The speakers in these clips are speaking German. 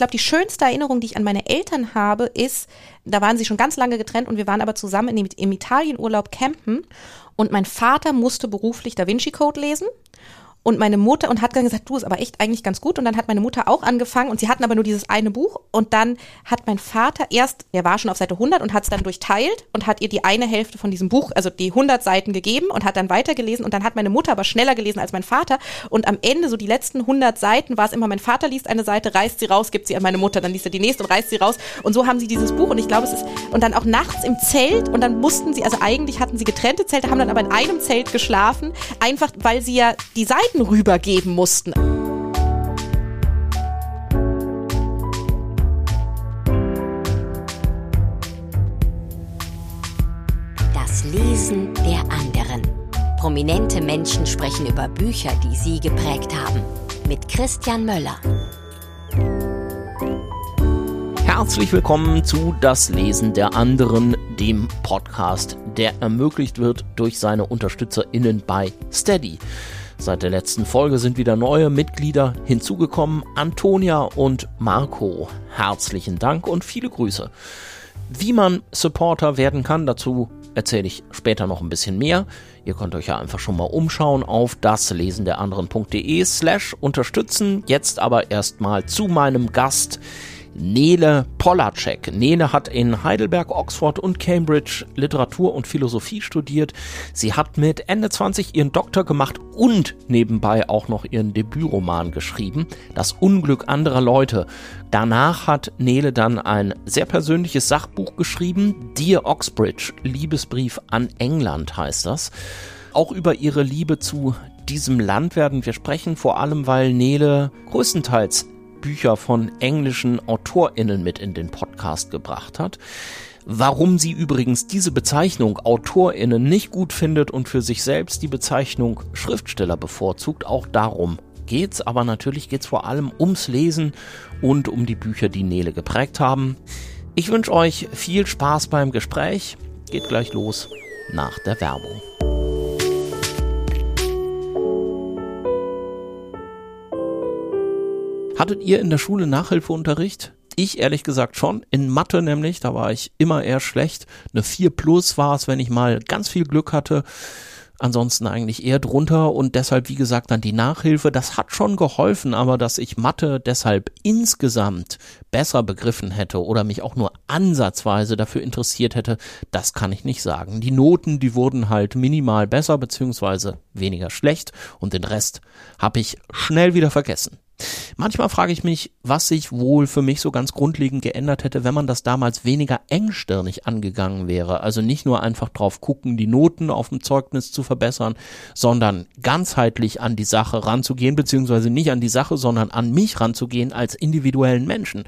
glaube, die schönste Erinnerung, die ich an meine Eltern habe, ist, da waren sie schon ganz lange getrennt und wir waren aber zusammen im Italienurlaub campen. Und mein Vater musste beruflich Da Vinci Code lesen und meine Mutter und hat dann gesagt, du ist aber echt eigentlich ganz gut. Und dann hat meine Mutter auch angefangen und sie hatten aber nur dieses eine Buch. Und dann hat mein Vater erst, er war schon auf Seite 100 und hat es dann durchteilt und hat ihr die eine Hälfte von diesem Buch, also die 100 Seiten gegeben und hat dann weitergelesen. Und dann hat meine Mutter aber schneller gelesen als mein Vater. Und am Ende so die letzten 100 Seiten war es immer, mein Vater liest eine Seite, reißt sie raus, gibt sie an meine Mutter, dann liest er die nächste und reißt sie raus. Und so haben sie dieses Buch. Und ich glaube es ist und dann auch nachts im Zelt. Und dann mussten sie, also eigentlich hatten sie getrennte Zelte, haben dann aber in einem Zelt geschlafen, einfach weil sie ja die Seiten Seiten rübergeben mussten. Das Lesen der anderen. Prominente Menschen sprechen über Bücher, die sie geprägt haben. Mit Christian Möller. Herzlich willkommen zu Das Lesen der anderen, dem Podcast, der ermöglicht wird durch seine UnterstützerInnen bei Steady. Seit der letzten Folge sind wieder neue Mitglieder hinzugekommen. Antonia und Marco. Herzlichen Dank und viele Grüße. Wie man Supporter werden kann, dazu erzähle ich später noch ein bisschen mehr. Ihr könnt euch ja einfach schon mal umschauen auf daslesen der anderen.de slash unterstützen. Jetzt aber erstmal zu meinem Gast. Nele Polacek. Nele hat in Heidelberg, Oxford und Cambridge Literatur und Philosophie studiert. Sie hat mit Ende 20 ihren Doktor gemacht und nebenbei auch noch ihren Debütroman geschrieben, Das Unglück anderer Leute. Danach hat Nele dann ein sehr persönliches Sachbuch geschrieben, Dear Oxbridge, Liebesbrief an England heißt das. Auch über ihre Liebe zu diesem Land werden wir sprechen, vor allem weil Nele größtenteils Bücher von englischen AutorInnen mit in den Podcast gebracht hat. Warum sie übrigens diese Bezeichnung AutorInnen nicht gut findet und für sich selbst die Bezeichnung Schriftsteller bevorzugt, auch darum geht's. Aber natürlich geht's vor allem ums Lesen und um die Bücher, die Nele geprägt haben. Ich wünsche euch viel Spaß beim Gespräch. Geht gleich los nach der Werbung. Hattet ihr in der Schule Nachhilfeunterricht? Ich ehrlich gesagt schon. In Mathe nämlich, da war ich immer eher schlecht. Eine 4 plus war es, wenn ich mal ganz viel Glück hatte. Ansonsten eigentlich eher drunter und deshalb, wie gesagt, dann die Nachhilfe. Das hat schon geholfen, aber dass ich Mathe deshalb insgesamt besser begriffen hätte oder mich auch nur ansatzweise dafür interessiert hätte, das kann ich nicht sagen. Die Noten, die wurden halt minimal besser beziehungsweise weniger schlecht und den Rest habe ich schnell wieder vergessen. Manchmal frage ich mich, was sich wohl für mich so ganz grundlegend geändert hätte, wenn man das damals weniger engstirnig angegangen wäre. Also nicht nur einfach drauf gucken, die Noten auf dem Zeugnis zu verbessern, sondern ganzheitlich an die Sache ranzugehen, beziehungsweise nicht an die Sache, sondern an mich ranzugehen als individuellen Menschen.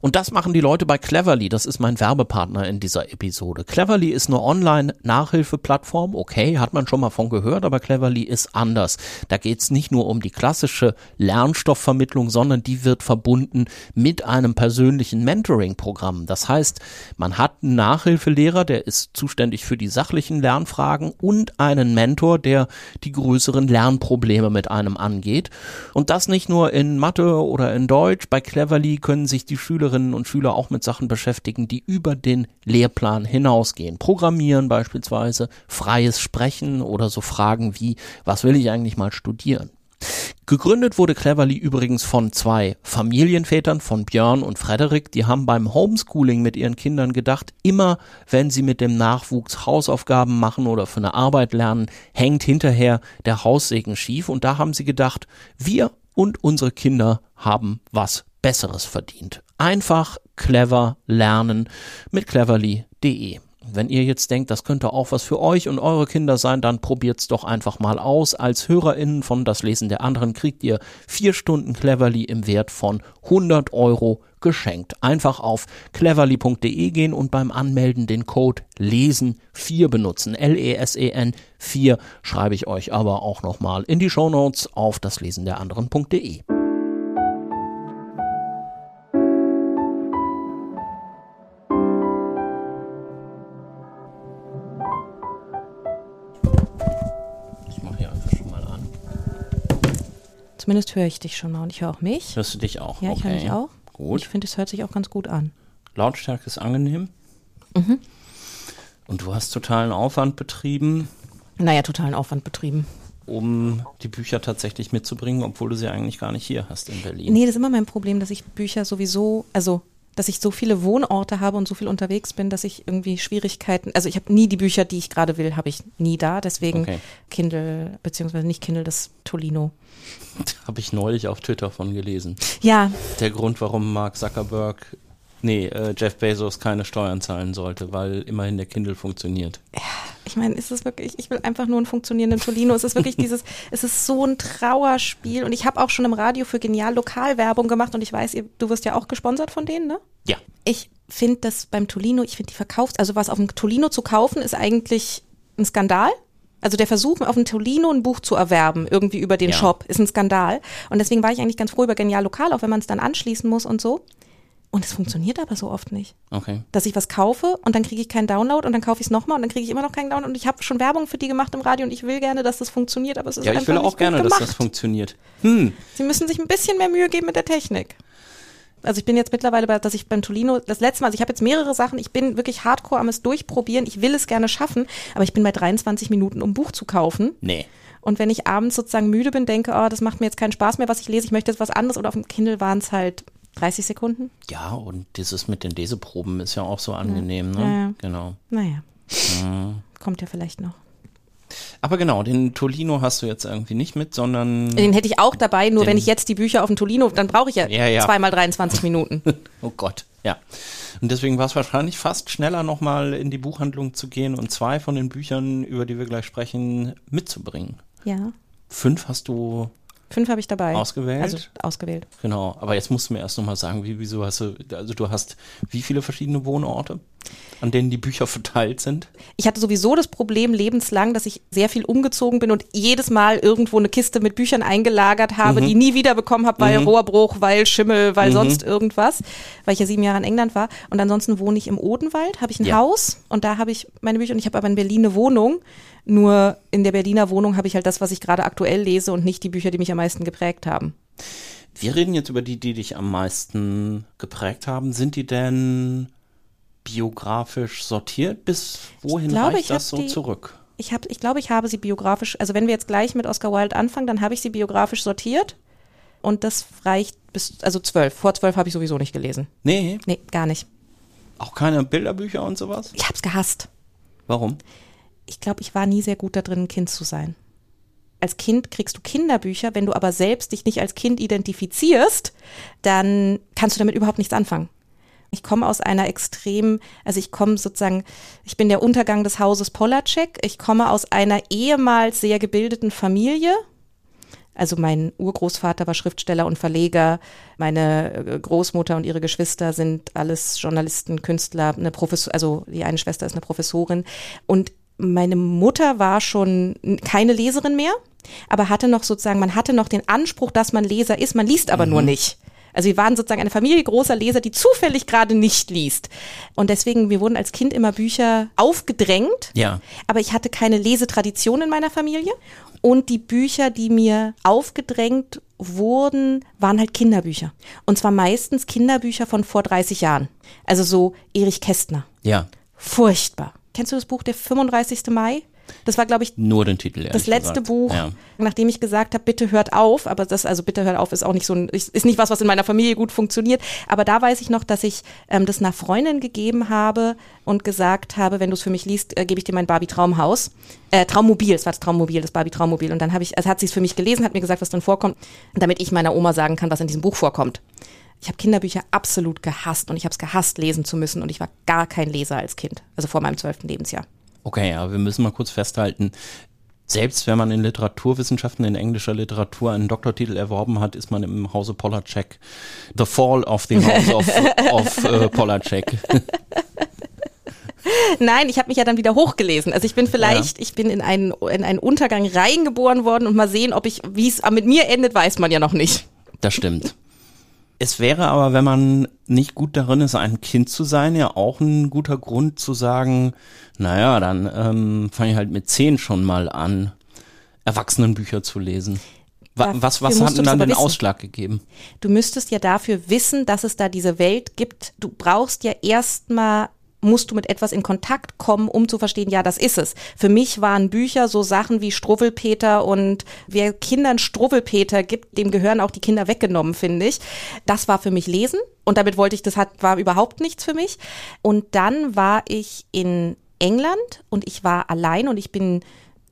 Und das machen die Leute bei Cleverly. Das ist mein Werbepartner in dieser Episode. Cleverly ist eine Online-Nachhilfeplattform. Okay, hat man schon mal von gehört, aber Cleverly ist anders. Da geht's nicht nur um die klassische Lernstoffvermittlung, sondern die wird verbunden mit einem persönlichen Mentoring-Programm. Das heißt, man hat einen Nachhilfelehrer, der ist zuständig für die sachlichen Lernfragen und einen Mentor, der die größeren Lernprobleme mit einem angeht. Und das nicht nur in Mathe oder in Deutsch. Bei Cleverly können sich die Schüler Schülerinnen und Schüler auch mit Sachen beschäftigen, die über den Lehrplan hinausgehen. Programmieren beispielsweise, freies Sprechen oder so Fragen wie, was will ich eigentlich mal studieren? Gegründet wurde Cleverly übrigens von zwei Familienvätern, von Björn und Frederik. Die haben beim Homeschooling mit ihren Kindern gedacht, immer wenn sie mit dem Nachwuchs Hausaufgaben machen oder für eine Arbeit lernen, hängt hinterher der Haussegen schief. Und da haben sie gedacht, wir und unsere Kinder haben was Besseres verdient. Einfach clever lernen mit cleverly.de. Wenn ihr jetzt denkt, das könnte auch was für euch und eure Kinder sein, dann probiert's doch einfach mal aus. Als HörerInnen von Das Lesen der anderen kriegt ihr vier Stunden Cleverly im Wert von 100 Euro geschenkt. Einfach auf cleverly.de gehen und beim Anmelden den Code LESEN4 benutzen. L-E-S-E-N 4 schreibe ich euch aber auch nochmal in die Shownotes auf daslesenderanderen.de. Zumindest höre ich dich schon mal und ich höre auch mich. Hörst du dich auch? Ja, ich okay. höre mich auch. gut. Ich finde, es hört sich auch ganz gut an. Lautstärke ist angenehm. Mhm. Und du hast totalen Aufwand betrieben, Naja, totalen Aufwand betrieben. um die Bücher tatsächlich mitzubringen, obwohl du sie eigentlich gar nicht hier hast in Berlin. Nee, das ist immer mein Problem, dass ich Bücher sowieso, also dass ich so viele Wohnorte habe und so viel unterwegs bin, dass ich irgendwie Schwierigkeiten, also ich habe nie die Bücher, die ich gerade will, habe ich nie da. Deswegen Okay. Kindle, beziehungsweise nicht Kindle, das Tolino. Habe ich neulich auf Twitter von gelesen. Ja, Der Grund, warum Mark Zuckerberg, nee, äh, Jeff Bezos keine Steuern zahlen sollte, weil immerhin der Kindle funktioniert. ich meine, ist es wirklich, ich will einfach nur einen funktionierenden Tolino. Es ist wirklich dieses, es ist so ein Trauerspiel und ich habe auch schon im Radio für Genial Lokalwerbung gemacht und ich weiß, ihr, du wirst ja auch gesponsert von denen, ne? Ja. Ich finde das beim Tolino, ich finde die Verkaufs-, also was auf dem Tolino zu kaufen, ist eigentlich ein Skandal. Also der Versuch, auf dem Tolino ein Buch zu erwerben, irgendwie über den Ja. Shop, ist ein Skandal. Und deswegen war ich eigentlich ganz froh über Genial Lokal, auch wenn man es dann anschließen muss und so. Und es funktioniert aber so oft nicht. Okay. Dass ich was kaufe und dann kriege ich keinen Download und dann kaufe ich es nochmal und dann kriege ich immer noch keinen Download und ich habe schon Werbung für die gemacht im Radio und ich will gerne, dass das funktioniert, aber es ist Ja, einfach ich will auch gerne, dass das funktioniert. Hm, Sie müssen sich ein bisschen mehr Mühe geben mit der Technik. Also ich bin jetzt mittlerweile bei, dass ich beim Tolino, das letzte Mal, also ich habe jetzt mehrere Sachen, ich bin wirklich hardcore am es durchprobieren, ich will es gerne schaffen, aber ich bin bei 23 Minuten, um ein Buch zu kaufen. nee. Und wenn ich abends sozusagen müde bin, denke, oh, das macht mir jetzt keinen Spaß mehr, was ich lese, ich möchte jetzt was anderes oder auf dem Kindle waren es halt 30 Sekunden. Ja, und dieses mit den Leseproben ist ja auch so angenehm, ne? Ja, ja. Genau. Naja, Mhm. kommt ja vielleicht noch. Aber genau, den Tolino hast du jetzt irgendwie nicht mit, sondern. Den hätte ich auch dabei, nur wenn ich jetzt die Bücher auf dem Tolino, dann brauche ich ja, Ja, ja. zweimal 23 Minuten. Oh Gott, ja. Und deswegen war es wahrscheinlich fast schneller, nochmal in die Buchhandlung zu gehen und zwei von den Büchern, über die wir gleich sprechen, mitzubringen. ja, Fünf hast du, fünf habe ich dabei. Ausgewählt? Also ausgewählt. genau. Aber jetzt musst du mir erst nochmal sagen, wie, wieso hast du, also du hast wie viele verschiedene Wohnorte, an denen die Bücher verteilt sind? Ich hatte sowieso das Problem lebenslang, dass ich sehr viel umgezogen bin und jedes Mal irgendwo eine Kiste mit Büchern eingelagert habe, die nie wieder bekommen habe, weil Rohrbruch, weil Schimmel, weil sonst irgendwas, weil ich ja sieben Jahre in England war. Und ansonsten wohne ich im Odenwald, habe ich ein Ja. Haus und da habe ich meine Bücher und ich habe aber in Berlin eine Wohnung. Nur in der Berliner Wohnung habe ich halt das, was ich gerade aktuell lese und nicht die Bücher, die mich am meisten geprägt haben. Wir reden jetzt über die, die dich am meisten geprägt haben. Sind die denn biografisch sortiert? Bis wohin glaube, reicht ich das so die- zurück? Ich, hab, ich glaube, ich habe sie biografisch, also wenn wir jetzt gleich mit Oscar Wilde anfangen, dann habe ich sie biografisch sortiert. Und das reicht bis, also zwölf. Vor zwölf habe ich sowieso nicht gelesen. Nee, Nee, gar nicht. auch keine Bilderbücher und sowas? Ich habe es gehasst. Warum? Ich glaube, ich war nie sehr gut da drin, ein Kind zu sein. Als Kind kriegst du Kinderbücher, wenn du aber selbst dich nicht als Kind identifizierst, dann kannst du damit überhaupt nichts anfangen. Ich komme aus einer extrem, also ich komme sozusagen, ich bin der Untergang des Hauses Polacek. Ich komme aus einer ehemals sehr gebildeten Familie. Also mein Urgroßvater war Schriftsteller und Verleger, meine äh, Großmutter und ihre Geschwister sind alles Journalisten, Künstler, eine Professor, also die eine Schwester ist eine Professorin und meine Mutter war schon keine Leserin mehr, aber hatte noch sozusagen, man hatte noch den Anspruch, dass man Leser ist, man liest aber nur nicht. Also wir waren sozusagen eine Familie großer Leser, die zufällig gerade nicht liest. Und deswegen, wir wurden als Kind immer Bücher aufgedrängt. Ja. Aber ich hatte keine Lesetradition in meiner Familie. Und die Bücher, die mir aufgedrängt wurden, waren halt Kinderbücher. Und zwar meistens Kinderbücher von vor 30 Jahren. Also so Erich Kästner. Ja, Furchtbar. Kennst du das Buch Der 35. Mai? Das war, glaube ich, nur den Titel. das letzte gesagt. Buch, Ja. nachdem ich gesagt habe, bitte hört auf, aber das, also bitte hört auf, ist auch nicht so ein, ist nicht was, was in meiner Familie gut funktioniert. Aber da weiß ich noch, dass ich ähm, das nach Freundin gegeben habe und gesagt habe, wenn du es für mich liest, äh, gebe ich dir mein Barbie Traumhaus. Äh, Traummobil, es war das Traummobil, das Barbie Traummobil. Und dann habe ich, also hat sie es für mich gelesen, hat mir gesagt, was drin vorkommt, damit ich meiner Oma sagen kann, was in diesem Buch vorkommt. Ich habe Kinderbücher absolut gehasst und ich habe es gehasst, lesen zu müssen und ich war gar kein Leser als Kind, also vor meinem zwölften Lebensjahr. Okay, aber wir müssen mal kurz festhalten, selbst wenn man in Literaturwissenschaften, in englischer Literatur einen Doktortitel erworben hat, ist man im Hause Polacek. The Fall of the House of, of äh, Polacek. Nein, ich habe mich ja dann wieder hochgelesen. Also ich bin vielleicht, ich bin in einen, in einen Untergang reingeboren worden und mal sehen, ob ich, wie es mit mir endet, weiß man ja noch nicht. Das stimmt. Es wäre aber, wenn man nicht gut darin ist, ein Kind zu sein, ja auch ein guter Grund zu sagen, naja, dann ähm, fange ich halt mit zehn schon mal an, Erwachsenenbücher zu lesen. Wa was was hat denn dann den Ausschlag gegeben? Du müsstest ja dafür wissen, dass es da diese Welt gibt. Du brauchst ja erstmal musst du mit etwas in Kontakt kommen, um zu verstehen, ja, das ist es. Für mich waren Bücher so Sachen wie Struwwelpeter und wer Kindern Struwwelpeter gibt, dem gehören auch die Kinder weggenommen, finde ich. Das war für mich Lesen und damit wollte ich, das hat, war überhaupt nichts für mich. Und dann war ich in England und ich war allein und ich bin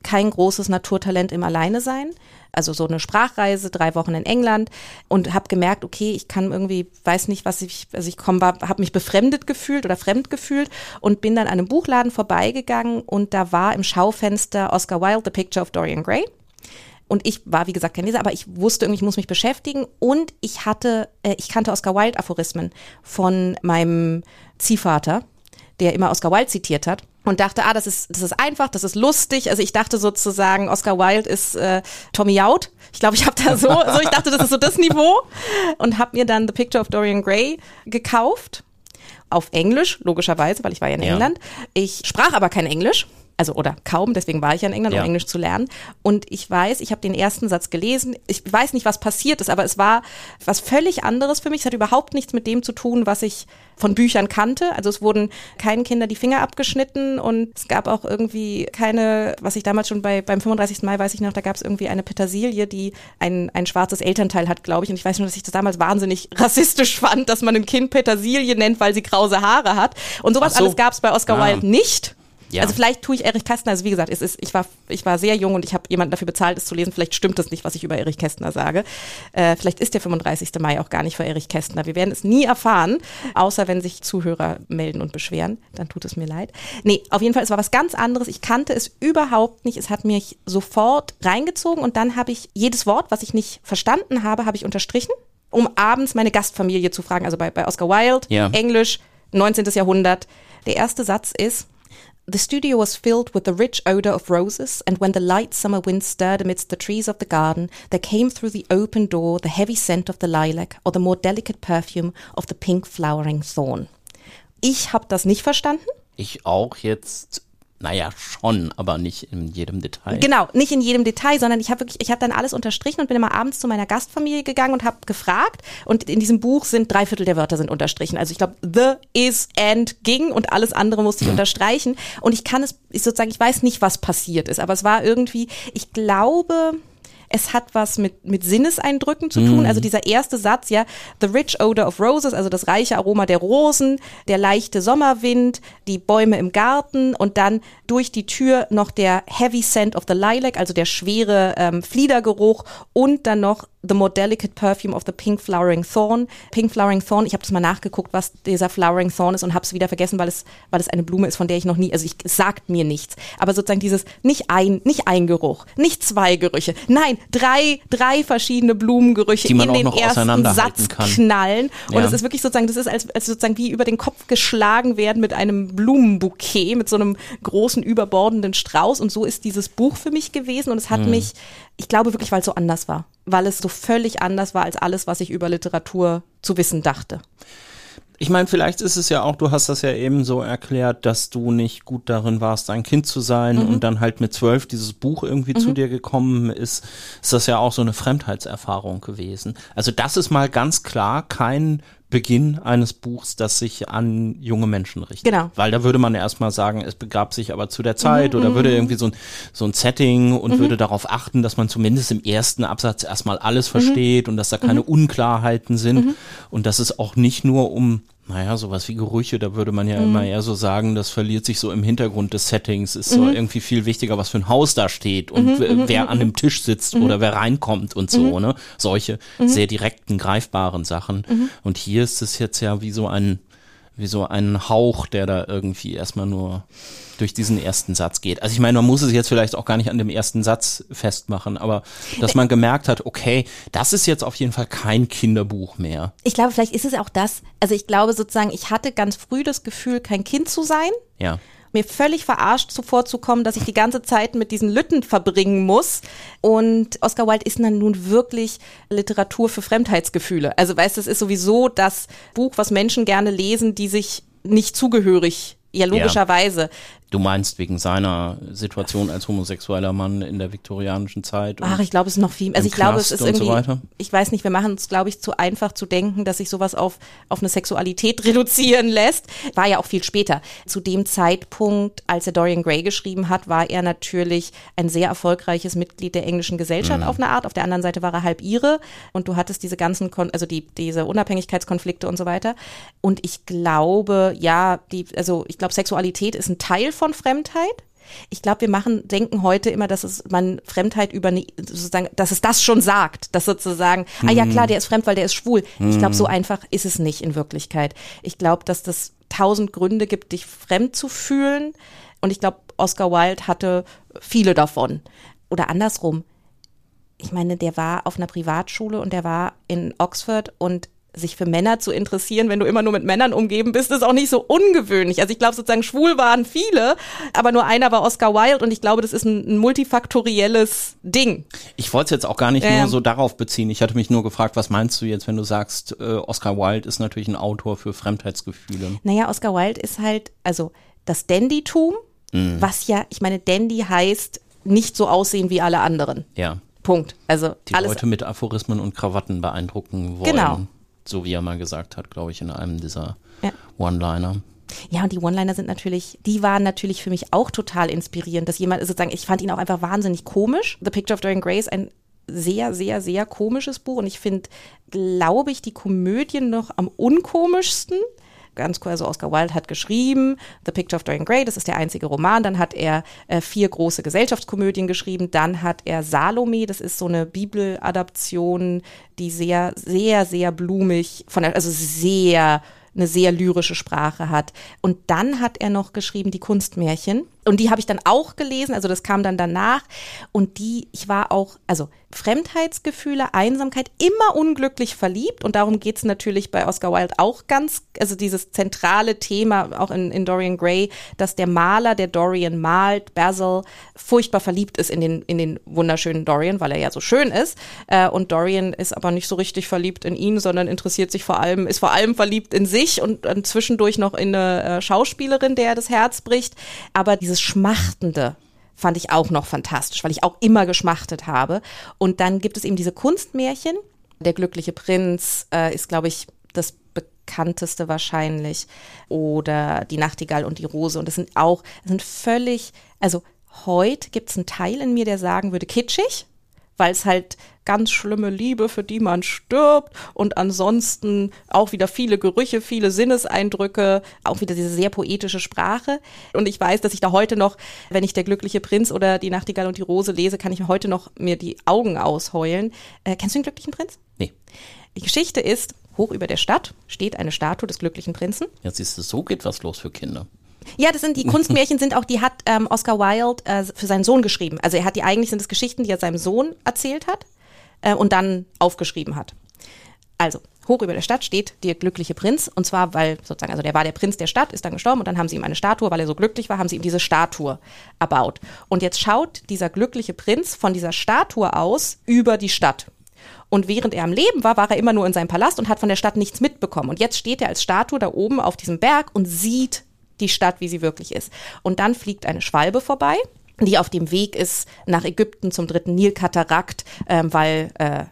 kein großes Naturtalent im Alleine sein also so eine Sprachreise, drei Wochen in England und habe gemerkt, okay, ich kann irgendwie, weiß nicht, was ich, also ich komme, habe mich befremdet gefühlt oder fremd gefühlt und bin dann an einem Buchladen vorbeigegangen und da war im Schaufenster Oscar Wilde, The Picture of Dorian Gray. Und ich war, wie gesagt, kein Leser, aber ich wusste irgendwie, ich muss mich beschäftigen. Und ich hatte, äh, ich kannte Oscar Wilde Aphorismen von meinem Ziehvater, der immer Oscar Wilde zitiert hat und dachte, ah, das ist, das ist einfach, das ist lustig. Also ich dachte sozusagen, Oscar Wilde ist äh, Tommy Out. Ich glaube, ich habe da so, so, ich dachte, das ist so das Niveau und habe mir dann The Picture of Dorian Gray gekauft auf Englisch, logischerweise, weil ich war ja in ja. England. Ich sprach aber kein Englisch also oder kaum, deswegen war ich ja in England, um Englisch zu lernen. Und ich weiß, ich habe den ersten Satz gelesen. Ich weiß nicht, was passiert ist, aber es war was völlig anderes für mich. Es hat überhaupt nichts mit dem zu tun, was ich von Büchern kannte. Also es wurden keinen Kinder die Finger abgeschnitten und es gab auch irgendwie keine, was ich damals schon bei beim 35. Mai weiß ich noch, da gab es irgendwie eine Petersilie, die ein, ein schwarzes Elternteil hat, glaube ich. Und ich weiß nur, dass ich das damals wahnsinnig rassistisch fand, dass man ein Kind Petersilie nennt, weil sie krause Haare hat. Und sowas so. alles gab es bei Oscar ah. Wilde nicht. Ja. Also vielleicht tue ich Erich Kästner, also wie gesagt, es ist, ich war, ich war sehr jung und ich habe jemanden dafür bezahlt, es zu lesen. Vielleicht stimmt das nicht, was ich über Erich Kästner sage. Äh, vielleicht ist der 35. Mai auch gar nicht für Erich Kästner. Wir werden es nie erfahren, außer wenn sich Zuhörer melden und beschweren. Dann tut es mir leid. Nee, auf jeden Fall, es war was ganz anderes. Ich kannte es überhaupt nicht. Es hat mich sofort reingezogen und dann habe ich jedes Wort, was ich nicht verstanden habe, habe ich unterstrichen, um abends meine Gastfamilie zu fragen. Also bei, bei Oscar Wilde, ja. Englisch, 19. Jahrhundert. Der erste Satz ist, The studio was filled with the rich odour of roses, and when the light summer wind stirred amidst the trees of the garden, there came through the open door the heavy scent of the lilac or the more delicate perfume of the pink flowering thorn. Ich habe das nicht verstanden. Ich auch jetzt naja, schon, aber nicht in jedem Detail. Genau, nicht in jedem Detail, sondern ich habe wirklich, ich habe dann alles unterstrichen und bin immer abends zu meiner Gastfamilie gegangen und habe gefragt. Und in diesem Buch sind drei Viertel der Wörter sind unterstrichen. Also ich glaube, the, is, and, ging und alles andere musste ich unterstreichen. Und ich kann es, ich sozusagen, ich weiß nicht, was passiert ist, aber es war irgendwie, ich glaube, es hat was mit, mit Sinneseindrücken zu tun. Mm. Also dieser erste Satz, ja, the rich odor of roses, also das reiche Aroma der Rosen, der leichte Sommerwind, die Bäume im Garten und dann durch die Tür noch der heavy scent of the lilac, also der schwere ähm, Fliedergeruch und dann noch The More Delicate Perfume of the Pink Flowering Thorn. Pink Flowering Thorn, ich habe das mal nachgeguckt, was dieser Flowering Thorn ist und habe es wieder vergessen, weil es, weil es eine Blume ist, von der ich noch nie, also ich, es sagt mir nichts. Aber sozusagen dieses nicht ein, nicht ein Geruch, nicht zwei Gerüche, nein, drei, drei verschiedene Blumengerüche in den ersten Satz kann. knallen. Und ja. es ist wirklich sozusagen, das ist als, als sozusagen wie über den Kopf geschlagen werden mit einem Blumenbouquet, mit so einem großen überbordenden Strauß. Und so ist dieses Buch für mich gewesen und es hat hm. mich ich glaube wirklich, weil es so anders war. Weil es so völlig anders war als alles, was ich über Literatur zu wissen dachte. Ich meine, vielleicht ist es ja auch, du hast das ja eben so erklärt, dass du nicht gut darin warst, ein Kind zu sein mhm. und dann halt mit zwölf dieses Buch irgendwie mhm. zu dir gekommen ist, ist das ja auch so eine Fremdheitserfahrung gewesen. Also das ist mal ganz klar kein Beginn eines Buchs, das sich an junge Menschen richtet. Genau. Weil da würde man erstmal sagen, es begab sich aber zu der Zeit mhm, oder würde mhm. irgendwie so ein, so ein Setting und mhm. würde darauf achten, dass man zumindest im ersten Absatz erstmal alles mhm. versteht und dass da keine. Unklarheiten sind und dass es auch nicht nur um naja, sowas wie Gerüche, da würde man ja mhm. immer eher so sagen, das verliert sich so im Hintergrund des Settings, ist so irgendwie viel wichtiger, was für ein Haus da steht und wer an dem Tisch sitzt oder wer reinkommt und so, ne? Solche sehr direkten, greifbaren Sachen. Und hier ist es jetzt ja wie so ein, wie so ein Hauch, der da irgendwie erstmal nur durch diesen ersten Satz geht. Also ich meine, man muss es jetzt vielleicht auch gar nicht an dem ersten Satz festmachen, aber dass man gemerkt hat, okay, das ist jetzt auf jeden Fall kein Kinderbuch mehr. Ich glaube, vielleicht ist es auch das. Also ich glaube sozusagen, ich hatte ganz früh das Gefühl, kein Kind zu sein. Ja mir völlig verarscht zuvorzukommen, dass ich die ganze Zeit mit diesen Lütten verbringen muss. Und Oscar Wilde ist dann nun wirklich Literatur für Fremdheitsgefühle. Also weißt du, es ist sowieso das Buch, was Menschen gerne lesen, die sich nicht zugehörig ja, logischerweise. Du meinst wegen seiner Situation als homosexueller Mann in der viktorianischen Zeit? Ach, ich glaube, es ist noch viel. Also ich glaube, es ist irgendwie. So ich weiß nicht, wir machen es, glaube ich, zu einfach zu denken, dass sich sowas auf, auf eine Sexualität reduzieren lässt. War ja auch viel später. Zu dem Zeitpunkt, als er Dorian Gray geschrieben hat, war er natürlich ein sehr erfolgreiches Mitglied der englischen Gesellschaft mhm. auf eine Art. Auf der anderen Seite war er halb ihre und du hattest diese ganzen, Kon also die, diese Unabhängigkeitskonflikte und so weiter. Und ich glaube, ja, die, also ich glaube, Sexualität ist ein Teil von Fremdheit. Ich glaube, wir machen, denken heute immer, dass es man Fremdheit über sozusagen, dass es das schon sagt, dass sozusagen, mhm. ah ja klar, der ist fremd, weil der ist schwul. Mhm. Ich glaube, so einfach ist es nicht in Wirklichkeit. Ich glaube, dass das tausend Gründe gibt, dich fremd zu fühlen. Und ich glaube, Oscar Wilde hatte viele davon. Oder andersrum. Ich meine, der war auf einer Privatschule und der war in Oxford und sich für Männer zu interessieren, wenn du immer nur mit Männern umgeben bist, ist auch nicht so ungewöhnlich. Also ich glaube sozusagen schwul waren viele, aber nur einer war Oscar Wilde und ich glaube, das ist ein, ein multifaktorielles Ding. Ich wollte es jetzt auch gar nicht ähm, nur so darauf beziehen. Ich hatte mich nur gefragt, was meinst du jetzt, wenn du sagst, äh, Oscar Wilde ist natürlich ein Autor für Fremdheitsgefühle? Naja, Oscar Wilde ist halt, also das Dandytum, mhm. was ja, ich meine, Dandy heißt nicht so aussehen wie alle anderen. Ja. Punkt. Also die alles Leute mit Aphorismen und Krawatten beeindrucken wollen. Genau so wie er mal gesagt hat, glaube ich, in einem dieser ja. One-Liner. Ja, und die One-Liner sind natürlich, die waren natürlich für mich auch total inspirierend, dass jemand sozusagen, ich fand ihn auch einfach wahnsinnig komisch. The Picture of Dorian Gray ist ein sehr, sehr, sehr komisches Buch und ich finde, glaube ich, die Komödien noch am unkomischsten ganz cool, also Oscar Wilde hat geschrieben, The Picture of Dorian Gray, das ist der einzige Roman. Dann hat er äh, vier große Gesellschaftskomödien geschrieben. Dann hat er Salome, das ist so eine Bibeladaption, die sehr, sehr, sehr blumig, von also sehr eine sehr lyrische Sprache hat. Und dann hat er noch geschrieben die Kunstmärchen. Und die habe ich dann auch gelesen, also das kam dann danach. Und die, ich war auch, also Fremdheitsgefühle, Einsamkeit, immer unglücklich verliebt. Und darum geht es natürlich bei Oscar Wilde auch ganz, also dieses zentrale Thema auch in, in Dorian Gray, dass der Maler, der Dorian malt, Basil, furchtbar verliebt ist in den, in den wunderschönen Dorian, weil er ja so schön ist. Äh, und Dorian ist aber nicht so richtig verliebt in ihn, sondern interessiert sich vor allem, ist vor allem verliebt in sich und, und zwischendurch noch in eine äh, Schauspielerin, der das Herz bricht. Aber dieses Schmachtende, fand ich auch noch fantastisch, weil ich auch immer geschmachtet habe. Und dann gibt es eben diese Kunstmärchen. Der glückliche Prinz äh, ist, glaube ich, das bekannteste wahrscheinlich. Oder die Nachtigall und die Rose. Und das sind auch, das sind völlig, also heute gibt es einen Teil in mir, der sagen würde, kitschig weil es halt ganz schlimme Liebe, für die man stirbt und ansonsten auch wieder viele Gerüche, viele Sinneseindrücke, auch wieder diese sehr poetische Sprache. Und ich weiß, dass ich da heute noch, wenn ich der glückliche Prinz oder die Nachtigall und die Rose lese, kann ich mir heute noch mir die Augen ausheulen. Äh, kennst du den glücklichen Prinz? Nee. Die Geschichte ist, hoch über der Stadt steht eine Statue des glücklichen Prinzen. Jetzt siehst du, so geht was los für Kinder. Ja, das sind die Kunstmärchen sind auch, die hat ähm, Oscar Wilde äh, für seinen Sohn geschrieben. Also er hat die eigentlich sind es Geschichten, die er seinem Sohn erzählt hat äh, und dann aufgeschrieben hat. Also, hoch über der Stadt steht der glückliche Prinz. Und zwar, weil sozusagen, also der war der Prinz der Stadt, ist dann gestorben und dann haben sie ihm eine Statue, weil er so glücklich war, haben sie ihm diese Statue erbaut. Und jetzt schaut dieser glückliche Prinz von dieser Statue aus über die Stadt. Und während er am Leben war, war er immer nur in seinem Palast und hat von der Stadt nichts mitbekommen. Und jetzt steht er als Statue da oben auf diesem Berg und sieht die Stadt, wie sie wirklich ist. Und dann fliegt eine Schwalbe vorbei die auf dem Weg ist nach Ägypten zum dritten Nilkatarakt, ähm, weil äh,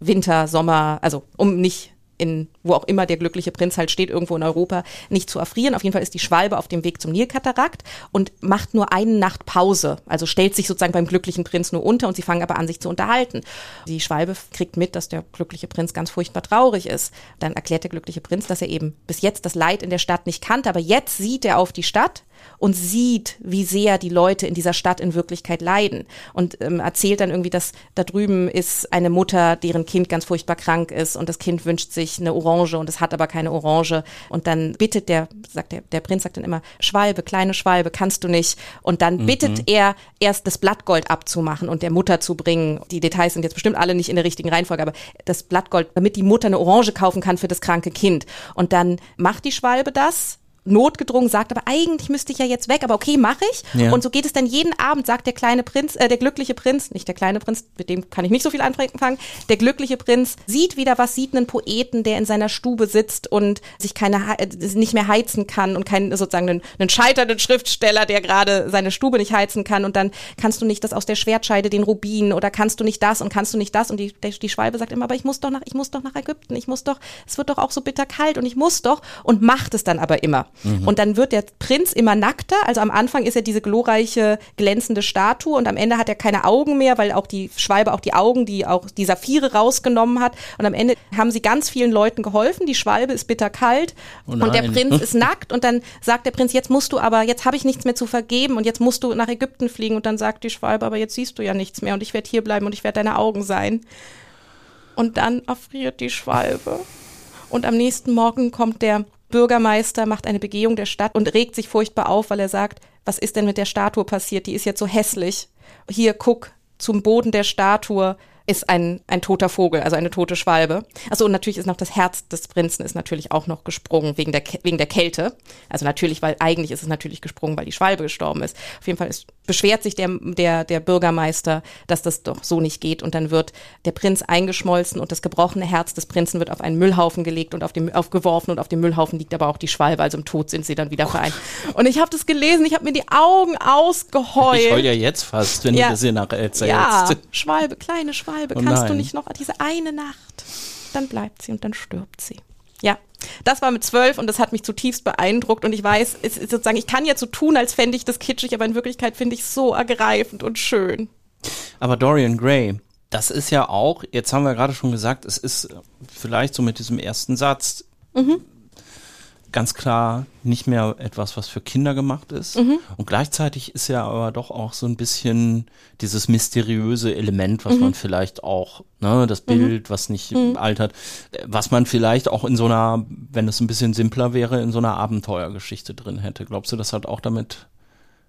Winter, Sommer, also um nicht in wo auch immer der glückliche Prinz halt steht, irgendwo in Europa, nicht zu erfrieren. Auf jeden Fall ist die Schwalbe auf dem Weg zum Nilkatarakt und macht nur eine Nacht Pause. Also stellt sich sozusagen beim glücklichen Prinz nur unter und sie fangen aber an, sich zu unterhalten. Die Schwalbe kriegt mit, dass der glückliche Prinz ganz furchtbar traurig ist. Dann erklärt der glückliche Prinz, dass er eben bis jetzt das Leid in der Stadt nicht kannte, aber jetzt sieht er auf die Stadt und sieht, wie sehr die Leute in dieser Stadt in Wirklichkeit leiden. Und ähm, erzählt dann irgendwie, dass da drüben ist eine Mutter, deren Kind ganz furchtbar krank ist und das Kind wünscht sich eine Orange und es hat aber keine Orange. Und dann bittet der, sagt der, der Prinz sagt dann immer, Schwalbe, kleine Schwalbe, kannst du nicht. Und dann mhm. bittet er erst das Blattgold abzumachen und der Mutter zu bringen. Die Details sind jetzt bestimmt alle nicht in der richtigen Reihenfolge, aber das Blattgold, damit die Mutter eine Orange kaufen kann für das kranke Kind. Und dann macht die Schwalbe das notgedrungen sagt, aber eigentlich müsste ich ja jetzt weg, aber okay, mache ich. Ja. Und so geht es dann jeden Abend, sagt der kleine Prinz, äh, der glückliche Prinz, nicht der kleine Prinz, mit dem kann ich nicht so viel anfangen, der glückliche Prinz sieht wieder was, sieht einen Poeten, der in seiner Stube sitzt und sich keine, äh, nicht mehr heizen kann und keinen sozusagen einen, einen scheiternden Schriftsteller, der gerade seine Stube nicht heizen kann und dann kannst du nicht das aus der Schwertscheide, den Rubin oder kannst du nicht das und kannst du nicht das und die, die Schwalbe sagt immer, aber ich muss doch nach, ich muss doch nach Ägypten, ich muss doch, es wird doch auch so bitter kalt und ich muss doch und macht es dann aber immer. Mhm. Und dann wird der Prinz immer nackter. Also am Anfang ist er diese glorreiche, glänzende Statue und am Ende hat er keine Augen mehr, weil auch die Schwalbe auch die Augen, die auch die Saphire rausgenommen hat. Und am Ende haben sie ganz vielen Leuten geholfen. Die Schwalbe ist bitterkalt oh und der Prinz ist nackt. Und dann sagt der Prinz, jetzt musst du aber, jetzt habe ich nichts mehr zu vergeben und jetzt musst du nach Ägypten fliegen. Und dann sagt die Schwalbe, aber jetzt siehst du ja nichts mehr und ich werde hier bleiben und ich werde deine Augen sein. Und dann erfriert die Schwalbe. Und am nächsten Morgen kommt der Bürgermeister, macht eine Begehung der Stadt und regt sich furchtbar auf, weil er sagt, was ist denn mit der Statue passiert? Die ist jetzt so hässlich. Hier, guck, zum Boden der Statue ist ein, ein toter Vogel, also eine tote Schwalbe. Also und natürlich ist noch das Herz des Prinzen ist natürlich auch noch gesprungen wegen der, wegen der Kälte. Also natürlich, weil eigentlich ist es natürlich gesprungen, weil die Schwalbe gestorben ist. Auf jeden Fall ist, beschwert sich der, der, der Bürgermeister, dass das doch so nicht geht und dann wird der Prinz eingeschmolzen und das gebrochene Herz des Prinzen wird auf einen Müllhaufen gelegt und auf dem aufgeworfen und auf dem Müllhaufen liegt aber auch die Schwalbe, also im Tod sind sie dann wieder vereint. Und ich habe das gelesen, ich habe mir die Augen ausgeheult. Ich heul ja jetzt fast, wenn ja. du das hier nachher erzählst. Ja, Schwalbe, kleine Schwalbe. Schwalbe, oh kannst du nicht noch diese eine Nacht? Dann bleibt sie und dann stirbt sie. Ja, das war mit zwölf und das hat mich zutiefst beeindruckt und ich weiß, es ist sozusagen, ich kann jetzt so tun, als fände ich das kitschig, aber in Wirklichkeit finde ich es so ergreifend und schön. Aber Dorian Gray, das ist ja auch, jetzt haben wir gerade schon gesagt, es ist vielleicht so mit diesem ersten Satz, mhm ganz klar nicht mehr etwas, was für Kinder gemacht ist. Mhm. Und gleichzeitig ist ja aber doch auch so ein bisschen dieses mysteriöse Element, was mhm. man vielleicht auch, ne, das mhm. Bild, was nicht mhm. altert, was man vielleicht auch in so einer, wenn es ein bisschen simpler wäre, in so einer Abenteuergeschichte drin hätte. Glaubst du, das hat auch damit,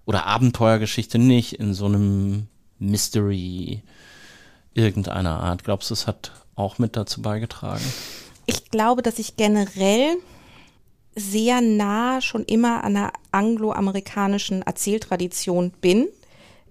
oder Abenteuergeschichte nicht, in so einem Mystery irgendeiner Art? Glaubst du, es hat auch mit dazu beigetragen? Ich glaube, dass ich generell sehr nah schon immer an einer angloamerikanischen Erzähltradition bin.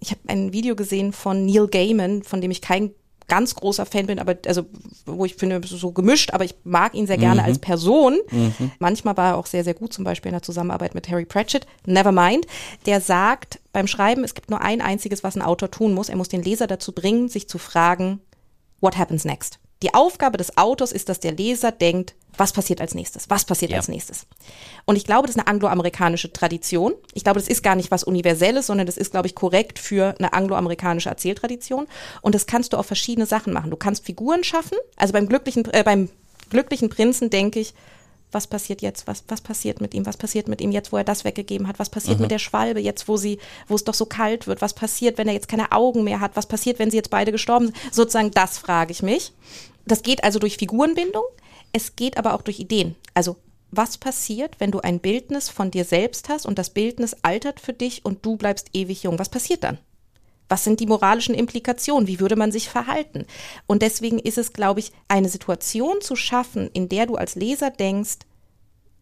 Ich habe ein Video gesehen von Neil Gaiman, von dem ich kein ganz großer Fan bin, aber also wo ich finde so gemischt, aber ich mag ihn sehr gerne mhm. als Person. Mhm. Manchmal war er auch sehr sehr gut, zum Beispiel in der Zusammenarbeit mit Harry Pratchett. Never mind. Der sagt beim Schreiben, es gibt nur ein einziges, was ein Autor tun muss. Er muss den Leser dazu bringen, sich zu fragen, what happens next? Die Aufgabe des Autors ist, dass der Leser denkt, was passiert als nächstes? Was passiert ja. als nächstes? Und ich glaube, das ist eine angloamerikanische Tradition. Ich glaube, das ist gar nicht was Universelles, sondern das ist, glaube ich, korrekt für eine angloamerikanische Erzähltradition. Und das kannst du auf verschiedene Sachen machen. Du kannst Figuren schaffen. Also beim glücklichen, äh, beim glücklichen Prinzen denke ich, was passiert jetzt? Was, was passiert mit ihm? Was passiert mit ihm jetzt, wo er das weggegeben hat? Was passiert mhm. mit der Schwalbe jetzt, wo sie, wo es doch so kalt wird? Was passiert, wenn er jetzt keine Augen mehr hat? Was passiert, wenn sie jetzt beide gestorben sind? Sozusagen, das frage ich mich. Das geht also durch Figurenbindung. Es geht aber auch durch Ideen. Also was passiert, wenn du ein Bildnis von dir selbst hast und das Bildnis altert für dich und du bleibst ewig jung? Was passiert dann? Was sind die moralischen Implikationen? Wie würde man sich verhalten? Und deswegen ist es, glaube ich, eine Situation zu schaffen, in der du als Leser denkst,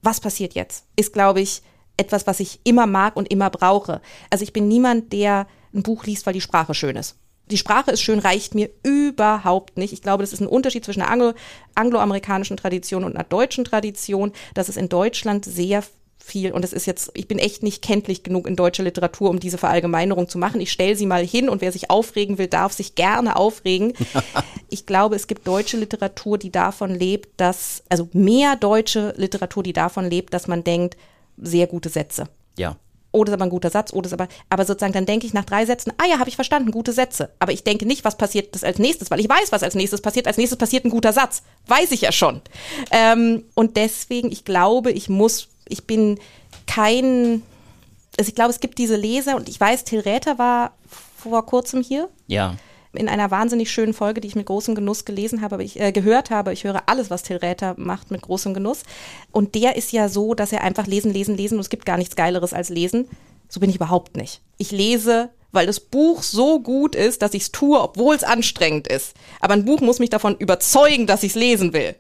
was passiert jetzt? Ist, glaube ich, etwas, was ich immer mag und immer brauche. Also ich bin niemand, der ein Buch liest, weil die Sprache schön ist die Sprache ist schön, reicht mir überhaupt nicht. Ich glaube, das ist ein Unterschied zwischen einer Anglo angloamerikanischen Tradition und einer deutschen Tradition, dass es in Deutschland sehr viel, und das ist jetzt, ich bin echt nicht kenntlich genug in deutscher Literatur, um diese Verallgemeinerung zu machen. Ich stelle sie mal hin und wer sich aufregen will, darf sich gerne aufregen. ich glaube, es gibt deutsche Literatur, die davon lebt, dass, also mehr deutsche Literatur, die davon lebt, dass man denkt, sehr gute Sätze. Ja oder ist aber ein guter Satz, oder ist aber, aber sozusagen dann denke ich nach drei Sätzen, ah ja, habe ich verstanden, gute Sätze. Aber ich denke nicht, was passiert das als nächstes, weil ich weiß, was als nächstes passiert. Als nächstes passiert ein guter Satz. Weiß ich ja schon. Ähm, und deswegen, ich glaube, ich muss, ich bin kein, also ich glaube, es gibt diese Leser und ich weiß, Till Räther war vor kurzem hier. Ja in einer wahnsinnig schönen Folge, die ich mit großem Genuss gelesen habe, ich äh, gehört habe. Ich höre alles, was Till Räther macht, mit großem Genuss. Und der ist ja so, dass er einfach lesen, lesen, lesen und es gibt gar nichts Geileres als lesen. So bin ich überhaupt nicht. Ich lese weil das Buch so gut ist, dass ich es tue, obwohl es anstrengend ist. Aber ein Buch muss mich davon überzeugen, dass ich es lesen will.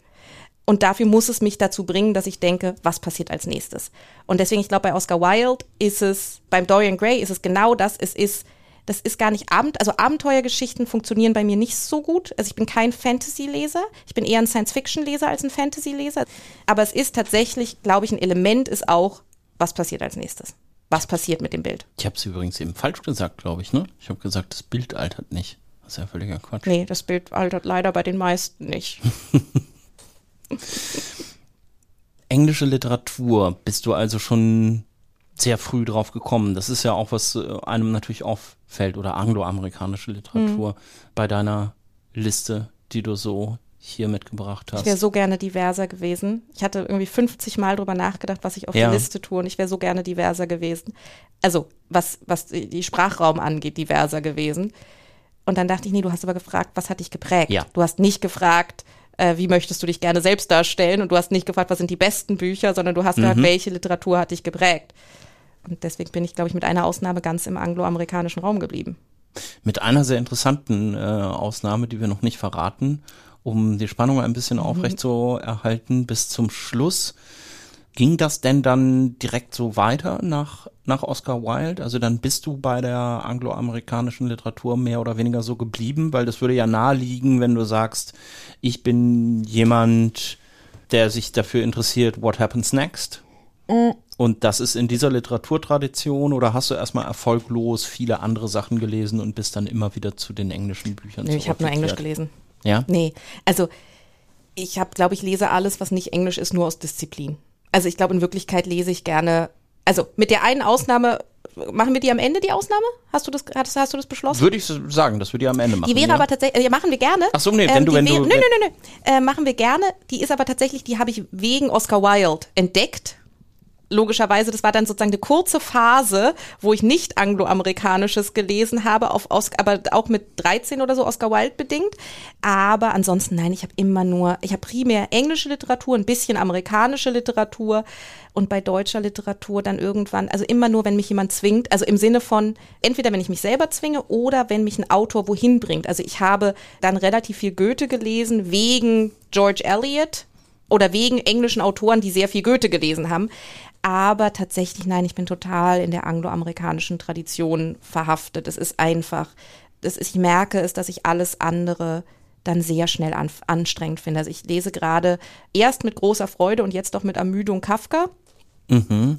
Und dafür muss es mich dazu bringen, dass ich denke, was passiert als nächstes. Und deswegen, ich glaube, bei Oscar Wilde ist es, beim Dorian Gray ist es genau das. Es ist, das ist gar nicht Abend, also Abenteuergeschichten funktionieren bei mir nicht so gut. Also ich bin kein Fantasy-Leser. Ich bin eher ein Science-Fiction-Leser als ein Fantasy-Leser. Aber es ist tatsächlich, glaube ich, ein Element ist auch, was passiert als nächstes. Was passiert mit dem Bild? Ich habe es übrigens eben falsch gesagt, glaube ich, ne? Ich habe gesagt, das Bild altert nicht. Das ist ja völliger Quatsch. Nee, das Bild altert leider bei den meisten nicht. Englische Literatur bist du also schon sehr früh drauf gekommen. Das ist ja auch, was äh, einem natürlich auffällt, oder angloamerikanische Literatur mhm. bei deiner Liste, die du so hier mitgebracht hast. Ich wäre so gerne diverser gewesen. Ich hatte irgendwie 50 Mal drüber nachgedacht, was ich auf ja. der Liste tue und ich wäre so gerne diverser gewesen. Also, was, was die Sprachraum angeht, diverser gewesen. Und dann dachte ich, nee, du hast aber gefragt, was hat dich geprägt? Ja. Du hast nicht gefragt, äh, wie möchtest du dich gerne selbst darstellen? Und du hast nicht gefragt, was sind die besten Bücher, sondern du hast mhm. gefragt, welche Literatur hat dich geprägt? Und deswegen bin ich, glaube ich, mit einer Ausnahme ganz im angloamerikanischen Raum geblieben. Mit einer sehr interessanten äh, Ausnahme, die wir noch nicht verraten, um die Spannung ein bisschen mhm. aufrecht zu erhalten bis zum Schluss. Ging das denn dann direkt so weiter nach, nach Oscar Wilde? Also dann bist du bei der angloamerikanischen Literatur mehr oder weniger so geblieben, weil das würde ja naheliegen, wenn du sagst, ich bin jemand, der sich dafür interessiert, what happens next? Mhm. Und das ist in dieser Literaturtradition oder hast du erstmal erfolglos viele andere Sachen gelesen und bist dann immer wieder zu den englischen Büchern Nee, ich habe nur Englisch gelesen. Ja? Nee, also ich habe, glaube ich, lese alles, was nicht Englisch ist, nur aus Disziplin. Also ich glaube, in Wirklichkeit lese ich gerne, also mit der einen Ausnahme, machen wir die am Ende, die Ausnahme? Hast du das, hast, hast du das beschlossen? Würde ich sagen, dass wir die am Ende machen. Die wäre ja. aber tatsächlich, ja, machen wir gerne. Ach so, nee, wenn ähm, du, wenn wäre, du. Nö, nö, nö, nö. Äh, machen wir gerne. Die ist aber tatsächlich, die habe ich wegen Oscar Wilde entdeckt logischerweise, das war dann sozusagen eine kurze Phase, wo ich nicht angloamerikanisches gelesen habe, auf Oscar, aber auch mit 13 oder so Oscar Wilde bedingt. Aber ansonsten, nein, ich habe immer nur, ich habe primär englische Literatur, ein bisschen amerikanische Literatur und bei deutscher Literatur dann irgendwann, also immer nur, wenn mich jemand zwingt, also im Sinne von, entweder wenn ich mich selber zwinge oder wenn mich ein Autor wohin bringt. Also ich habe dann relativ viel Goethe gelesen wegen George Eliot, oder wegen englischen Autoren, die sehr viel Goethe gelesen haben. Aber tatsächlich, nein, ich bin total in der angloamerikanischen Tradition verhaftet. Es ist einfach, das ist, ich merke es, dass ich alles andere dann sehr schnell an, anstrengend finde. Also ich lese gerade erst mit großer Freude und jetzt doch mit Ermüdung Kafka. Mhm.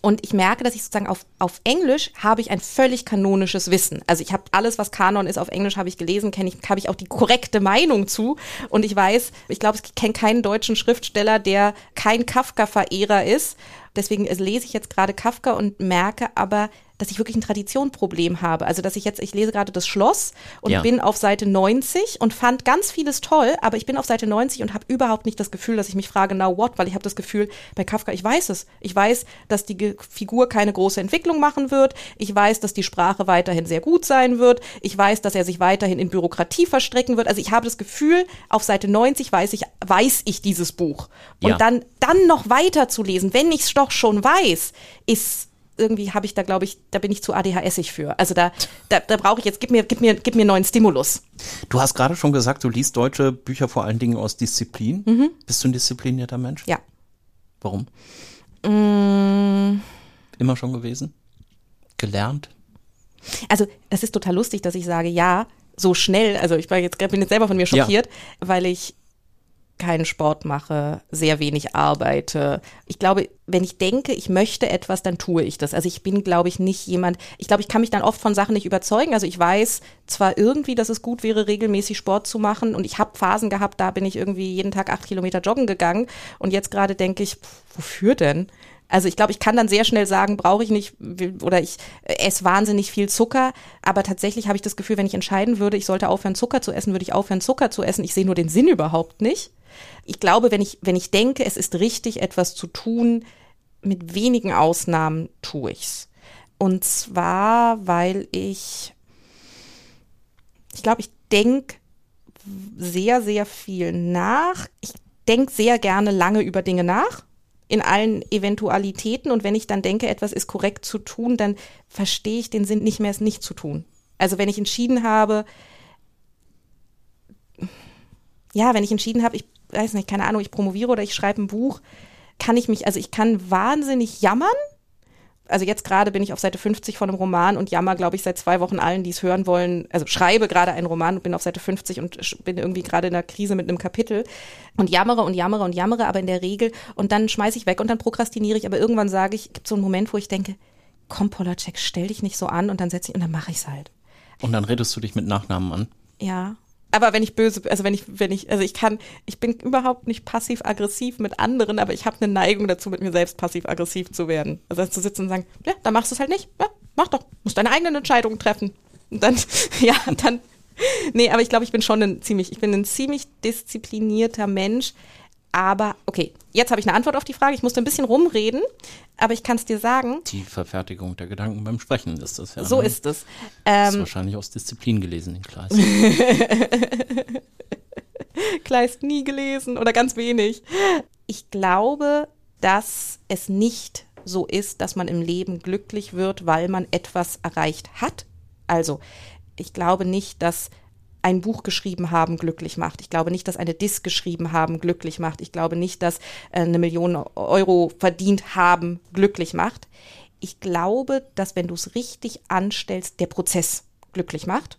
Und ich merke, dass ich sozusagen auf, auf Englisch habe ich ein völlig kanonisches Wissen. Also ich habe alles, was Kanon ist, auf Englisch habe ich gelesen, kenne ich, habe ich auch die korrekte Meinung zu. Und ich weiß, ich glaube, ich kenne keinen deutschen Schriftsteller, der kein Kafka-Verehrer ist Deswegen lese ich jetzt gerade Kafka und merke aber, dass ich wirklich ein Traditionproblem habe. Also, dass ich jetzt, ich lese gerade das Schloss und ja. bin auf Seite 90 und fand ganz vieles toll, aber ich bin auf Seite 90 und habe überhaupt nicht das Gefühl, dass ich mich frage, now what? Weil ich habe das Gefühl, bei Kafka, ich weiß es. Ich weiß, dass die Figur keine große Entwicklung machen wird. Ich weiß, dass die Sprache weiterhin sehr gut sein wird. Ich weiß, dass er sich weiterhin in Bürokratie verstricken wird. Also ich habe das Gefühl, auf Seite 90 weiß ich, weiß ich dieses Buch. Und ja. dann, dann noch weiter zu lesen, wenn ich es doch schon weiß, ist irgendwie habe ich da, glaube ich, da bin ich zu ADHSig für. Also da, da, da brauche ich jetzt, gib mir, gib mir, gib mir neuen Stimulus. Du hast gerade schon gesagt, du liest deutsche Bücher vor allen Dingen aus Disziplin. Mhm. Bist du ein disziplinierter Mensch? Ja. Warum? Mm. Immer schon gewesen? Gelernt? Also, es ist total lustig, dass ich sage, ja, so schnell, also ich war jetzt, bin jetzt selber von mir schockiert, ja. weil ich keinen Sport mache, sehr wenig arbeite. Ich glaube, wenn ich denke, ich möchte etwas, dann tue ich das. Also ich bin, glaube ich, nicht jemand, ich glaube, ich kann mich dann oft von Sachen nicht überzeugen. Also ich weiß zwar irgendwie, dass es gut wäre, regelmäßig Sport zu machen und ich habe Phasen gehabt, da bin ich irgendwie jeden Tag acht Kilometer joggen gegangen und jetzt gerade denke ich, pff, wofür denn? Also ich glaube, ich kann dann sehr schnell sagen, brauche ich nicht oder ich esse wahnsinnig viel Zucker, aber tatsächlich habe ich das Gefühl, wenn ich entscheiden würde, ich sollte aufhören Zucker zu essen, würde ich aufhören Zucker zu essen. Ich sehe nur den Sinn überhaupt nicht. Ich glaube, wenn ich wenn ich denke, es ist richtig etwas zu tun, mit wenigen Ausnahmen tue ich's. Und zwar, weil ich ich glaube, ich denke sehr sehr viel nach. Ich denke sehr gerne lange über Dinge nach in allen Eventualitäten. Und wenn ich dann denke, etwas ist korrekt zu tun, dann verstehe ich den Sinn nicht mehr, es nicht zu tun. Also wenn ich entschieden habe, ja, wenn ich entschieden habe, ich weiß nicht, keine Ahnung, ich promoviere oder ich schreibe ein Buch, kann ich mich, also ich kann wahnsinnig jammern. Also jetzt gerade bin ich auf Seite 50 von einem Roman und jammer, glaube ich, seit zwei Wochen allen, die es hören wollen. Also schreibe gerade einen Roman und bin auf Seite 50 und bin irgendwie gerade in einer Krise mit einem Kapitel und jammere und jammere und jammere, aber in der Regel und dann schmeiße ich weg und dann prokrastiniere ich, aber irgendwann sage ich, gibt so einen Moment, wo ich denke, komm Polacek, stell dich nicht so an und dann setze ich und dann mache ich es halt. Und dann redest du dich mit Nachnamen an. Ja. Aber wenn ich böse, also wenn ich, wenn ich, also ich kann, ich bin überhaupt nicht passiv-aggressiv mit anderen, aber ich habe eine Neigung dazu, mit mir selbst passiv-aggressiv zu werden. Also zu sitzen und sagen, ja, dann machst du es halt nicht. Ja, mach doch. Musst deine eigenen Entscheidungen treffen. Und dann, ja, dann, nee, aber ich glaube, ich bin schon ein ziemlich, ich bin ein ziemlich disziplinierter Mensch. Aber okay, jetzt habe ich eine Antwort auf die Frage. Ich musste ein bisschen rumreden, aber ich kann es dir sagen. Die Verfertigung der Gedanken beim Sprechen ist das ja. So ne? ist es. Ähm, ist wahrscheinlich aus Disziplin gelesen, den Kleist. Kleist nie gelesen oder ganz wenig. Ich glaube, dass es nicht so ist, dass man im Leben glücklich wird, weil man etwas erreicht hat. Also, ich glaube nicht, dass ein Buch geschrieben haben glücklich macht. Ich glaube nicht, dass eine Disk geschrieben haben glücklich macht. Ich glaube nicht, dass äh, eine Million Euro verdient haben glücklich macht. Ich glaube, dass wenn du es richtig anstellst, der Prozess glücklich macht.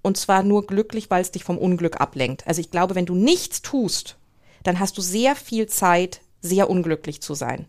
Und zwar nur glücklich, weil es dich vom Unglück ablenkt. Also ich glaube, wenn du nichts tust, dann hast du sehr viel Zeit, sehr unglücklich zu sein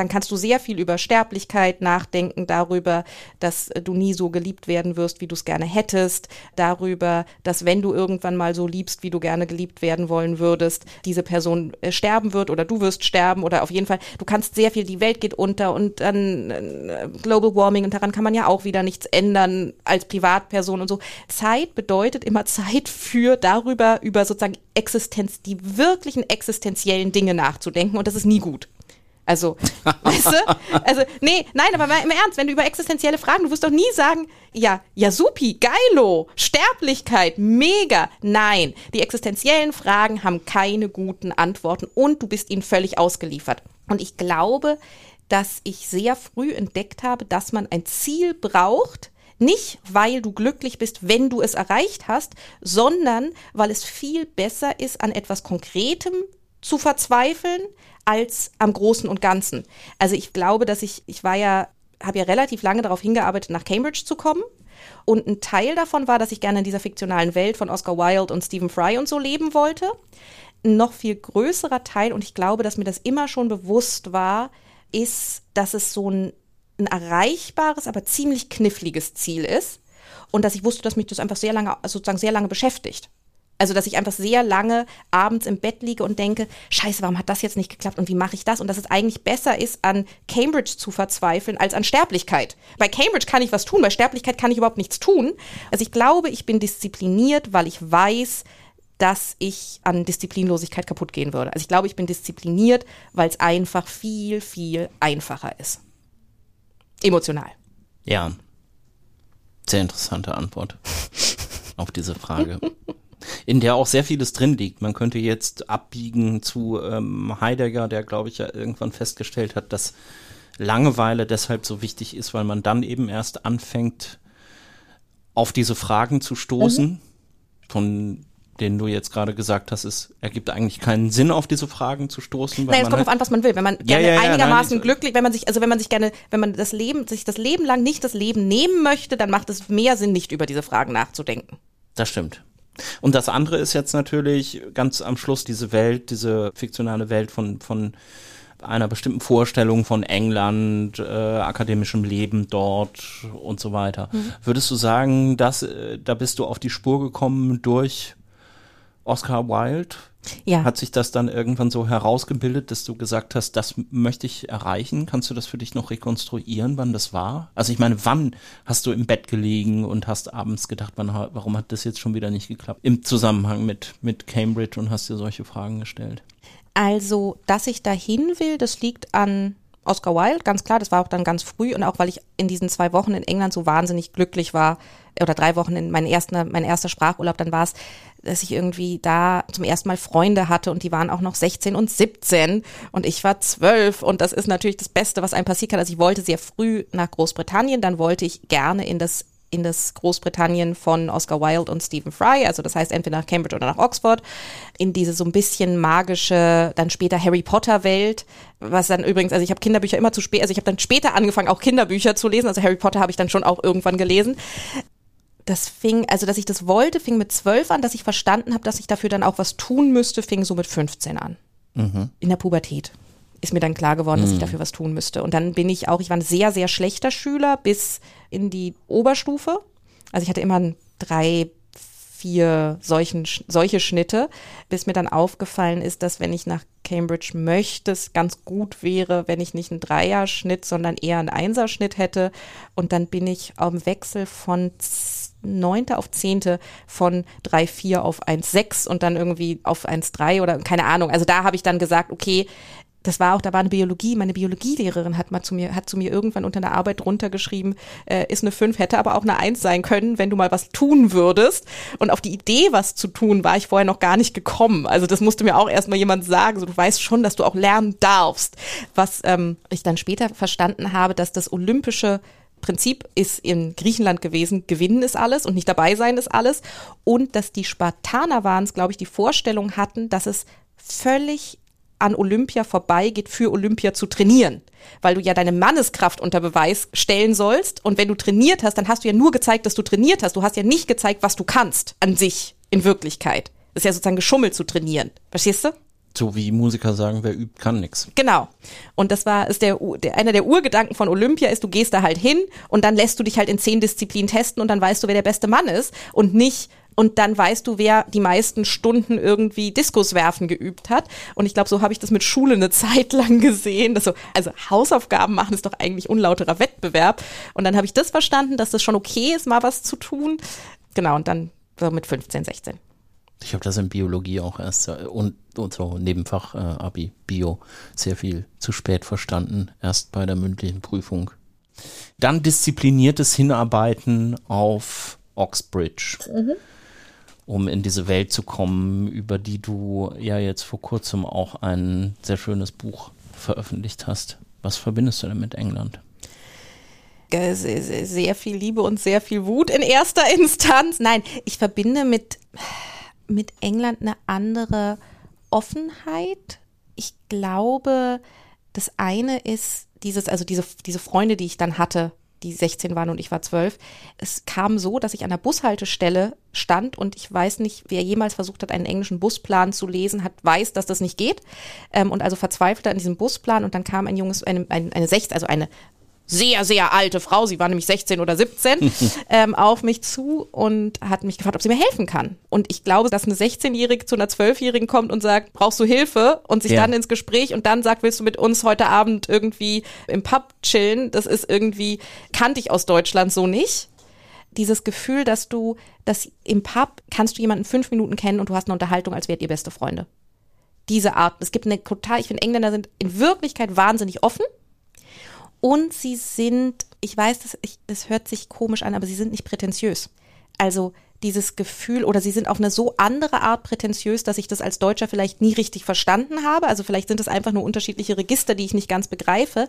dann kannst du sehr viel über Sterblichkeit nachdenken, darüber, dass äh, du nie so geliebt werden wirst, wie du es gerne hättest, darüber, dass wenn du irgendwann mal so liebst, wie du gerne geliebt werden wollen würdest, diese Person äh, sterben wird oder du wirst sterben oder auf jeden Fall, du kannst sehr viel, die Welt geht unter und dann äh, Global Warming und daran kann man ja auch wieder nichts ändern als Privatperson und so. Zeit bedeutet immer Zeit für darüber, über sozusagen Existenz, die wirklichen existenziellen Dinge nachzudenken und das ist nie gut. Also, weißt du? Also, nee, nein, aber im Ernst, wenn du über existenzielle Fragen, du wirst doch nie sagen, ja, ja, supi, geilo, Sterblichkeit, mega. Nein, die existenziellen Fragen haben keine guten Antworten und du bist ihnen völlig ausgeliefert. Und ich glaube, dass ich sehr früh entdeckt habe, dass man ein Ziel braucht, nicht, weil du glücklich bist, wenn du es erreicht hast, sondern weil es viel besser ist, an etwas Konkretem zu verzweifeln, als am Großen und Ganzen. Also ich glaube, dass ich, ich war ja, habe ja relativ lange darauf hingearbeitet, nach Cambridge zu kommen. Und ein Teil davon war, dass ich gerne in dieser fiktionalen Welt von Oscar Wilde und Stephen Fry und so leben wollte. Ein noch viel größerer Teil, und ich glaube, dass mir das immer schon bewusst war, ist, dass es so ein, ein erreichbares, aber ziemlich kniffliges Ziel ist. Und dass ich wusste, dass mich das einfach sehr lange, sozusagen sehr lange beschäftigt. Also, dass ich einfach sehr lange abends im Bett liege und denke, scheiße, warum hat das jetzt nicht geklappt und wie mache ich das? Und dass es eigentlich besser ist, an Cambridge zu verzweifeln als an Sterblichkeit. Bei Cambridge kann ich was tun, bei Sterblichkeit kann ich überhaupt nichts tun. Also ich glaube, ich bin diszipliniert, weil ich weiß, dass ich an Disziplinlosigkeit kaputt gehen würde. Also ich glaube, ich bin diszipliniert, weil es einfach viel, viel einfacher ist. Emotional. Ja. Sehr interessante Antwort auf diese Frage. in der auch sehr vieles drin liegt. Man könnte jetzt abbiegen zu ähm, Heidegger, der, glaube ich, ja irgendwann festgestellt hat, dass Langeweile deshalb so wichtig ist, weil man dann eben erst anfängt, auf diese Fragen zu stoßen, mhm. von denen du jetzt gerade gesagt hast, es ergibt eigentlich keinen Sinn, auf diese Fragen zu stoßen. Weil Nein, es kommt halt auf an, was man will. Wenn man gerne ja, ja, ja, einigermaßen nein, glücklich, wenn man sich, also wenn man sich gerne, wenn man das Leben, sich das Leben lang nicht das Leben nehmen möchte, dann macht es mehr Sinn, nicht über diese Fragen nachzudenken. Das stimmt. Und das andere ist jetzt natürlich ganz am Schluss diese Welt, diese fiktionale Welt von, von einer bestimmten Vorstellung von England, äh, akademischem Leben dort und so weiter. Mhm. Würdest du sagen, dass äh, da bist du auf die Spur gekommen durch Oscar Wilde? Ja. Hat sich das dann irgendwann so herausgebildet, dass du gesagt hast, das möchte ich erreichen? Kannst du das für dich noch rekonstruieren, wann das war? Also ich meine, wann hast du im Bett gelegen und hast abends gedacht, wann, warum hat das jetzt schon wieder nicht geklappt? Im Zusammenhang mit, mit Cambridge und hast dir solche Fragen gestellt? Also, dass ich dahin will, das liegt an Oscar Wilde, ganz klar, das war auch dann ganz früh und auch weil ich in diesen zwei Wochen in England so wahnsinnig glücklich war, oder drei Wochen in mein erster, mein erster Sprachurlaub, dann war es, dass ich irgendwie da zum ersten Mal Freunde hatte und die waren auch noch 16 und 17 und ich war 12 und das ist natürlich das Beste, was einem passieren kann. Also ich wollte sehr früh nach Großbritannien, dann wollte ich gerne in das in das Großbritannien von Oscar Wilde und Stephen Fry, also das heißt entweder nach Cambridge oder nach Oxford, in diese so ein bisschen magische, dann später Harry Potter Welt, was dann übrigens, also ich habe Kinderbücher immer zu spät, also ich habe dann später angefangen, auch Kinderbücher zu lesen, also Harry Potter habe ich dann schon auch irgendwann gelesen. Das fing, also dass ich das wollte, fing mit zwölf an, dass ich verstanden habe, dass ich dafür dann auch was tun müsste, fing so mit 15 an. Mhm. In der Pubertät ist mir dann klar geworden, dass ich mhm. dafür was tun müsste. Und dann bin ich auch, ich war ein sehr, sehr schlechter Schüler bis in die Oberstufe. Also ich hatte immer drei, vier solchen, solche Schnitte, bis mir dann aufgefallen ist, dass wenn ich nach Cambridge möchte, es ganz gut wäre, wenn ich nicht einen Dreierschnitt, sondern eher einen Einserschnitt hätte. Und dann bin ich am Wechsel von neunte auf zehnte von 3,4 auf 1,6 und dann irgendwie auf 1,3 oder keine Ahnung. Also da habe ich dann gesagt, okay, das war auch, da war eine Biologie, meine Biologielehrerin hat mal zu mir, hat zu mir irgendwann unter einer Arbeit drunter geschrieben, äh, ist eine 5, hätte aber auch eine 1 sein können, wenn du mal was tun würdest. Und auf die Idee, was zu tun, war ich vorher noch gar nicht gekommen. Also das musste mir auch erstmal jemand sagen. So, du weißt schon, dass du auch lernen darfst. Was ähm, ich dann später verstanden habe, dass das olympische Prinzip ist in Griechenland gewesen, gewinnen ist alles und nicht dabei sein ist alles. Und dass die Spartaner waren es, glaube ich, die Vorstellung hatten, dass es völlig an Olympia vorbeigeht, für Olympia zu trainieren. Weil du ja deine Manneskraft unter Beweis stellen sollst. Und wenn du trainiert hast, dann hast du ja nur gezeigt, dass du trainiert hast. Du hast ja nicht gezeigt, was du kannst an sich in Wirklichkeit. Das ist ja sozusagen geschummelt zu trainieren. Verstehst du? So wie Musiker sagen, wer übt, kann nix. Genau. Und das war, ist der, der, einer der Urgedanken von Olympia ist, du gehst da halt hin und dann lässt du dich halt in zehn Disziplinen testen und dann weißt du, wer der beste Mann ist und nicht, und dann weißt du, wer die meisten Stunden irgendwie Diskus werfen geübt hat. Und ich glaube, so habe ich das mit Schule eine Zeit lang gesehen. Dass so, also Hausaufgaben machen ist doch eigentlich unlauterer Wettbewerb. Und dann habe ich das verstanden, dass das schon okay ist, mal was zu tun. Genau, und dann so mit 15, 16. Ich habe das in Biologie auch erst äh, und, und so Nebenfach äh, Abi Bio sehr viel zu spät verstanden, erst bei der mündlichen Prüfung. Dann diszipliniertes Hinarbeiten auf Oxbridge. Mhm um in diese Welt zu kommen, über die du ja jetzt vor kurzem auch ein sehr schönes Buch veröffentlicht hast. Was verbindest du denn mit England? Sehr, sehr viel Liebe und sehr viel Wut in erster Instanz. Nein, ich verbinde mit, mit England eine andere Offenheit. Ich glaube, das eine ist dieses, also diese, diese Freunde, die ich dann hatte, die 16 waren und ich war 12. Es kam so, dass ich an der Bushaltestelle stand und ich weiß nicht, wer jemals versucht hat, einen englischen Busplan zu lesen, hat weiß, dass das nicht geht ähm, und also verzweifelte an diesem Busplan und dann kam ein junges, eine, eine, eine 16, also eine sehr, sehr alte Frau, sie war nämlich 16 oder 17, ähm, auf mich zu und hat mich gefragt, ob sie mir helfen kann. Und ich glaube, dass eine 16-Jährige zu einer 12-Jährigen kommt und sagt, brauchst du Hilfe? Und sich ja. dann ins Gespräch und dann sagt, willst du mit uns heute Abend irgendwie im Pub chillen? Das ist irgendwie, kannte ich aus Deutschland so nicht dieses Gefühl, dass du, dass im Pub kannst du jemanden fünf Minuten kennen und du hast eine Unterhaltung, als wärt ihr beste Freunde. Diese Art. Es gibt eine total, ich finde, Engländer sind in Wirklichkeit wahnsinnig offen und sie sind, ich weiß, das, ich, das hört sich komisch an, aber sie sind nicht prätentiös. Also dieses Gefühl oder sie sind auf eine so andere Art prätentiös, dass ich das als Deutscher vielleicht nie richtig verstanden habe. Also vielleicht sind es einfach nur unterschiedliche Register, die ich nicht ganz begreife.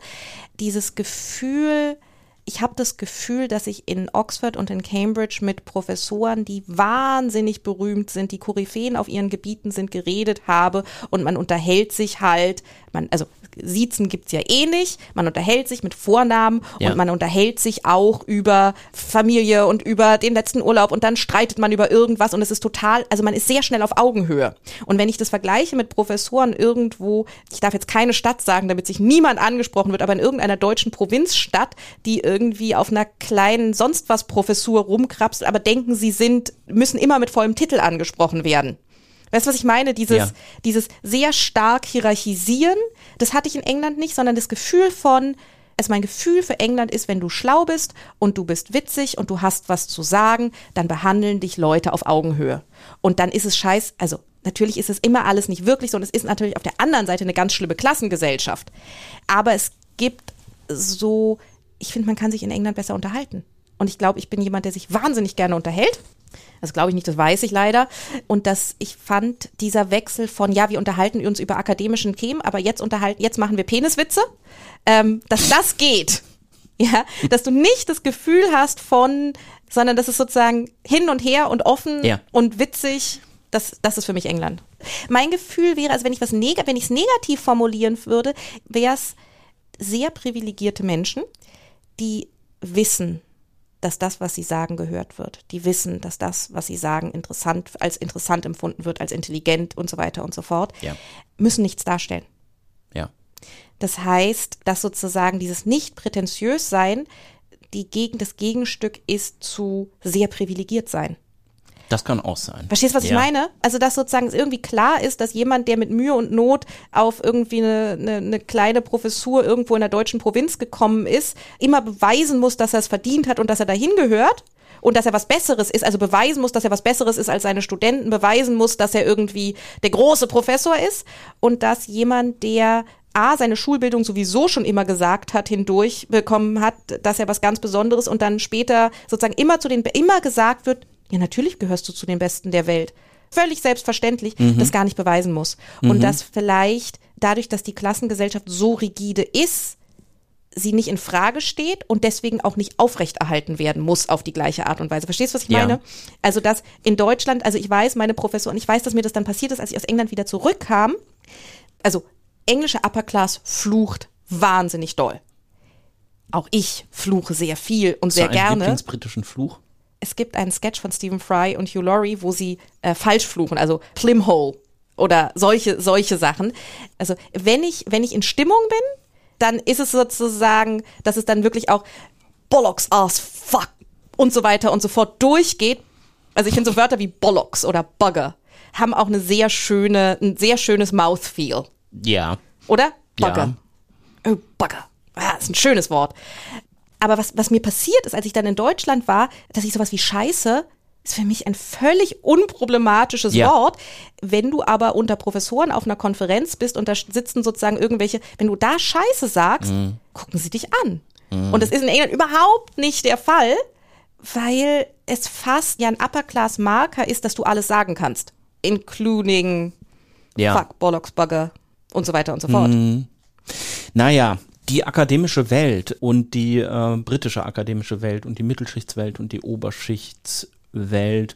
Dieses Gefühl, ich habe das Gefühl, dass ich in Oxford und in Cambridge mit Professoren, die wahnsinnig berühmt sind, die Koryphäen auf ihren Gebieten sind, geredet habe und man unterhält sich halt, man, also Siezen gibt's ja eh nicht. Man unterhält sich mit Vornamen ja. und man unterhält sich auch über Familie und über den letzten Urlaub und dann streitet man über irgendwas und es ist total, also man ist sehr schnell auf Augenhöhe. Und wenn ich das vergleiche mit Professoren irgendwo, ich darf jetzt keine Stadt sagen, damit sich niemand angesprochen wird, aber in irgendeiner deutschen Provinzstadt, die irgendwie auf einer kleinen sonst was Professur rumkrapst, aber denken, sie sind, müssen immer mit vollem Titel angesprochen werden. Weißt du, was ich meine? Dieses, ja. dieses sehr stark hierarchisieren, das hatte ich in England nicht, sondern das Gefühl von, also mein Gefühl für England ist, wenn du schlau bist und du bist witzig und du hast was zu sagen, dann behandeln dich Leute auf Augenhöhe. Und dann ist es scheiß, also natürlich ist es immer alles nicht wirklich so und es ist natürlich auf der anderen Seite eine ganz schlimme Klassengesellschaft. Aber es gibt so, ich finde, man kann sich in England besser unterhalten. Und ich glaube, ich bin jemand, der sich wahnsinnig gerne unterhält. Das glaube ich nicht, das weiß ich leider. Und dass ich fand, dieser Wechsel von, ja, wir unterhalten uns über akademischen Themen, aber jetzt unterhalten, jetzt machen wir Peniswitze, ähm, dass das geht Ja, dass du nicht das Gefühl hast von, sondern dass es sozusagen hin und her und offen Ja. und witzig. Das, das ist für mich England. Mein Gefühl wäre, also wenn ich was neg wenn ich es negativ formulieren würde, wäre es sehr privilegierte Menschen, die wissen, dass das, was sie sagen, gehört wird. Die wissen, dass das, was sie sagen, interessant, als interessant empfunden wird, als intelligent und so weiter und so fort, Ja. müssen nichts darstellen. Ja. Das heißt, dass sozusagen dieses nicht prätentiös sein, die gegen das Gegenstück ist zu sehr privilegiert sein. Das kann auch sein. Verstehst du, was ich Ja. meine? Also, dass sozusagen es irgendwie klar ist, dass jemand, der mit Mühe und Not auf irgendwie eine, eine, eine kleine Professur irgendwo in der deutschen Provinz gekommen ist, immer beweisen muss, dass er es verdient hat und dass er dahin gehört und dass er was Besseres ist, also beweisen muss, dass er was Besseres ist als seine Studenten, beweisen muss, dass er irgendwie der große Professor ist und dass jemand, der A, seine Schulbildung sowieso schon immer gesagt hat, hindurch bekommen hat, dass er was ganz Besonderes und dann später sozusagen immer zu den, immer gesagt wird, ja, natürlich gehörst du zu den Besten der Welt. Völlig selbstverständlich, das gar nicht beweisen muss. Und dass vielleicht dadurch, dass die Klassengesellschaft so rigide ist, sie nicht in Frage steht und deswegen auch nicht aufrechterhalten werden muss auf die gleiche Art und Weise. Verstehst du, was ich Ja. meine? Also, dass in Deutschland, also ich weiß, meine Professoren, ich weiß, dass mir das dann passiert ist, als ich aus England wieder zurückkam. Also, englische Upper Class flucht wahnsinnig doll. Auch ich fluche sehr viel und sehr Hast du einen gerne. Lieblingsbritischen Fluch? Es gibt einen Sketch von Stephen Fry und Hugh Laurie, wo sie äh, falsch fluchen, also Plimhole oder solche, solche Sachen. Also, wenn ich, wenn ich in Stimmung bin, dann ist es sozusagen, dass es dann wirklich auch Bollocks, Ass, Fuck und so weiter und so fort durchgeht. Also ich finde so Wörter wie Bollocks oder Bugger haben auch eine sehr schöne, ein sehr schönes Mouthfeel, Ja. oder? Bugger. Ja. Oh, Bugger. Ah, ist ein schönes Wort. Aber was, was mir passiert ist, als ich dann in Deutschland war, dass ich sowas wie Scheiße ist für mich ein völlig unproblematisches Ja. Wort. Wenn du aber unter Professoren auf einer Konferenz bist und da sitzen sozusagen irgendwelche, wenn du da Scheiße sagst, gucken sie dich an. Und das ist in England überhaupt nicht der Fall, weil es fast ja ein Upper-Class-Marker ist, dass du alles sagen kannst. Including Ja. Fuck, Bollocks, Bugger und so weiter und so fort. Naja, die akademische Welt und die äh, britische akademische Welt und die Mittelschichtswelt und die Oberschichtswelt.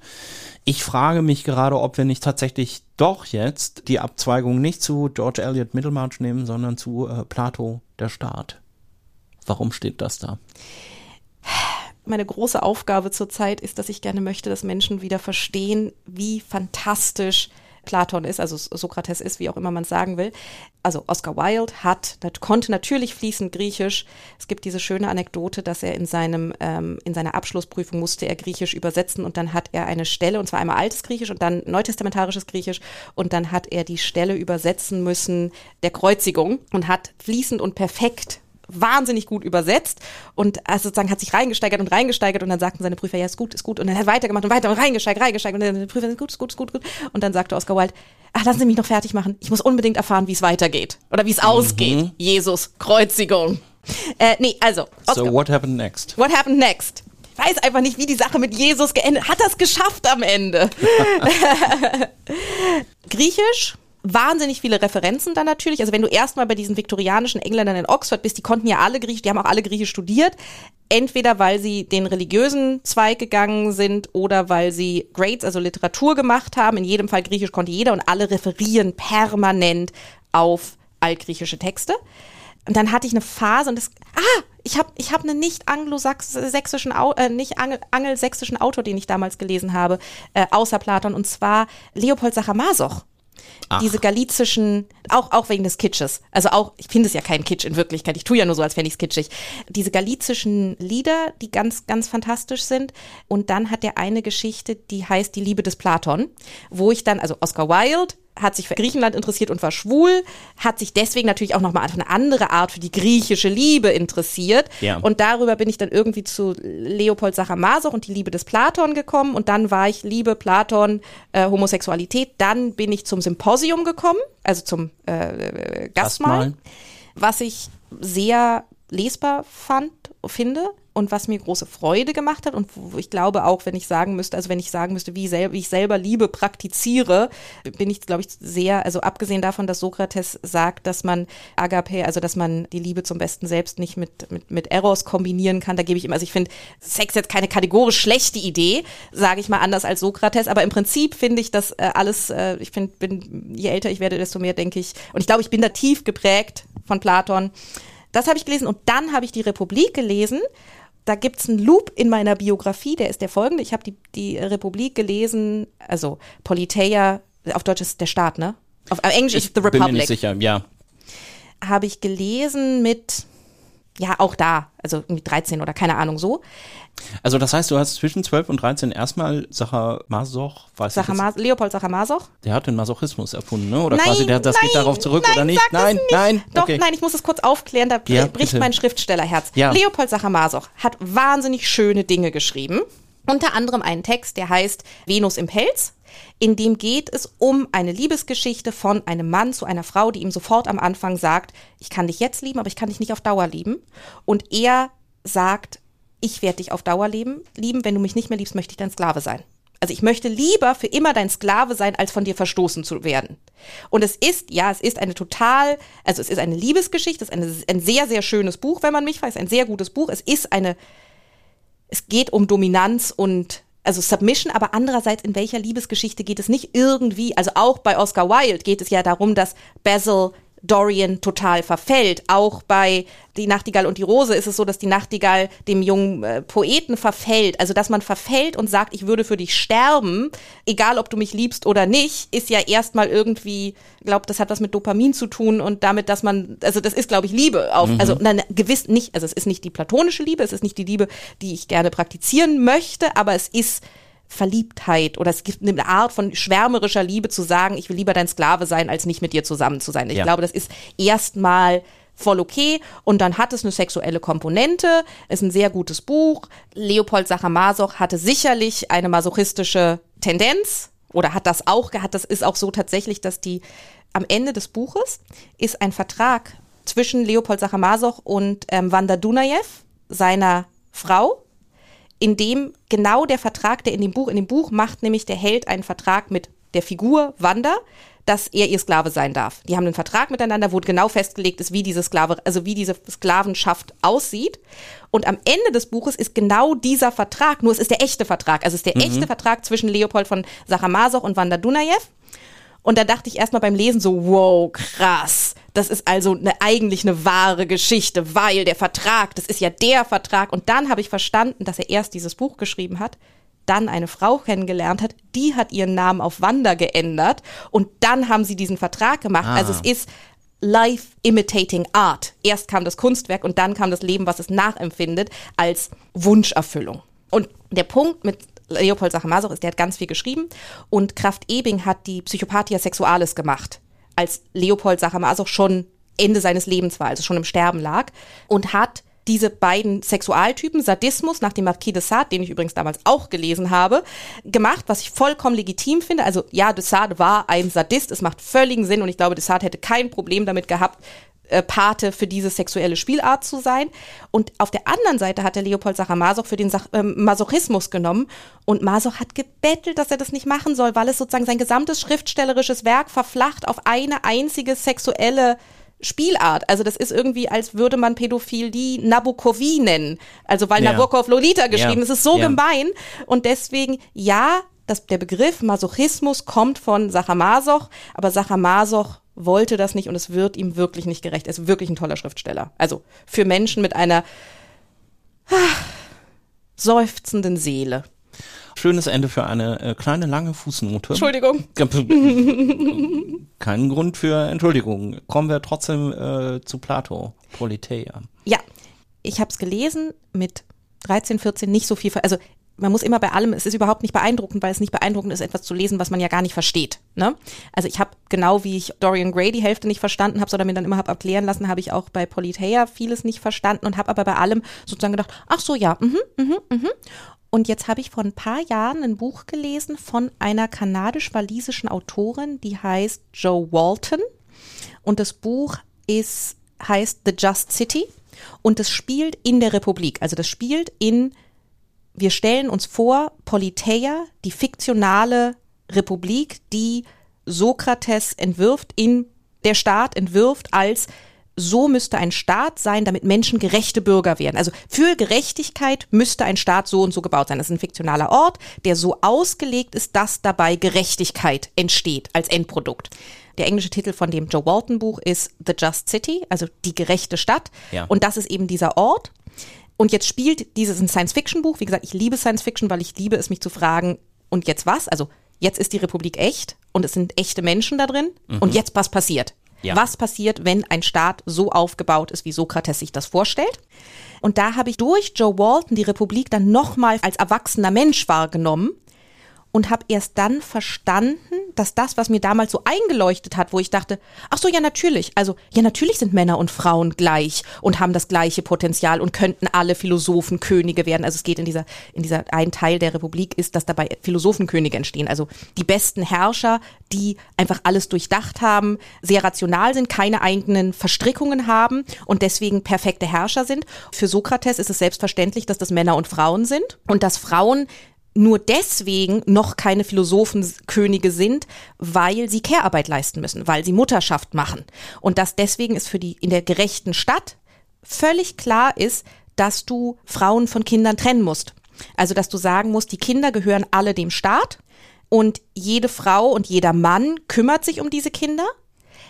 Ich frage mich gerade, ob wir nicht tatsächlich doch jetzt die Abzweigung nicht zu George Eliot Middlemarch nehmen, sondern zu äh, Plato der Staat. Warum steht das da? meine große Aufgabe zurzeit ist, dass ich gerne möchte, dass Menschen wieder verstehen, wie fantastisch Platon ist, also Sokrates ist, wie auch immer man sagen will. Also Oscar Wilde hat, konnte natürlich fließend Griechisch. Es gibt diese schöne Anekdote, dass er in seinem ähm, in seiner Abschlussprüfung musste er Griechisch übersetzen und dann hat er eine Stelle und zwar einmal altes Griechisch und dann neutestamentarisches Griechisch und dann hat er die Stelle übersetzen müssen der Kreuzigung und hat fließend und perfekt wahnsinnig gut übersetzt und also sozusagen hat sich reingesteigert und reingesteigert und dann sagten seine Prüfer, ja, ist gut, ist gut. Und dann hat er weitergemacht und weiter und reingesteigert, reingesteigert und dann die Prüfer, ist gut, ist gut, ist gut, gut. Und dann sagte Oscar Wilde, ach, lassen Sie mich noch fertig machen. Ich muss unbedingt erfahren, wie es weitergeht oder wie es ausgeht. Jesus, Kreuzigung. Äh, nee, also, Oscar, So, what happened next? what happened next? Ich weiß einfach nicht, wie die Sache mit Jesus geendet hat. das geschafft am Ende? Griechisch, wahnsinnig viele Referenzen dann natürlich. Also wenn du erstmal bei diesen viktorianischen Engländern in Oxford bist, die konnten ja alle Griechisch, die haben auch alle Griechisch studiert. Entweder weil sie den religiösen Zweig gegangen sind oder weil sie Grades, also Literatur gemacht haben. In jedem Fall Griechisch konnte jeder und alle referieren permanent auf altgriechische Texte. Und dann hatte ich eine Phase und das, ah, ich habe ich hab einen nicht anglosächsischen, äh, nicht angel, angelsächsischen Autor, den ich damals gelesen habe, äh, außer Platon, und zwar Leopold Sacher-Masoch. Diese galizischen, auch, auch wegen des Kitsches. Also auch, ich finde es ja kein Kitsch in Wirklichkeit. Ich tue ja nur so, als fände ich es kitschig. Diese galizischen Lieder, die ganz, ganz fantastisch sind. Und dann hat er eine Geschichte, die heißt Die Liebe des Platon, wo ich dann, also Oscar Wilde, hat sich für Griechenland interessiert und war schwul, hat sich deswegen natürlich auch nochmal auf eine andere Art für die griechische Liebe interessiert. Ja. Und darüber bin ich dann irgendwie zu Leopold Sacher-Masoch und die Liebe des Platon gekommen. Und dann war ich Liebe, Platon, äh, Homosexualität. Dann bin ich zum Symposium gekommen, also zum äh, äh, Gastmahl Gastmahl. was ich sehr lesbar fand, finde und was mir große Freude gemacht hat und wo ich glaube auch, wenn ich sagen müsste, also wenn ich sagen müsste, wie, sel wie ich selber Liebe praktiziere, bin ich, glaube ich, sehr, also abgesehen davon, dass Sokrates sagt, dass man Agape, also dass man die Liebe zum besten Selbst nicht mit, mit, mit Eros kombinieren kann, da gebe ich immer, also ich finde Sex jetzt keine kategorisch schlechte Idee, sage ich mal anders als Sokrates, aber im Prinzip finde ich das äh, alles, äh, ich finde, bin, je älter ich werde, desto mehr denke ich, und ich glaube, ich bin da tief geprägt von Platon, das habe ich gelesen und dann habe ich die Republik gelesen da gibt's einen Loop in meiner Biografie, der ist der folgende. Ich habe die, die Republik gelesen, also Politeia, auf Deutsch ist der Staat, ne? Auf, auf Englisch ich ist The Republic. Bin mir nicht sicher, ja. Habe ich gelesen mit, ja, auch da, also irgendwie 13 oder keine Ahnung so. Also das heißt, du hast zwischen 12 und 13 erstmal Sacher Masoch, weiß Sacher ich jetzt, Leopold Sacher Masoch. Der hat den Masochismus erfunden, ne? Oder Nein, quasi der, das nein, geht darauf zurück nein, oder nicht? Nein, nicht. nein, Doch, okay. nein, ich muss es kurz aufklären, da Ja, bricht bitte. mein Schriftstellerherz. Ja. Leopold Sacher Masoch hat wahnsinnig schöne Dinge geschrieben. Unter anderem einen Text, der heißt Venus im Pelz. In dem geht es um eine Liebesgeschichte von einem Mann zu einer Frau, die ihm sofort am Anfang sagt, ich kann dich jetzt lieben, aber ich kann dich nicht auf Dauer lieben. Und er sagt, ich werde dich auf Dauer lieben, lieben, wenn du mich nicht mehr liebst, möchte ich dein Sklave sein. Also ich möchte lieber für immer dein Sklave sein, als von dir verstoßen zu werden. Und es ist, ja, es ist eine total, also es ist eine Liebesgeschichte, es ist eine, ein sehr, sehr schönes Buch, wenn man mich weiß, ein sehr gutes Buch. Es ist eine, es geht um Dominanz und also Submission, aber andererseits in welcher Liebesgeschichte geht es nicht irgendwie, also auch bei Oscar Wilde geht es ja darum, dass Basil Dorian total verfällt. Auch bei Die Nachtigall und die Rose ist es so, dass die Nachtigall dem jungen äh, Poeten verfällt. Also, dass man verfällt und sagt, ich würde für dich sterben, egal ob du mich liebst oder nicht, ist ja erstmal irgendwie, glaube, das hat was mit Dopamin zu tun und damit, dass man, also das ist, glaube ich, Liebe auf, also nein, gewiss nicht, also es ist nicht die platonische Liebe, es ist nicht die Liebe, die ich gerne praktizieren möchte, aber es ist Verliebtheit oder es gibt eine Art von schwärmerischer Liebe zu sagen, ich will lieber dein Sklave sein, als nicht mit dir zusammen zu sein. Ich Ja. glaube, das ist erstmal voll okay und dann hat es eine sexuelle Komponente, ist ein sehr gutes Buch. Leopold Sacher-Masoch hatte sicherlich eine masochistische Tendenz oder hat das auch gehabt. Das ist auch so tatsächlich, dass die am Ende des Buches ist ein Vertrag zwischen Leopold Sacher-Masoch und ähm, Wanda Dunajew, seiner Frau, in dem genau der Vertrag, der in dem Buch, in dem Buch macht nämlich der Held einen Vertrag mit der Figur Wanda, dass er ihr Sklave sein darf. Die haben einen Vertrag miteinander, wo genau festgelegt ist, wie diese Sklave, also wie diese Sklavenschaft aussieht. Und am Ende des Buches ist genau dieser Vertrag, nur es ist der echte Vertrag, also es ist der echte Vertrag zwischen Leopold von Sacher-Masoch und Wanda Dunajew. Und da dachte ich erstmal beim Lesen so, wow, krass. Das ist also eine, eigentlich eine wahre Geschichte, weil der Vertrag, das ist ja der Vertrag. Und dann habe ich verstanden, dass er erst dieses Buch geschrieben hat, dann eine Frau kennengelernt hat, die hat ihren Namen auf Wanda geändert und dann haben sie diesen Vertrag gemacht. Also es ist Life imitating art. Erst kam das Kunstwerk und dann kam das Leben, was es nachempfindet, als Wunscherfüllung. Und der Punkt mit Leopold Sacher-Masoch ist, der hat ganz viel geschrieben und Kraft Ebing hat die Psychopathia Sexualis gemacht, als Leopold Sacher-Masoch schon Ende seines Lebens war, also schon im Sterben lag und hat diese beiden Sexualtypen, Sadismus nach dem Marquis de Sade, den ich übrigens damals auch gelesen habe, gemacht, was ich vollkommen legitim finde. Also ja, de Sade war ein Sadist, es macht völligen Sinn und ich glaube, de Sade hätte kein Problem damit gehabt, äh, Pate für diese sexuelle Spielart zu sein. Und auf der anderen Seite hat der Leopold Sacher-Masoch für den Sach ähm, Masochismus genommen. Und Masoch hat gebettelt, dass er das nicht machen soll, weil es sozusagen sein gesamtes schriftstellerisches Werk verflacht auf eine einzige sexuelle Spielart. Also das ist irgendwie, als würde man Pädophilie Nabokovi nennen. Also weil Ja. Nabokov Lolita geschrieben. Ja. Das ist so Ja. gemein. Und deswegen, ja, das, der Begriff Masochismus kommt von Sacher-Masoch, aber Sacher-Masoch wollte das nicht und es wird ihm wirklich nicht gerecht. Er ist wirklich ein toller Schriftsteller. Also für Menschen mit einer ah, seufzenden Seele. Schönes Ende für eine äh, kleine, lange Fußnote. Entschuldigung. Keinen Grund für Entschuldigung. Kommen wir trotzdem äh, zu Plato, Politeia. Ja, ich habe es gelesen mit 13, 14, nicht so viel. ver- Also man muss immer bei allem, es ist überhaupt nicht beeindruckend, weil es nicht beeindruckend ist, etwas zu lesen, was man ja gar nicht versteht. Ne? Also ich habe genau wie ich Dorian Gray die Hälfte nicht verstanden habe, sondern mir dann immer habe erklären lassen, habe ich auch bei Politeia vieles nicht verstanden und habe aber bei allem sozusagen gedacht, ach so, ja, mhm, mhm, mhm. Und jetzt habe ich vor ein paar Jahren ein Buch gelesen von einer kanadisch-walisischen Autorin, die heißt Joe Walton. Und das Buch ist, heißt The Just City. und das spielt in der Republik. Also das spielt in, wir stellen uns vor, Politeia, die fiktionale Republik, die Sokrates entwirft, in der Staat entwirft als so müsste ein Staat sein, damit Menschen gerechte Bürger werden. Also für Gerechtigkeit müsste ein Staat so und so gebaut sein. Das ist ein fiktionaler Ort, der so ausgelegt ist, dass dabei Gerechtigkeit entsteht als Endprodukt. Der englische Titel von dem Joe Walton Buch ist The Just City, also die gerechte Stadt. Ja. Und das ist eben dieser Ort. Und jetzt spielt dieses ein Science-Fiction-Buch. Wie gesagt, ich liebe Science-Fiction, weil ich liebe es, mich zu fragen, und jetzt was? Also jetzt ist die Republik echt und es sind echte Menschen da drin. Mhm. Und jetzt was passiert? Ja. Was passiert, wenn ein Staat so aufgebaut ist, wie Sokrates sich das vorstellt? Und da habe ich durch Joe Walton die Republik dann nochmal als erwachsener Mensch wahrgenommen und habe erst dann verstanden, dass das, was mir damals so eingeleuchtet hat, wo ich dachte, ach so, ja natürlich, also ja natürlich sind Männer und Frauen gleich und haben das gleiche Potenzial und könnten alle Philosophenkönige werden. Also es geht in dieser in dieser ein Teil der Republik ist, dass dabei Philosophenkönige entstehen, also die besten Herrscher, die einfach alles durchdacht haben, sehr rational sind, keine eigenen Verstrickungen haben und deswegen perfekte Herrscher sind. Für Sokrates ist es selbstverständlich, dass das Männer und Frauen sind und dass Frauen nur deswegen noch keine Philosophenkönige sind, weil sie Care-Arbeit leisten müssen, weil sie Mutterschaft machen. Und dass deswegen ist für die in der gerechten Stadt völlig klar ist, dass du Frauen von Kindern trennen musst. Also, dass du sagen musst, die Kinder gehören alle dem Staat und jede Frau und jeder Mann kümmert sich um diese Kinder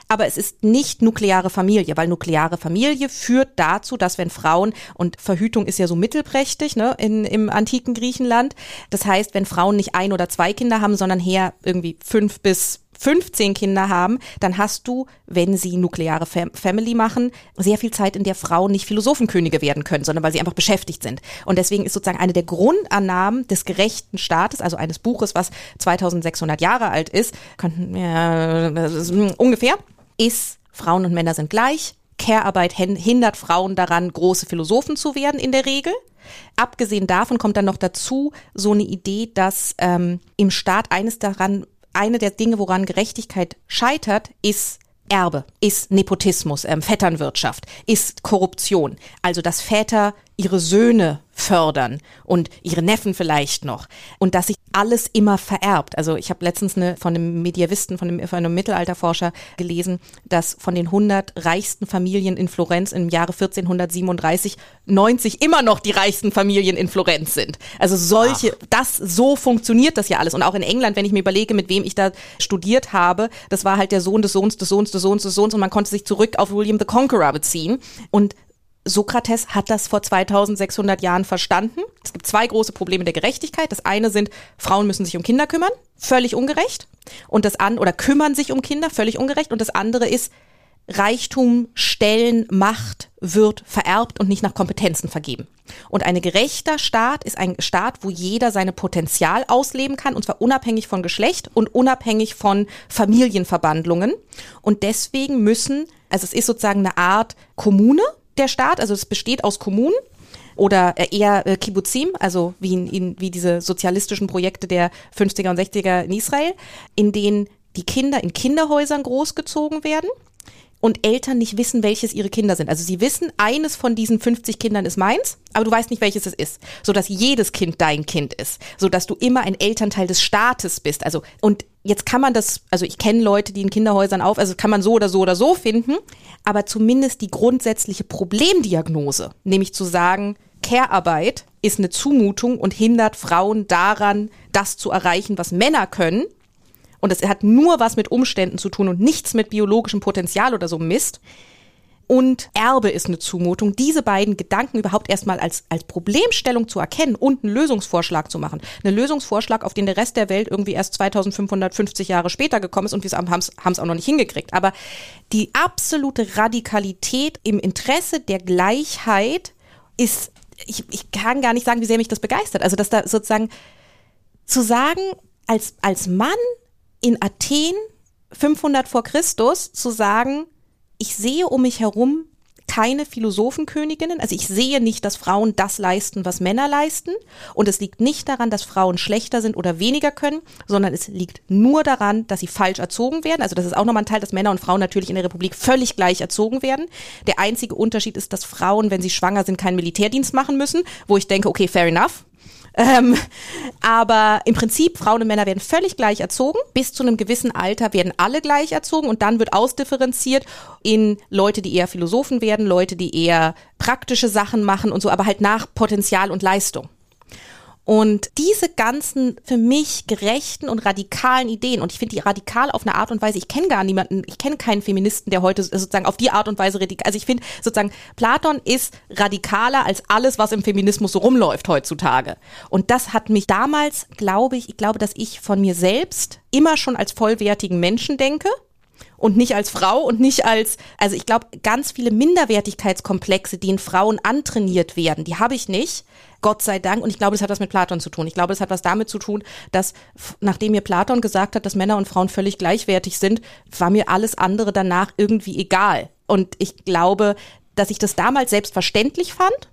aber es ist nicht nukleare Familie, weil nukleare Familie führt dazu, dass wenn Frauen, und Verhütung ist ja so mittelprächtig ne, in, im antiken Griechenland, das heißt, wenn Frauen nicht ein oder zwei Kinder haben, sondern her irgendwie fünf bis 15 Kinder haben, dann hast du, wenn sie nukleare Fam Family machen, sehr viel Zeit, in der Frauen nicht Philosophenkönige werden können, sondern weil sie einfach beschäftigt sind. Und deswegen ist sozusagen eine der Grundannahmen des gerechten Staates, also eines Buches, was 2600 Jahre alt ist, könnten, ja, ungefähr, ist, Frauen und Männer sind gleich. Care-Arbeit hindert Frauen daran, große Philosophen zu werden in der Regel. Abgesehen davon kommt dann noch dazu so eine Idee, dass ähm, im Staat eines daran, eine der Dinge, woran Gerechtigkeit scheitert, ist Erbe, ist Nepotismus, ähm, Vetternwirtschaft, ist Korruption. Also dass Väter ihre Söhne fördern und ihre Neffen vielleicht noch und dass sich alles immer vererbt. Also ich habe letztens eine, von einem Medievisten, von einem, von einem Mittelalterforscher gelesen, dass von den 100 reichsten Familien in Florenz im Jahre 1437 90 immer noch die reichsten Familien in Florenz sind. Also solche, Ach. das, so funktioniert das ja alles. Und auch in England, wenn ich mir überlege, mit wem ich da studiert habe, das war halt der Sohn des Sohns des Sohns des Sohns des Sohns und man konnte sich zurück auf William the Conqueror beziehen. Und Sokrates hat das vor 2600 Jahren verstanden. Es gibt zwei große Probleme der Gerechtigkeit. Das eine sind, Frauen müssen sich um Kinder kümmern, völlig ungerecht. Und das an, oder kümmern sich um Kinder, völlig ungerecht. Und das andere ist, Reichtum, Stellen, Macht wird vererbt und nicht nach Kompetenzen vergeben. Und ein gerechter Staat ist ein Staat, wo jeder seine Potenzial ausleben kann, und zwar unabhängig von Geschlecht und unabhängig von Familienverbandlungen. Und deswegen müssen, also es ist sozusagen eine Art Kommune, der Staat, also es besteht aus Kommunen oder eher äh, Kibbuzim, also wie, in, wie diese sozialistischen Projekte der 50er und 60er in Israel, in denen die Kinder in Kinderhäusern großgezogen werden und Eltern nicht wissen, welches ihre Kinder sind. Also sie wissen, eines von diesen 50 Kindern ist meins, aber du weißt nicht, welches es ist, so dass jedes Kind dein Kind ist, so dass du immer ein Elternteil des Staates bist. Also und jetzt kann man das, also ich kenne Leute, die in Kinderhäusern auf, also kann man so oder so oder so finden, aber zumindest die grundsätzliche Problemdiagnose, nämlich zu sagen, Care-Arbeit ist eine Zumutung und hindert Frauen daran, das zu erreichen, was Männer können, und es hat nur was mit Umständen zu tun und nichts mit biologischem Potenzial oder so Mist. Und Erbe ist eine Zumutung, diese beiden Gedanken überhaupt erstmal als, als Problemstellung zu erkennen und einen Lösungsvorschlag zu machen. Einen Lösungsvorschlag, auf den der Rest der Welt irgendwie erst 2550 Jahre später gekommen ist und wir haben es auch noch nicht hingekriegt. Aber die absolute Radikalität im Interesse der Gleichheit ist, ich, ich kann gar nicht sagen, wie sehr mich das begeistert. Also, dass da sozusagen zu sagen, als, als Mann in Athen 500 vor Christus zu sagen, ich sehe um mich herum keine Philosophenköniginnen. Also ich sehe nicht, dass Frauen das leisten, was Männer leisten. Und es liegt nicht daran, dass Frauen schlechter sind oder weniger können, sondern es liegt nur daran, dass sie falsch erzogen werden. Also das ist auch nochmal ein Teil, dass Männer und Frauen natürlich in der Republik völlig gleich erzogen werden. Der einzige Unterschied ist, dass Frauen, wenn sie schwanger sind, keinen Militärdienst machen müssen, wo ich denke, okay, fair enough. Ähm, aber im Prinzip, Frauen und Männer werden völlig gleich erzogen. Bis zu einem gewissen Alter werden alle gleich erzogen und dann wird ausdifferenziert in Leute, die eher Philosophen werden, Leute, die eher praktische Sachen machen und so, aber halt nach Potenzial und Leistung. Und diese ganzen für mich gerechten und radikalen Ideen, und ich finde die radikal auf eine Art und Weise, ich kenne gar niemanden, ich kenne keinen Feministen, der heute sozusagen auf die Art und Weise radikal, also ich finde sozusagen, Platon ist radikaler als alles, was im Feminismus so rumläuft heutzutage. Und das hat mich damals, glaube ich, ich glaube, dass ich von mir selbst immer schon als vollwertigen Menschen denke und nicht als Frau und nicht als, also ich glaube, ganz viele Minderwertigkeitskomplexe, die in Frauen antrainiert werden, die habe ich nicht. Gott sei Dank. Und ich glaube, das hat was mit Platon zu tun. Ich glaube, das hat was damit zu tun, dass nachdem mir Platon gesagt hat, dass Männer und Frauen völlig gleichwertig sind, war mir alles andere danach irgendwie egal. Und ich glaube, dass ich das damals selbstverständlich fand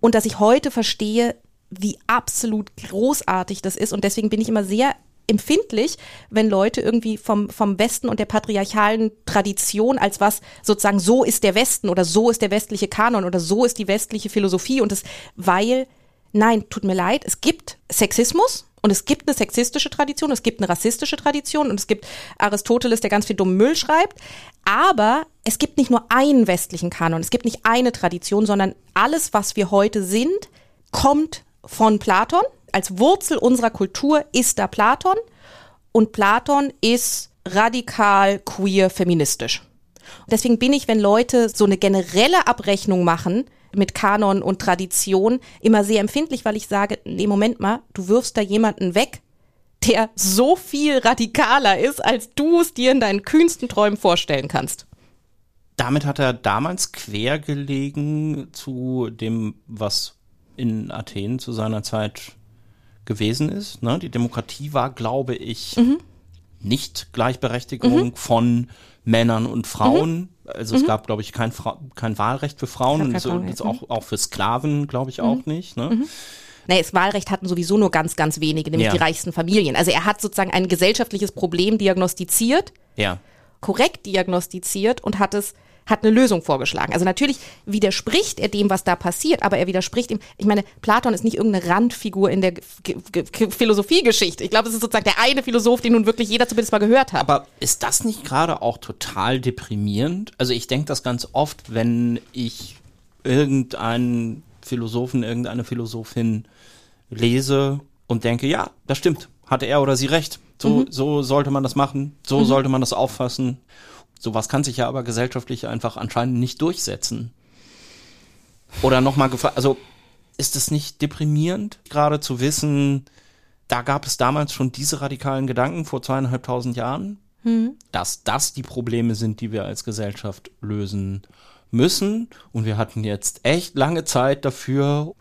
und dass ich heute verstehe, wie absolut großartig das ist. Und deswegen bin ich immer sehr empfindlich, wenn Leute irgendwie vom, vom Westen und der patriarchalen Tradition als was sozusagen so ist der Westen oder so ist der westliche Kanon oder so ist die westliche Philosophie und das, weil, nein, tut mir leid, es gibt Sexismus und es gibt eine sexistische Tradition, es gibt eine rassistische Tradition und es gibt Aristoteles, der ganz viel dummen Müll schreibt. Aber es gibt nicht nur einen westlichen Kanon, es gibt nicht eine Tradition, sondern alles, was wir heute sind, kommt von Platon als Wurzel unserer Kultur ist da Platon und Platon ist radikal queer feministisch. Deswegen bin ich, wenn Leute so eine generelle Abrechnung machen mit Kanon und Tradition, immer sehr empfindlich, weil ich sage, nee, Moment mal, du wirfst da jemanden weg, der so viel radikaler ist, als du es dir in deinen kühnsten Träumen vorstellen kannst. Damit hat er damals quer gelegen zu dem, was in Athen zu seiner Zeit gewesen ist. Ne? Die Demokratie war, glaube ich, mhm. nicht Gleichberechtigung mhm. von Männern und Frauen. Mhm. Also es mhm. gab, glaube ich, kein, Fra kein Wahlrecht für Frauen und so, jetzt auch, auch für Sklaven, glaube ich, auch mhm. nicht. Ne? Mhm. Nee, das Wahlrecht hatten sowieso nur ganz, ganz wenige, nämlich ja. die reichsten Familien. Also er hat sozusagen ein gesellschaftliches Problem diagnostiziert, ja. korrekt diagnostiziert und hat es hat eine Lösung vorgeschlagen. Also natürlich widerspricht er dem, was da passiert, aber er widerspricht ihm. Ich meine, Platon ist nicht irgendeine Randfigur in der Philosophiegeschichte. Ich glaube, es ist sozusagen der eine Philosoph, den nun wirklich jeder zumindest mal gehört hat. Aber ist das nicht gerade auch total deprimierend? Also ich denke das ganz oft, wenn ich irgendeinen Philosophen, irgendeine Philosophin lese und denke, ja, das stimmt, hatte er oder sie recht. So, mhm. so sollte man das machen, so mhm. sollte man das auffassen. Sowas kann sich ja aber gesellschaftlich einfach anscheinend nicht durchsetzen. Oder nochmal gefragt, also ist es nicht deprimierend, gerade zu wissen, da gab es damals schon diese radikalen Gedanken vor zweieinhalbtausend Jahren, mhm. dass das die Probleme sind, die wir als Gesellschaft lösen müssen. Und wir hatten jetzt echt lange Zeit dafür.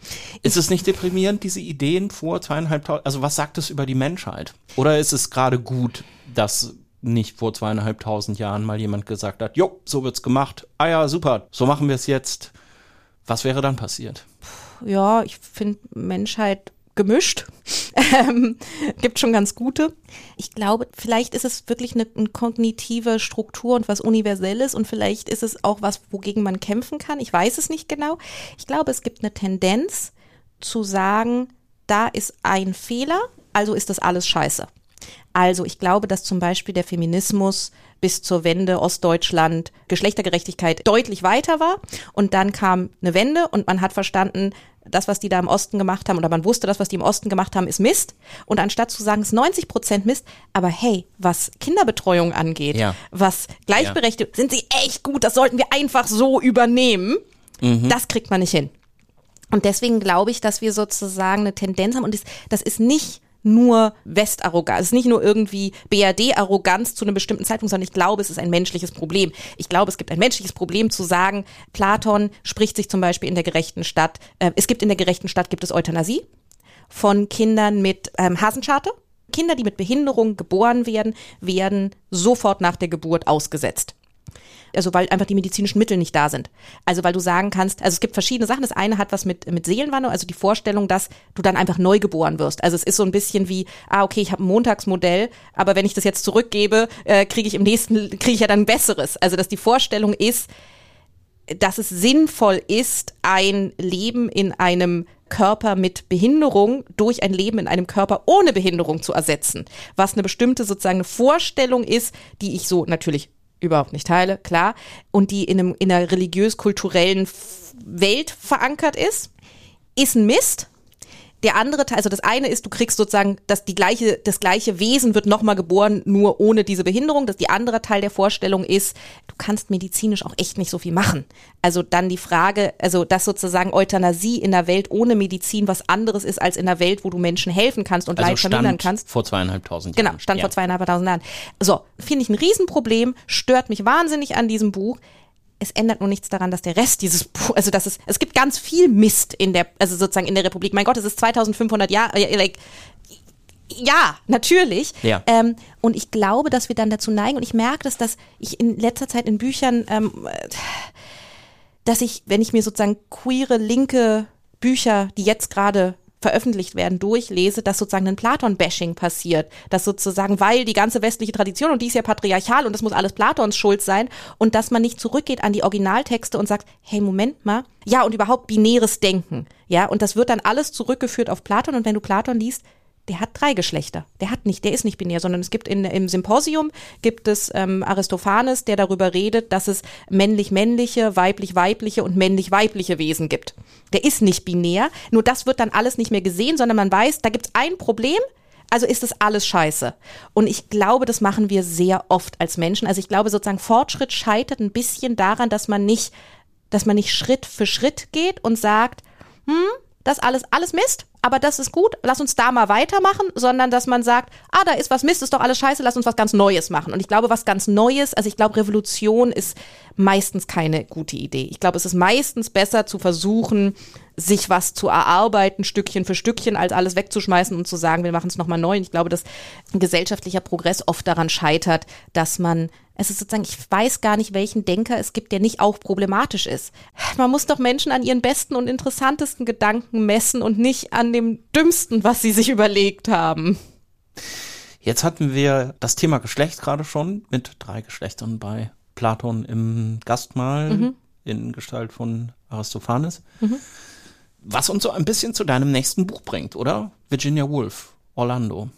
Ist es nicht deprimierend, diese Ideen vor zweieinhalbtausend? Also was sagt es über die Menschheit? Oder ist es gerade gut, dass nicht vor zweieinhalbtausend Jahren mal jemand gesagt hat, jo, so wird's gemacht. Ah ja, super, so machen wir es jetzt. Was wäre dann passiert? Ja, ich finde Menschheit gemischt. Ähm, gibt schon ganz gute. Ich glaube, vielleicht ist es wirklich eine, eine, kognitive Struktur und was Universelles und vielleicht ist es auch was, wogegen man kämpfen kann. Ich weiß es nicht genau. Ich glaube, es gibt eine Tendenz zu sagen, da ist ein Fehler, also ist das alles scheiße. Also ich glaube, dass zum Beispiel der Feminismus bis zur Wende Ostdeutschland Geschlechtergerechtigkeit deutlich weiter war. Und dann kam eine Wende und man hat verstanden, das, was die da im Osten gemacht haben, oder man wusste, das, was die im Osten gemacht haben, ist Mist. Und anstatt zu sagen, es ist 90 Prozent Mist, aber hey, was Kinderbetreuung angeht, ja. was Gleichberechtigung, ja. sind sie echt gut, das sollten wir einfach so übernehmen. Mhm. Das kriegt man nicht hin. Und deswegen glaube ich, dass wir sozusagen eine Tendenz haben und das, das ist nicht nur Westarroganz, es ist nicht nur irgendwie BRD-Arroganz zu einem bestimmten Zeitpunkt, sondern ich glaube, es ist ein menschliches Problem. Ich glaube, es gibt ein menschliches Problem zu sagen, Platon spricht sich zum Beispiel in der gerechten Stadt, äh, es gibt in der gerechten Stadt, gibt es Euthanasie von Kindern mit ähm, Hasenscharte. Kinder, die mit Behinderung geboren werden, werden sofort nach der Geburt ausgesetzt. Also weil einfach die medizinischen Mittel nicht da sind. Also weil du sagen kannst, also es gibt verschiedene Sachen. Das eine hat was mit, mit Seelenwanderung, also die Vorstellung, dass du dann einfach neu geboren wirst. Also es ist so ein bisschen wie, ah, okay, ich habe ein Montagsmodell, aber wenn ich das jetzt zurückgebe, äh, kriege ich im nächsten, kriege ich ja dann ein besseres. Also dass die Vorstellung ist, dass es sinnvoll ist, ein Leben in einem Körper mit Behinderung durch ein Leben in einem Körper ohne Behinderung zu ersetzen. Was eine bestimmte sozusagen eine Vorstellung ist, die ich so natürlich überhaupt nicht teile, klar, und die in, einem, in einer religiös-kulturellen Welt verankert ist, ist ein Mist, der andere Teil, also das eine ist, du kriegst sozusagen das, die gleiche, das gleiche Wesen wird nochmal geboren, nur ohne diese Behinderung. Das, die andere Teil der Vorstellung ist, du kannst medizinisch auch echt nicht so viel machen. Also dann die Frage, also dass sozusagen Euthanasie in der Welt ohne Medizin was anderes ist als in der Welt, wo du Menschen helfen kannst und also Leid vermindern kannst. vor zweieinhalbtausend Jahren. Genau, stand ja. vor zweieinhalbtausend Jahren. So, finde ich ein Riesenproblem, stört mich wahnsinnig an diesem Buch es ändert nur nichts daran, dass der Rest dieses also dass es, es gibt ganz viel Mist in der, also sozusagen in der Republik. Mein Gott, es ist 2500 Jahre, äh, like, ja, natürlich. Ja. Ähm, und ich glaube, dass wir dann dazu neigen, und ich merke das, dass ich in letzter Zeit in Büchern, ähm, dass ich, wenn ich mir sozusagen queere, linke Bücher, die jetzt gerade veröffentlicht werden, durchlese, dass sozusagen ein Platon-Bashing passiert. Dass sozusagen, weil die ganze westliche Tradition, und die ist ja patriarchal und das muss alles Platons Schuld sein, und dass man nicht zurückgeht an die Originaltexte und sagt, hey, Moment mal, ja, und überhaupt binäres Denken. Ja, und das wird dann alles zurückgeführt auf Platon, und wenn du Platon liest, der hat drei Geschlechter. Der hat nicht, der ist nicht binär, sondern es gibt in, im Symposium gibt es ähm, Aristophanes, der darüber redet, dass es männlich-männliche, weiblich-weibliche und männlich-weibliche Wesen gibt. Der ist nicht binär, nur das wird dann alles nicht mehr gesehen, sondern man weiß, da gibt es ein Problem, also ist das alles scheiße. Und ich glaube, das machen wir sehr oft als Menschen. Also ich glaube sozusagen, Fortschritt scheitert ein bisschen daran, dass man nicht, dass man nicht Schritt für Schritt geht und sagt, hm, das alles, alles Mist, aber das ist gut, lass uns da mal weitermachen, sondern dass man sagt, ah, da ist was Mist, ist doch alles scheiße, lass uns was ganz Neues machen. Und ich glaube, was ganz Neues, also ich glaube, Revolution ist meistens keine gute Idee. Ich glaube, es ist meistens besser zu versuchen, sich was zu erarbeiten, Stückchen für Stückchen, als alles wegzuschmeißen und zu sagen, wir machen es nochmal neu. Und ich glaube, dass gesellschaftlicher Progress oft daran scheitert, dass man es ist sozusagen, ich weiß gar nicht, welchen Denker es gibt, der nicht auch problematisch ist. Man muss doch Menschen an ihren besten und interessantesten Gedanken messen und nicht an dem dümmsten, was sie sich überlegt haben. Jetzt hatten wir das Thema Geschlecht gerade schon mit drei Geschlechtern bei Platon im Gastmahl mhm. in Gestalt von Aristophanes. Mhm. Was uns so ein bisschen zu deinem nächsten Buch bringt, oder? Virginia Woolf, Orlando.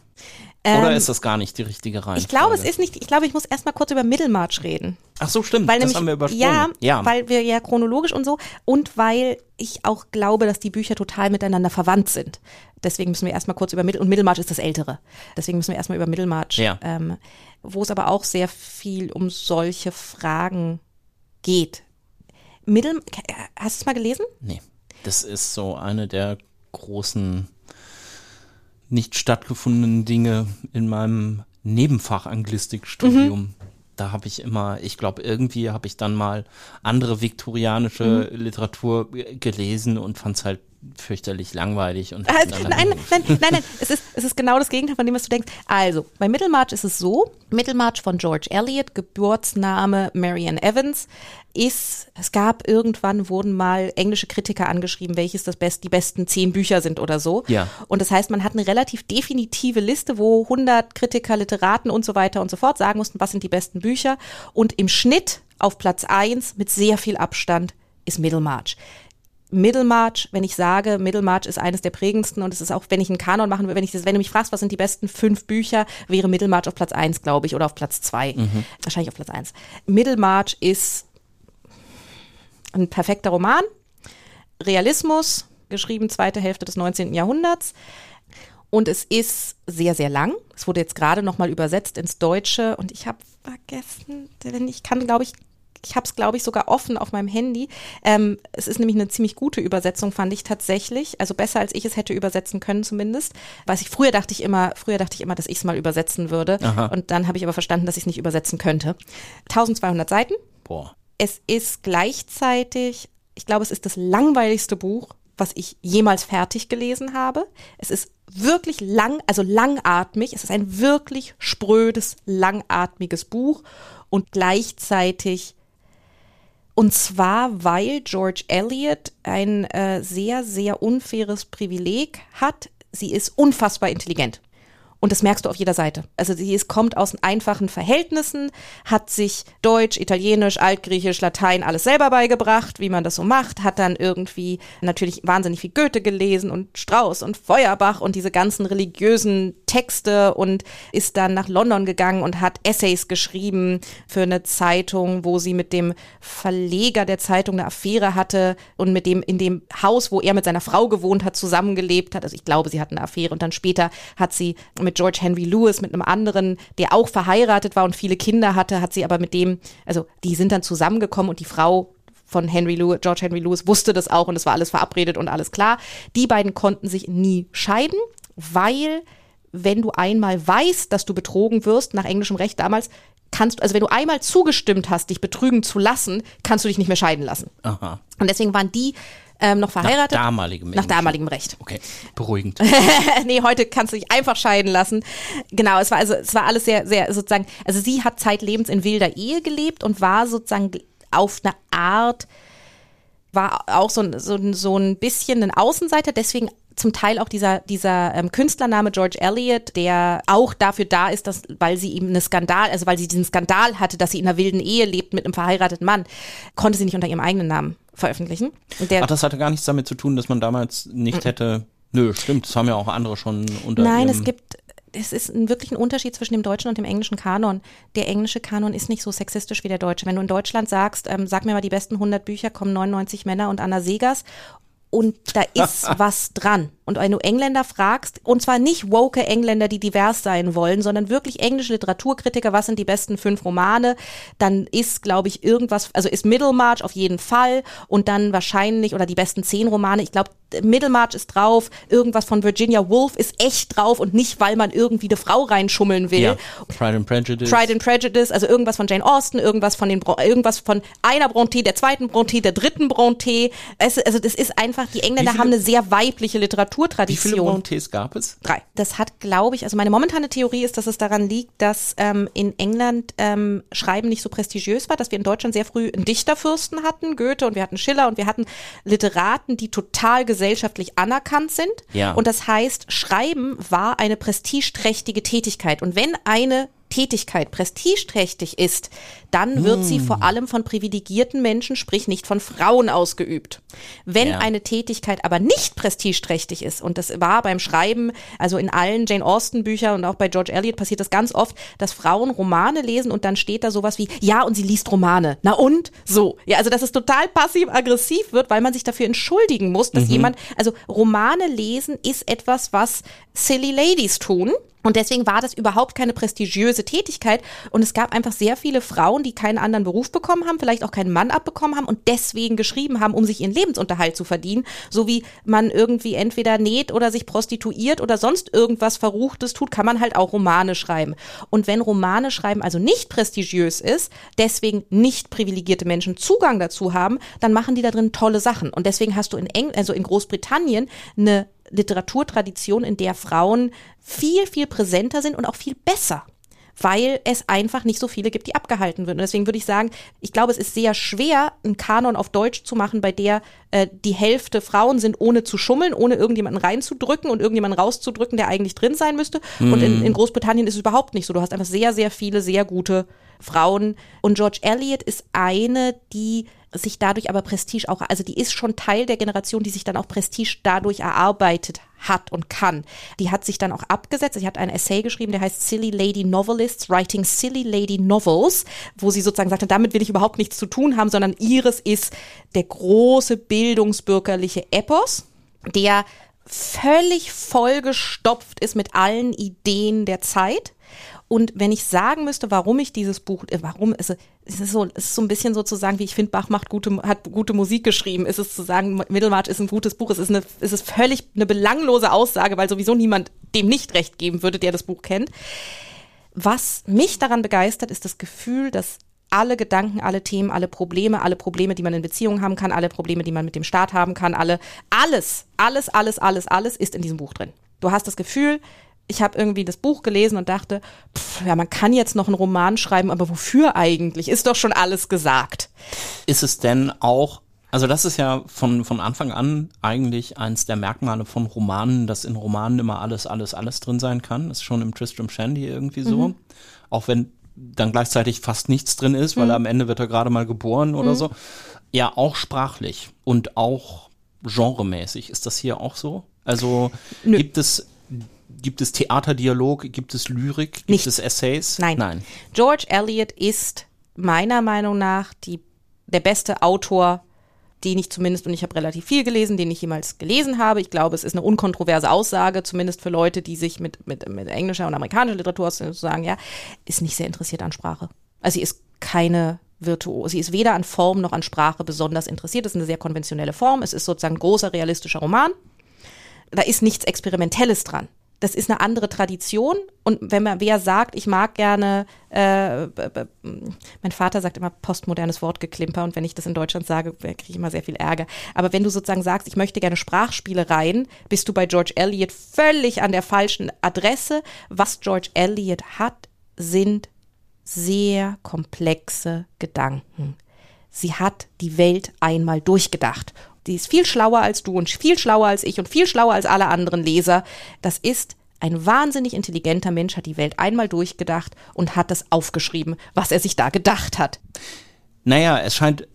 Oder ähm, ist das gar nicht die richtige Reihenfolge? Ich glaube, es ist nicht. Ich glaube, ich muss erstmal kurz über Middlemarch reden. Ach so, stimmt. Weil das nämlich, haben wir übersprungen. Ja, ja, weil wir ja chronologisch und so und weil ich auch glaube, dass die Bücher total miteinander verwandt sind. Deswegen müssen wir erstmal kurz über Middle und Middlemarch ist das ältere. Deswegen müssen wir erstmal über Middlemarch, ja. ähm, wo es aber auch sehr viel um solche Fragen geht. Middle, hast du es mal gelesen? Nee. Das ist so eine der großen nicht stattgefundenen Dinge in meinem Nebenfach Anglistikstudium. Mhm. Da habe ich immer, ich glaube, irgendwie habe ich dann mal andere viktorianische mhm. Literatur gelesen und fand es halt fürchterlich langweilig. Und also, nein, nein, nein, nein, es ist, es ist genau das Gegenteil von dem, was du denkst. Also, bei Middlemarch ist es so, Middlemarch von George Eliot, Geburtsname Marianne Evans, ist, es gab irgendwann wurden mal englische Kritiker angeschrieben, welches das best, die besten zehn Bücher sind oder so. Ja. Und das heißt, man hat eine relativ definitive Liste, wo 100 Kritiker, Literaten und so weiter und so fort sagen mussten, was sind die besten Bücher. Und im Schnitt auf Platz eins mit sehr viel Abstand ist Middlemarch. Middlemarch, wenn ich sage, Middlemarch ist eines der prägendsten und es ist auch, wenn ich einen Kanon machen will, wenn ich das, wenn du mich fragst, was sind die besten fünf Bücher, wäre Middlemarch auf Platz eins, glaube ich, oder auf Platz zwei. Mhm. Wahrscheinlich auf Platz eins. Middlemarch ist ein perfekter Roman, Realismus, geschrieben zweite Hälfte des 19. Jahrhunderts. Und es ist sehr, sehr lang. Es wurde jetzt gerade nochmal übersetzt ins Deutsche und ich habe vergessen, denn ich kann, glaube ich, ich habe es, glaube ich, sogar offen auf meinem Handy. Ähm, es ist nämlich eine ziemlich gute Übersetzung, fand ich tatsächlich. Also besser, als ich es hätte übersetzen können, zumindest. Was ich früher dachte ich immer, früher dachte ich immer, dass ich es mal übersetzen würde. Aha. Und dann habe ich aber verstanden, dass ich es nicht übersetzen könnte. 1200 Seiten. Boah. Es ist gleichzeitig, ich glaube, es ist das langweiligste Buch, was ich jemals fertig gelesen habe. Es ist wirklich lang, also langatmig. Es ist ein wirklich sprödes, langatmiges Buch und gleichzeitig Und zwar, weil George Eliot ein äh, sehr, sehr unfaires Privileg hat. Sie ist unfassbar intelligent. Und das merkst du auf jeder Seite. Also sie ist, kommt aus einfachen Verhältnissen, hat sich Deutsch, Italienisch, Altgriechisch, Latein alles selber beigebracht, wie man das so macht, hat dann irgendwie natürlich wahnsinnig viel Goethe gelesen und Strauss und Feuerbach und diese ganzen religiösen Texte und ist dann nach London gegangen und hat Essays geschrieben für eine Zeitung, wo sie mit dem Verleger der Zeitung eine Affäre hatte und mit dem in dem Haus, wo er mit seiner Frau gewohnt hat, zusammengelebt hat. Also ich glaube, sie hatten eine Affäre und dann später hat sie mit George Henry Lewis, mit einem anderen, der auch verheiratet war und viele Kinder hatte, hat sie aber mit dem, also die sind dann zusammengekommen und die Frau von Henry Lewis, George Henry Lewis wusste das auch und es war alles verabredet und alles klar. Die beiden konnten sich nie scheiden, weil wenn du einmal weißt, dass du betrogen wirst, nach englischem Recht damals, kannst du, also wenn du einmal zugestimmt hast, dich betrügen zu lassen, kannst du dich nicht mehr scheiden lassen. Aha. Und deswegen waren die ähm, noch verheiratet. Nach damaligem Nach damaligem Recht. Okay, beruhigend. nee, heute kannst du dich einfach scheiden lassen. Genau, es war also, es war alles sehr, sehr sozusagen, also sie hat zeitlebens in wilder Ehe gelebt und war sozusagen auf eine Art, war auch so, so, so ein bisschen ein Außenseiter, deswegen zum Teil auch dieser, dieser ähm, Künstlername George Eliot, der auch dafür da ist, dass, weil sie eben eine Skandal, also weil sie diesen Skandal hatte, dass sie in einer wilden Ehe lebt mit einem verheirateten Mann, konnte sie nicht unter ihrem eigenen Namen veröffentlichen. Und der, Ach, das hatte gar nichts damit zu tun, dass man damals nicht hätte. Nö, stimmt, das haben ja auch andere schon unter. Nein, es gibt es ist ein, wirklich ein Unterschied zwischen dem deutschen und dem englischen Kanon. Der englische Kanon ist nicht so sexistisch wie der deutsche. Wenn du in Deutschland sagst, ähm, sag mir mal die besten 100 Bücher, kommen 99 Männer und Anna Segers und da ist was dran. Und wenn du Engländer fragst, und zwar nicht woke Engländer, die divers sein wollen, sondern wirklich englische Literaturkritiker, was sind die besten fünf Romane, dann ist, glaube ich, irgendwas, also ist Middlemarch auf jeden Fall und dann wahrscheinlich, oder die besten zehn Romane, ich glaube, Middlemarch ist drauf, irgendwas von Virginia Woolf ist echt drauf und nicht, weil man irgendwie eine Frau reinschummeln will. Ja, Pride and Prejudice. Pride and Prejudice, also irgendwas von Jane Austen, irgendwas von den, irgendwas von einer Bronte, der zweiten Bronte, der dritten Bronte. Es, also das ist einfach, die Engländer haben eine sehr weibliche Literaturtradition. Wie viele Brontes gab es? Drei. Das hat, glaube ich, also meine momentane Theorie ist, dass es daran liegt, dass ähm, in England ähm, Schreiben nicht so prestigiös war, dass wir in Deutschland sehr früh einen Dichterfürsten hatten, Goethe und wir hatten Schiller und wir hatten Literaten, die total gesellschaftlich anerkannt sind. Ja. Und das heißt, Schreiben war eine prestigeträchtige Tätigkeit. Und wenn eine Tätigkeit prestigeträchtig ist, dann wird hm. sie vor allem von privilegierten Menschen, sprich nicht von Frauen ausgeübt. Wenn ja. eine Tätigkeit aber nicht prestigeträchtig ist, und das war beim Schreiben, also in allen Jane Austen Büchern und auch bei George Eliot passiert das ganz oft, dass Frauen Romane lesen und dann steht da sowas wie, ja, und sie liest Romane. Na und? So. Ja, also dass es total passiv-aggressiv wird, weil man sich dafür entschuldigen muss, dass mhm. jemand, also Romane lesen ist etwas, was silly ladies tun. Und deswegen war das überhaupt keine prestigiöse Tätigkeit. Und es gab einfach sehr viele Frauen, die keinen anderen Beruf bekommen haben, vielleicht auch keinen Mann abbekommen haben und deswegen geschrieben haben, um sich ihren Lebensunterhalt zu verdienen. So wie man irgendwie entweder näht oder sich prostituiert oder sonst irgendwas Verruchtes tut, kann man halt auch Romane schreiben. Und wenn Romane schreiben also nicht prestigiös ist, deswegen nicht privilegierte Menschen Zugang dazu haben, dann machen die da drin tolle Sachen. Und deswegen hast du in Eng also in Großbritannien eine Literaturtradition, in der Frauen viel, viel präsenter sind und auch viel besser weil es einfach nicht so viele gibt, die abgehalten werden. Und deswegen würde ich sagen, ich glaube, es ist sehr schwer, einen Kanon auf Deutsch zu machen, bei der äh, die Hälfte Frauen sind, ohne zu schummeln, ohne irgendjemanden reinzudrücken und irgendjemanden rauszudrücken, der eigentlich drin sein müsste. Mhm. Und in, in Großbritannien ist es überhaupt nicht so. Du hast einfach sehr, sehr viele, sehr gute Frauen. Und George Eliot ist eine, die sich dadurch aber Prestige auch, also die ist schon Teil der Generation, die sich dann auch Prestige dadurch erarbeitet hat und kann. Die hat sich dann auch abgesetzt. Sie hat ein Essay geschrieben, der heißt Silly Lady Novelists Writing Silly Lady Novels, wo sie sozusagen sagte, damit will ich überhaupt nichts zu tun haben, sondern ihres ist der große bildungsbürgerliche Epos, der völlig vollgestopft ist mit allen Ideen der Zeit und wenn ich sagen müsste, warum ich dieses Buch, äh, warum es, es ist so, ist so ein bisschen sozusagen, wie ich finde, Bach macht gute, hat gute Musik geschrieben, ist es zu sagen, Mittelmarch ist ein gutes Buch, es ist eine, es ist völlig eine belanglose Aussage, weil sowieso niemand dem nicht recht geben würde, der das Buch kennt. Was mich daran begeistert, ist das Gefühl, dass alle Gedanken, alle Themen, alle Probleme, alle Probleme, die man in Beziehungen haben kann, alle Probleme, die man mit dem Staat haben kann, alle, alles, alles, alles, alles, alles ist in diesem Buch drin. Du hast das Gefühl, ich habe irgendwie das Buch gelesen und dachte, pff, ja, man kann jetzt noch einen Roman schreiben, aber wofür eigentlich? Ist doch schon alles gesagt. Ist es denn auch also das ist ja von, von Anfang an eigentlich eins der Merkmale von Romanen, dass in Romanen immer alles, alles, alles drin sein kann. Das ist schon im Tristram Shandy irgendwie so. Mhm. Auch wenn dann gleichzeitig fast nichts drin ist, weil mhm. am Ende wird er gerade mal geboren oder mhm. so. Ja, auch sprachlich und auch genremäßig. Ist das hier auch so? Also Nö. gibt es gibt es Theaterdialog, gibt es Lyrik, gibt Nicht. es Essays? Nein. Nein. George Eliot ist meiner Meinung nach die, der beste Autor den ich zumindest, und ich habe relativ viel gelesen, den ich jemals gelesen habe. Ich glaube, es ist eine unkontroverse Aussage, zumindest für Leute, die sich mit, mit, mit englischer und amerikanischer Literatur sagen, ja, ist nicht sehr interessiert an Sprache. Also sie ist keine Virtuose. Sie ist weder an Form noch an Sprache besonders interessiert. Es ist eine sehr konventionelle Form. Es ist sozusagen ein großer realistischer Roman. Da ist nichts Experimentelles dran das ist eine andere Tradition. Und wenn man wer sagt, ich mag gerne, äh, mein Vater sagt immer postmodernes Wortgeklimper und wenn ich das in Deutschland sage, kriege ich immer sehr viel Ärger. Aber wenn du sozusagen sagst, ich möchte gerne Sprachspielereien, bist du bei George Eliot völlig an der falschen Adresse. Was George Eliot hat, sind sehr komplexe Gedanken. Sie hat die Welt einmal durchgedacht die ist viel schlauer als du und viel schlauer als ich und viel schlauer als alle anderen Leser. Das ist ein wahnsinnig intelligenter Mensch, hat die Welt einmal durchgedacht und hat das aufgeschrieben, was er sich da gedacht hat. Naja, es scheint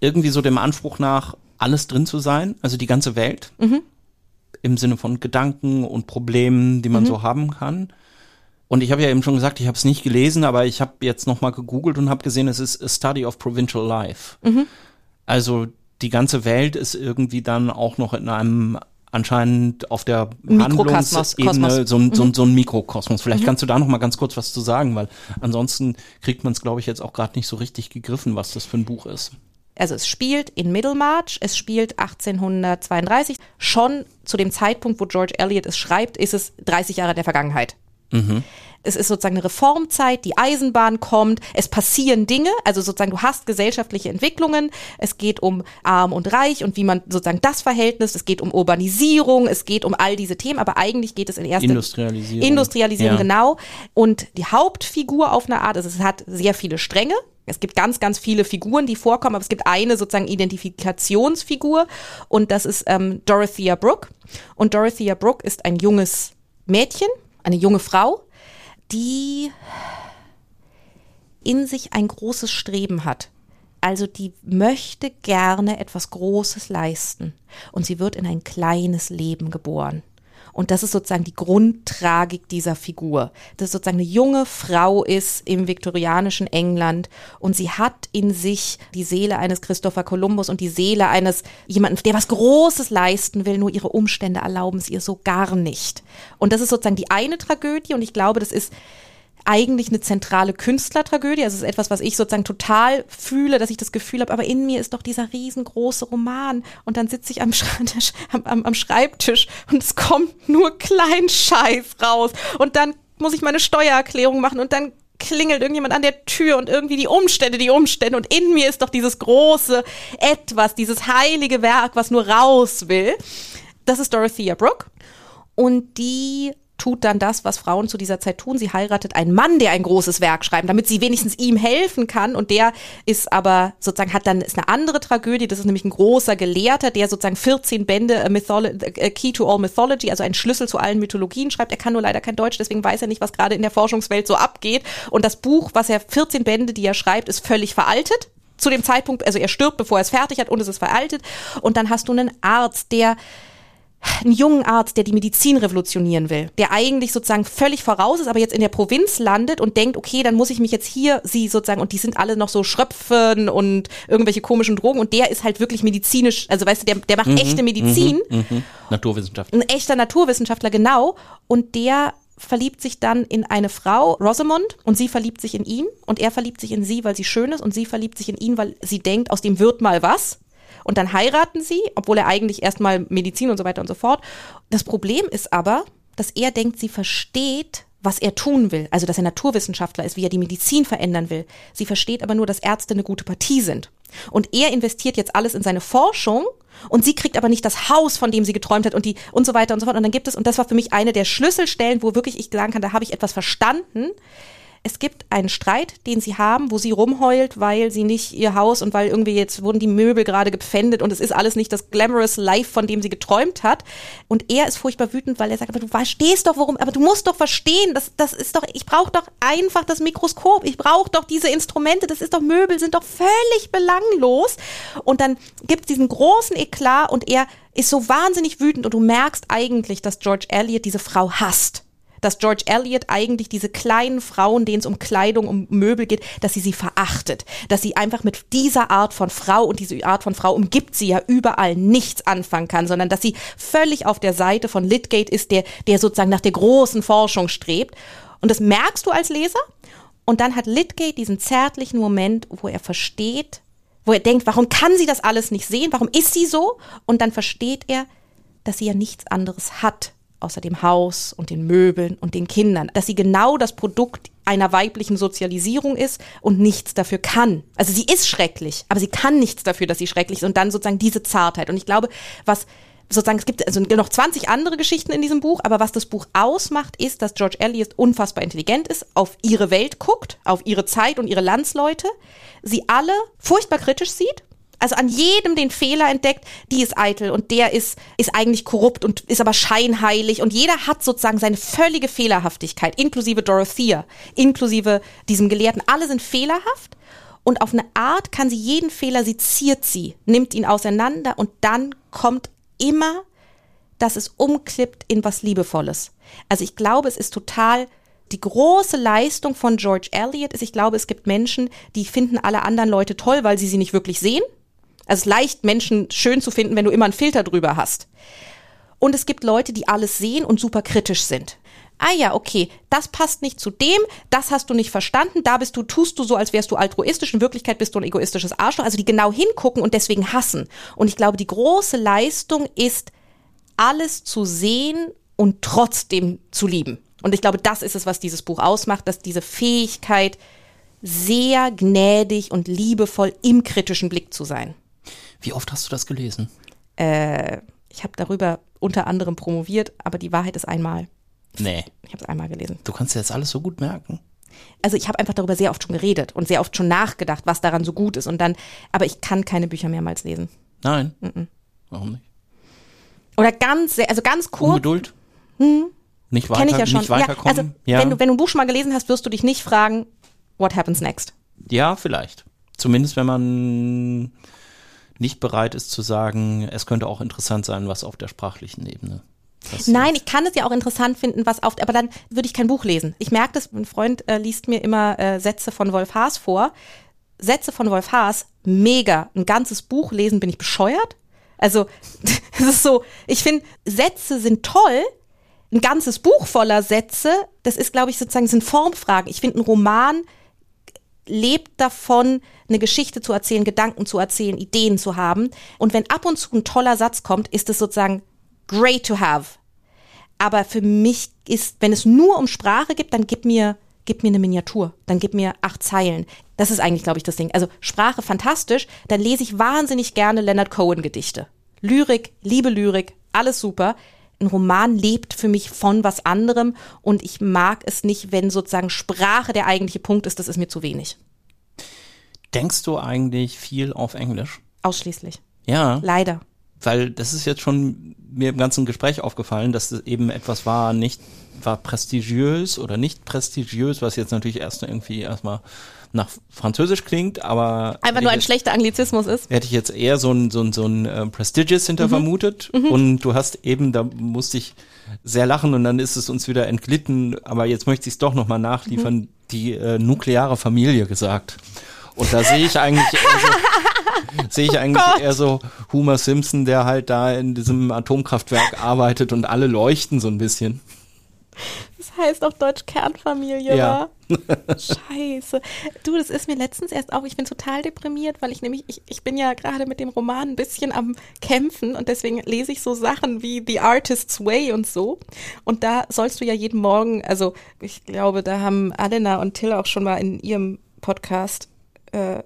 irgendwie so dem Anspruch nach, alles drin zu sein, also die ganze Welt. Mhm. Im Sinne von Gedanken und Problemen, die man mhm. so haben kann. Und ich habe ja eben schon gesagt, ich habe es nicht gelesen, aber ich habe jetzt nochmal gegoogelt und habe gesehen, es ist A Study of Provincial Life. Mhm. Also die ganze Welt ist irgendwie dann auch noch in einem anscheinend auf der Handlungsebene so ein, so, ein, mhm. so ein Mikrokosmos. Vielleicht mhm. kannst du da noch mal ganz kurz was zu sagen, weil ansonsten kriegt man es, glaube ich, jetzt auch gerade nicht so richtig gegriffen, was das für ein Buch ist. Also es spielt in Middlemarch, es spielt 1832. Schon zu dem Zeitpunkt, wo George Eliot es schreibt, ist es 30 Jahre der Vergangenheit. Mhm. Es ist sozusagen eine Reformzeit, die Eisenbahn kommt, es passieren Dinge, also sozusagen du hast gesellschaftliche Entwicklungen, es geht um arm und reich und wie man sozusagen das Verhältnis, es geht um Urbanisierung, es geht um all diese Themen, aber eigentlich geht es in erster Industrialisierung. Industrialisierung, ja. genau. Und die Hauptfigur auf eine Art, also es hat sehr viele Stränge, es gibt ganz, ganz viele Figuren, die vorkommen, aber es gibt eine sozusagen Identifikationsfigur und das ist ähm, Dorothea Brooke. Und Dorothea Brooke ist ein junges Mädchen, eine junge Frau, die in sich ein großes Streben hat. Also die möchte gerne etwas Großes leisten. Und sie wird in ein kleines Leben geboren. Und das ist sozusagen die Grundtragik dieser Figur. Dass sozusagen eine junge Frau ist im viktorianischen England und sie hat in sich die Seele eines Christopher Columbus und die Seele eines jemanden, der was Großes leisten will, nur ihre Umstände erlauben es ihr so gar nicht. Und das ist sozusagen die eine Tragödie und ich glaube, das ist eigentlich eine zentrale Künstlertragödie. Also es ist etwas, was ich sozusagen total fühle, dass ich das Gefühl habe, aber in mir ist doch dieser riesengroße Roman. Und dann sitze ich am, am, am Schreibtisch und es kommt nur Kleinscheiß raus. Und dann muss ich meine Steuererklärung machen und dann klingelt irgendjemand an der Tür und irgendwie die Umstände, die Umstände. Und in mir ist doch dieses große Etwas, dieses heilige Werk, was nur raus will. Das ist Dorothea Brooke. Und die tut dann das, was Frauen zu dieser Zeit tun. Sie heiratet einen Mann, der ein großes Werk schreibt, damit sie wenigstens ihm helfen kann. Und der ist aber sozusagen, hat dann, ist eine andere Tragödie. Das ist nämlich ein großer Gelehrter, der sozusagen 14 Bände a, Mytholo a Key to All Mythology, also ein Schlüssel zu allen Mythologien schreibt. Er kann nur leider kein Deutsch, deswegen weiß er nicht, was gerade in der Forschungswelt so abgeht. Und das Buch, was er, 14 Bände, die er schreibt, ist völlig veraltet zu dem Zeitpunkt, also er stirbt, bevor er es fertig hat und es ist veraltet. Und dann hast du einen Arzt, der einen jungen Arzt, der die Medizin revolutionieren will, der eigentlich sozusagen völlig voraus ist, aber jetzt in der Provinz landet und denkt, okay, dann muss ich mich jetzt hier sie sozusagen und die sind alle noch so Schröpfen und irgendwelche komischen Drogen und der ist halt wirklich medizinisch, also weißt du, der, der macht mhm, echte Medizin. Mhm, mhm. Naturwissenschaftler. Ein echter Naturwissenschaftler, genau. Und der verliebt sich dann in eine Frau, Rosamond, und sie verliebt sich in ihn und er verliebt sich in sie, weil sie schön ist und sie verliebt sich in ihn, weil sie denkt, aus dem wird mal was. Und dann heiraten sie, obwohl er eigentlich erstmal Medizin und so weiter und so fort. Das Problem ist aber, dass er denkt, sie versteht, was er tun will, also dass er Naturwissenschaftler ist, wie er die Medizin verändern will. Sie versteht aber nur, dass Ärzte eine gute Partie sind. Und er investiert jetzt alles in seine Forschung Und sie kriegt aber nicht das Haus, von dem sie geträumt hat und die und so weiter und so fort. Und dann gibt es, und das war für mich eine der Schlüsselstellen, wo wirklich ich sagen kann, da habe ich etwas verstanden es gibt einen Streit, den sie haben, wo sie rumheult, weil sie nicht ihr Haus und weil irgendwie jetzt wurden die Möbel gerade gepfändet und es ist alles nicht das glamorous Life, von dem sie geträumt hat. Und er ist furchtbar wütend, weil er sagt, aber du verstehst doch, warum, aber du musst doch verstehen, das, das ist doch, ich brauche doch einfach das Mikroskop, ich brauche doch diese Instrumente, das ist doch Möbel, sind doch völlig belanglos. Und dann gibt es diesen großen Eklat und er ist so wahnsinnig wütend und du merkst eigentlich, dass George Eliot diese Frau hasst dass George Eliot eigentlich diese kleinen Frauen, denen es um Kleidung, um Möbel geht, dass sie sie verachtet, dass sie einfach mit dieser Art von Frau und diese Art von Frau umgibt sie ja überall nichts anfangen kann, sondern dass sie völlig auf der Seite von Litgate ist, der, der sozusagen nach der großen Forschung strebt. Und das merkst du als Leser. Und dann hat Litgate diesen zärtlichen Moment, wo er versteht, wo er denkt, warum kann sie das alles nicht sehen? Warum ist sie so? Und dann versteht er, dass sie ja nichts anderes hat außer dem Haus und den Möbeln und den Kindern, dass sie genau das Produkt einer weiblichen Sozialisierung ist und nichts dafür kann. Also sie ist schrecklich, aber sie kann nichts dafür, dass sie schrecklich ist und dann sozusagen diese Zartheit. Und ich glaube, was sozusagen, es gibt also noch 20 andere Geschichten in diesem Buch, aber was das Buch ausmacht, ist, dass George Eliot unfassbar intelligent ist, auf ihre Welt guckt, auf ihre Zeit und ihre Landsleute, sie alle furchtbar kritisch sieht also an jedem den Fehler entdeckt, die ist eitel und der ist, ist eigentlich korrupt und ist aber scheinheilig und jeder hat sozusagen seine völlige Fehlerhaftigkeit, inklusive Dorothea, inklusive diesem Gelehrten. Alle sind fehlerhaft und auf eine Art kann sie jeden Fehler, sie ziert sie, nimmt ihn auseinander und dann kommt immer, dass es umklippt in was Liebevolles. Also ich glaube, es ist total die große Leistung von George Eliot ist, ich glaube, es gibt Menschen, die finden alle anderen Leute toll, weil sie sie nicht wirklich sehen also es ist leicht, Menschen schön zu finden, wenn du immer einen Filter drüber hast. Und es gibt Leute, die alles sehen und super kritisch sind. Ah ja, okay, das passt nicht zu dem, das hast du nicht verstanden, da bist du, tust du so, als wärst du altruistisch, in Wirklichkeit bist du ein egoistisches Arschloch, also die genau hingucken und deswegen hassen. Und ich glaube, die große Leistung ist, alles zu sehen und trotzdem zu lieben. Und ich glaube, das ist es, was dieses Buch ausmacht, dass diese Fähigkeit, sehr gnädig und liebevoll im kritischen Blick zu sein. Wie oft hast du das gelesen? Äh, ich habe darüber unter anderem promoviert, aber die Wahrheit ist einmal. Nee. Ich habe es einmal gelesen. Du kannst dir jetzt alles so gut merken. Also ich habe einfach darüber sehr oft schon geredet und sehr oft schon nachgedacht, was daran so gut ist. Und dann, aber ich kann keine Bücher mehrmals lesen. Nein. -mm. Warum nicht? Oder ganz, also ganz kurz. Ungeduld? Hm. Nicht weiter, Kenn ich ja schon. nicht weiterkommen. Ja, also ja. wenn du wenn du ein Buch schon mal gelesen hast, wirst du dich nicht fragen, what happens next. Ja, vielleicht. Zumindest wenn man nicht bereit ist zu sagen, es könnte auch interessant sein, was auf der sprachlichen Ebene passiert. Nein, ich kann es ja auch interessant finden, was auf, aber dann würde ich kein Buch lesen. Ich merke das, ein Freund äh, liest mir immer äh, Sätze von Wolf Haas vor. Sätze von Wolf Haas, mega. Ein ganzes Buch lesen, bin ich bescheuert? Also, es ist so, ich finde, Sätze sind toll, ein ganzes Buch voller Sätze, das ist, glaube ich, sozusagen, sind Formfragen. Ich finde, ein Roman lebt davon, eine Geschichte zu erzählen, Gedanken zu erzählen, Ideen zu haben. Und wenn ab und zu ein toller Satz kommt, ist es sozusagen great to have. Aber für mich ist, wenn es nur um Sprache gibt, dann gib mir, gib mir eine Miniatur. Dann gib mir acht Zeilen. Das ist eigentlich, glaube ich, das Ding. Also Sprache fantastisch. Dann lese ich wahnsinnig gerne Leonard Cohen Gedichte. Lyrik, liebe Lyrik, alles super ein Roman lebt für mich von was anderem und ich mag es nicht, wenn sozusagen Sprache der eigentliche Punkt ist, das ist mir zu wenig. Denkst du eigentlich viel auf Englisch? Ausschließlich. Ja. Leider. Weil das ist jetzt schon mir im ganzen Gespräch aufgefallen, dass es eben etwas war, nicht, war prestigiös oder nicht prestigiös, was jetzt natürlich erst irgendwie erstmal nach Französisch klingt, aber. Einfach nur ein schlechter Anglizismus ist. Hätte ich jetzt eher so ein, so ein, so ein äh, Prestigious hinter mhm. vermutet. Mhm. Und du hast eben, da musste ich sehr lachen und dann ist es uns wieder entglitten, aber jetzt möchte ich es doch nochmal nachliefern, mhm. die äh, nukleare Familie gesagt. Und da sehe ich eigentlich eher so, sehe ich eigentlich oh eher so Homer Simpson, der halt da in diesem Atomkraftwerk arbeitet und alle leuchten so ein bisschen. Heißt auf Deutsch Kernfamilie, ja. Scheiße. Du, das ist mir letztens erst auch, ich bin total deprimiert, weil ich nämlich, ich, ich bin ja gerade mit dem Roman ein bisschen am Kämpfen und deswegen lese ich so Sachen wie The Artist's Way und so. Und da sollst du ja jeden Morgen, also ich glaube, da haben Alena und Till auch schon mal in ihrem Podcast äh,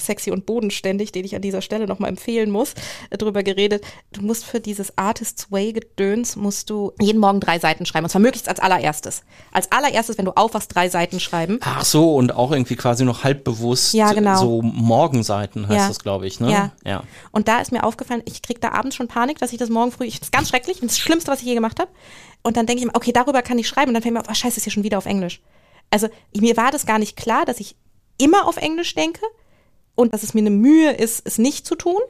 Sexy und Bodenständig, den ich an dieser Stelle nochmal empfehlen muss, äh, drüber geredet. Du musst für dieses Artist's Way Gedöns, musst du jeden Morgen drei Seiten schreiben. Und zwar möglichst als allererstes. Als allererstes, wenn du aufwachst, drei Seiten schreiben. Ach so, und auch irgendwie quasi noch halb bewusst. Ja, genau. So Morgenseiten heißt Ja. das, glaube ich, ne? Ja. ja. Und da ist mir aufgefallen, ich krieg da abends schon Panik, dass ich das morgen früh, ich, das ist ganz schrecklich, das Schlimmste, was ich je gemacht habe. Und dann denke ich mir, okay, darüber kann ich schreiben. Und dann fällt mir auf, oh, scheiße, ist hier schon wieder auf Englisch. Also mir war das gar nicht klar, dass ich immer auf Englisch denke und dass es mir eine Mühe ist, es nicht zu tun.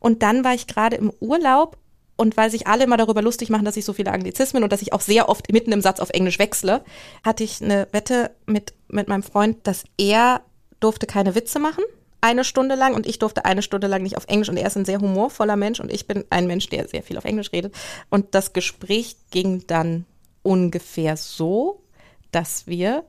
Und dann war ich gerade im Urlaub und weil sich alle immer darüber lustig machen, dass ich so viele Anglizismen und dass ich auch sehr oft mitten im Satz auf Englisch wechsle, hatte ich eine Wette mit, mit meinem Freund, dass er durfte keine Witze machen, eine Stunde lang und ich durfte eine Stunde lang nicht auf Englisch und er ist ein sehr humorvoller Mensch und ich bin ein Mensch, der sehr viel auf Englisch redet. Und das Gespräch ging dann ungefähr so, dass wir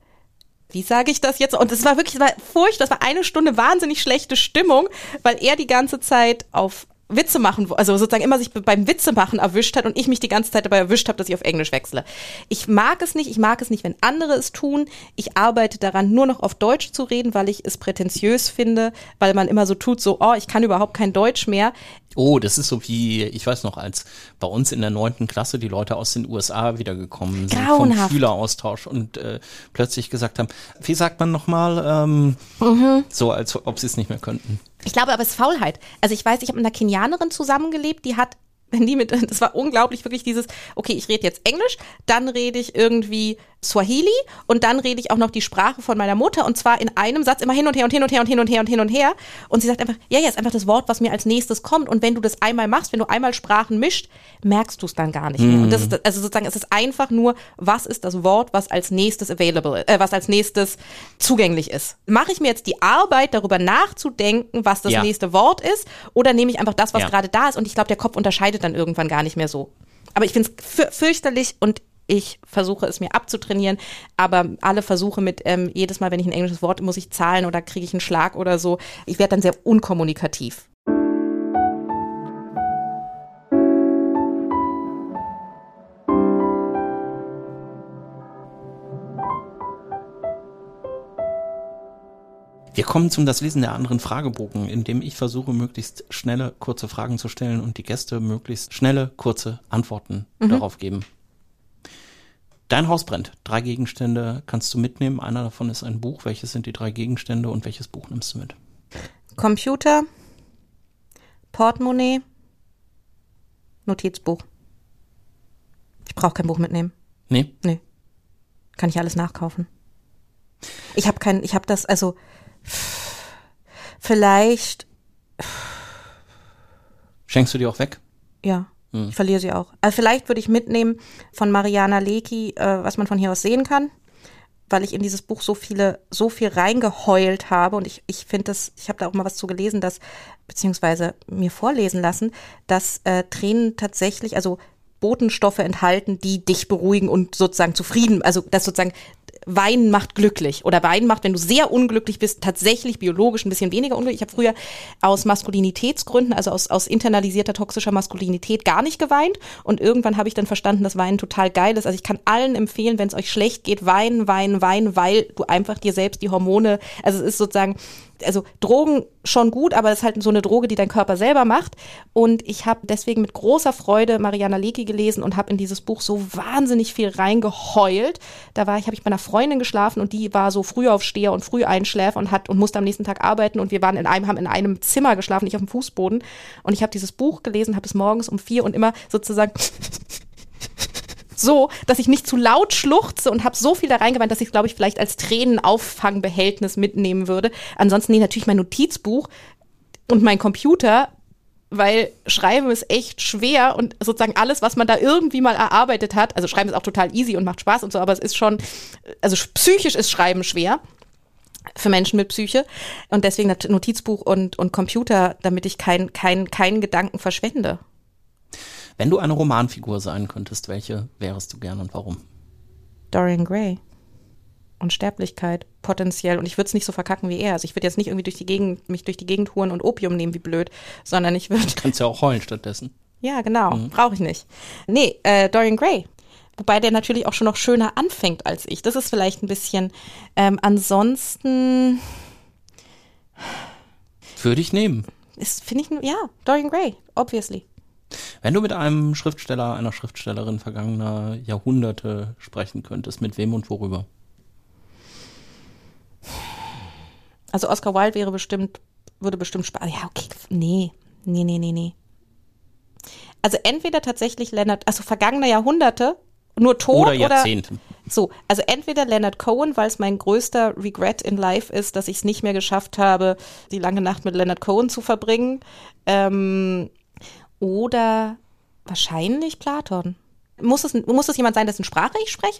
wie sage ich das jetzt? Und es war wirklich, es war furchtbar, es war eine Stunde wahnsinnig schlechte Stimmung, weil er die ganze Zeit auf Witze machen, also sozusagen immer sich beim Witze machen erwischt hat und ich mich die ganze Zeit dabei erwischt habe, dass ich auf Englisch wechsle. Ich mag es nicht, ich mag es nicht, wenn andere es tun. Ich arbeite daran, nur noch auf Deutsch zu reden, weil ich es prätentiös finde, weil man immer so tut, so, oh, ich kann überhaupt kein Deutsch mehr. Oh, das ist so wie, ich weiß noch, als bei uns in der neunten Klasse die Leute aus den USA wiedergekommen sind Grauenhaft. vom Schüleraustausch und äh, plötzlich gesagt haben, wie sagt man nochmal, ähm, Mhm. so als ob sie es nicht mehr könnten. Ich glaube aber, es ist Faulheit. Also ich weiß, ich habe mit einer Kenianerin zusammengelebt, die hat, wenn die mit, das war unglaublich, wirklich dieses, okay, ich rede jetzt Englisch, dann rede ich irgendwie Swahili und dann rede ich auch noch die Sprache von meiner Mutter und zwar in einem Satz immer hin und her und hin und her und hin und her und hin und her. Und sie sagt einfach, ja, ja, ist einfach das Wort, was mir als nächstes kommt. Und wenn du das einmal machst, wenn du einmal Sprachen mischt, merkst du es dann gar nicht mehr. Und das ist, also sozusagen, es ist einfach nur, was ist das Wort, was als nächstes available, äh, was als nächstes zugänglich ist. Mache ich mir jetzt die Arbeit, darüber nachzudenken, was das Ja. nächste Wort ist, oder nehme ich einfach das, was Ja. gerade da ist? Und ich glaube, der Kopf unterscheidet dann irgendwann gar nicht mehr so. Aber ich finde es für, fürchterlich und ich versuche es mir abzutrainieren, aber alle Versuche mit ähm, jedes Mal, wenn ich ein englisches Wort muss ich zahlen oder kriege ich einen Schlag oder so, ich werde dann sehr unkommunikativ. Wir kommen zum das Lesen der anderen Fragebogen, in dem ich versuche, möglichst schnelle, kurze Fragen zu stellen und die Gäste möglichst schnelle, kurze Antworten darauf geben. Dein Haus brennt. Drei Gegenstände kannst du mitnehmen. Einer davon ist ein Buch. Welches sind die drei Gegenstände und welches Buch nimmst du mit? Computer, Portemonnaie, Notizbuch. Ich brauche kein Buch mitnehmen. Nee? Nee. Kann ich alles nachkaufen. Ich habe kein, ich habe das, also vielleicht, Schenkst du die auch weg? ja, ich verliere sie auch. Also vielleicht würde ich mitnehmen von Mariana Lecki, äh, was man von hier aus sehen kann, weil ich in dieses Buch so viele, so viel reingeheult habe und ich, ich finde das, ich habe da auch mal was zu gelesen, dass, beziehungsweise mir vorlesen lassen, dass äh, Tränen tatsächlich, also Botenstoffe enthalten, die dich beruhigen und sozusagen zufrieden, also das sozusagen Weinen macht glücklich oder Weinen macht, wenn du sehr unglücklich bist, tatsächlich biologisch ein bisschen weniger unglücklich. Ich habe früher aus Maskulinitätsgründen, also aus, aus internalisierter toxischer Maskulinität gar nicht geweint und irgendwann habe ich dann verstanden, dass Weinen total geil ist. Also ich kann allen empfehlen, wenn es euch schlecht geht, weinen, weinen, weinen, weil du einfach dir selbst die Hormone, also es ist sozusagen also Drogen schon gut, aber es ist halt so eine Droge, die dein Körper selber macht. Und ich habe deswegen mit großer Freude Mariana Lecki gelesen und habe in dieses Buch so wahnsinnig viel reingeheult. Da war ich, habe ich bei einer Freundin geschlafen und die war so Frühaufsteher und Früheinschläfer und hat und musste am nächsten Tag arbeiten und wir waren in einem, haben in einem Zimmer geschlafen, nicht auf dem Fußboden. Und ich habe dieses Buch gelesen, habe es morgens um vier und immer sozusagen so, dass ich nicht zu laut schluchze und habe so viel da reingeweint, dass ich glaube ich vielleicht als Tränenauffangbehältnis mitnehmen würde. Ansonsten nee, natürlich mein Notizbuch und mein Computer, weil Schreiben ist echt schwer und sozusagen alles, was man da irgendwie mal erarbeitet hat, also Schreiben ist auch total easy und macht Spaß und so, aber es ist schon, also psychisch ist Schreiben schwer für Menschen mit Psyche und deswegen Not- Notizbuch und, und Computer, damit ich keinen kein, keinen Gedanken verschwende. Wenn du eine Romanfigur sein könntest, welche wärest du gern und warum? Dorian Gray. Unsterblichkeit, potenziell. Und ich würde es nicht so verkacken wie er. Also ich würde jetzt nicht irgendwie durch die Gegend, mich durch die Gegend huren und Opium nehmen wie blöd, sondern ich würde, Kannst ja auch heulen stattdessen. ja genau, brauche ich nicht. Nee, äh, Dorian Gray. Wobei der natürlich auch schon noch schöner anfängt als ich. Das ist vielleicht ein bisschen, ähm, ansonsten, Würde ich nehmen. Ist, finde ich, ja, Dorian Gray, obviously. Wenn du mit einem Schriftsteller, einer Schriftstellerin vergangener Jahrhunderte sprechen könntest, mit wem und worüber? Also Oscar Wilde wäre bestimmt, würde bestimmt Spaß. Ja, okay. Nee. Nee, nee, nee, nee. Also entweder tatsächlich Leonard, also vergangene Jahrhunderte, nur tot Oder Jahrzehnte. Oder, so, also entweder Leonard Cohen, weil es mein größter Regret in Life ist, dass ich es nicht mehr geschafft habe, die lange Nacht mit Leonard Cohen zu verbringen. Ähm, oder wahrscheinlich Platon. Muss es, muss es jemand sein, dessen Sprache ich spreche?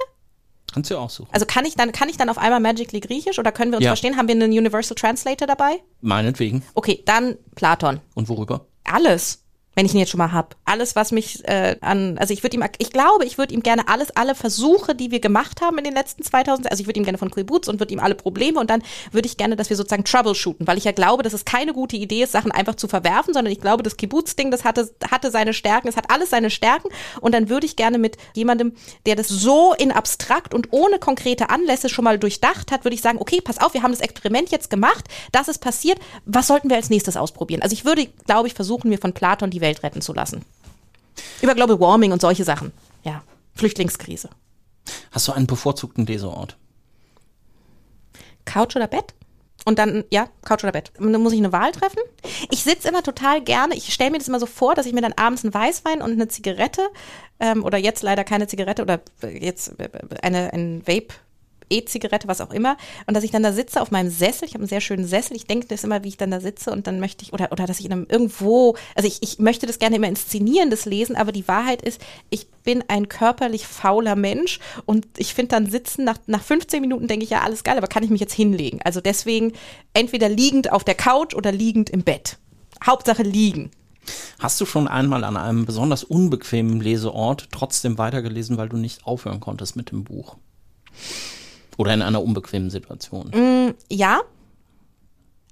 Kannst du auch suchen. Also kann ich dann, kann ich dann auf einmal Magically Griechisch oder können wir uns Ja. verstehen? Haben wir einen Universal Translator dabei? Meinetwegen. Okay, dann Platon. Und worüber? Alles, wenn ich ihn jetzt schon mal hab. Alles, was mich äh, an, also ich würde ihm, ich glaube, ich würde ihm gerne alles, alle Versuche, die wir gemacht haben in den letzten 2000, also ich würde ihm gerne von Kibbutz und würde ihm alle Probleme und dann würde ich gerne, dass wir sozusagen troubleshooten, weil ich ja glaube, dass es keine gute Idee ist, Sachen einfach zu verwerfen, sondern ich glaube, das Kibbutz-Ding, das hatte, hatte seine Stärken, es hat alles seine Stärken und dann würde ich gerne mit jemandem, der das so in abstrakt und ohne konkrete Anlässe schon mal durchdacht hat, würde ich sagen, okay, pass auf, wir haben das Experiment jetzt gemacht, das ist passiert, was sollten wir als nächstes ausprobieren? Also ich würde, glaube ich, versuchen, mir von Platon die Welt retten zu lassen. Über Global Warming und solche Sachen. Ja, Flüchtlingskrise. Hast du einen bevorzugten Leseort? Couch oder Bett? Und dann, ja, Couch oder Bett. Und dann muss ich eine Wahl treffen. Ich sitze immer total gerne, ich stelle mir das immer so vor, dass ich mir dann abends einen Weißwein und eine Zigarette ähm, oder jetzt leider keine Zigarette oder jetzt eine ein Vape E-Zigarette, was auch immer, und dass ich dann da sitze auf meinem Sessel, ich habe einen sehr schönen Sessel, ich denke das immer, wie ich dann da sitze und dann möchte ich, oder, oder dass ich in einem irgendwo, also ich, ich möchte das gerne immer inszenieren, das Lesen, aber die Wahrheit ist, ich bin ein körperlich fauler Mensch und ich finde dann sitzen, nach, nach 15 Minuten denke ich, ja, alles geil, aber kann ich mich jetzt hinlegen? Also deswegen entweder liegend auf der Couch oder liegend im Bett. Hauptsache liegen. Hast du schon einmal an einem besonders unbequemen Leseort trotzdem weitergelesen, weil du nicht aufhören konntest mit dem Buch? Oder in einer unbequemen Situation? Ja,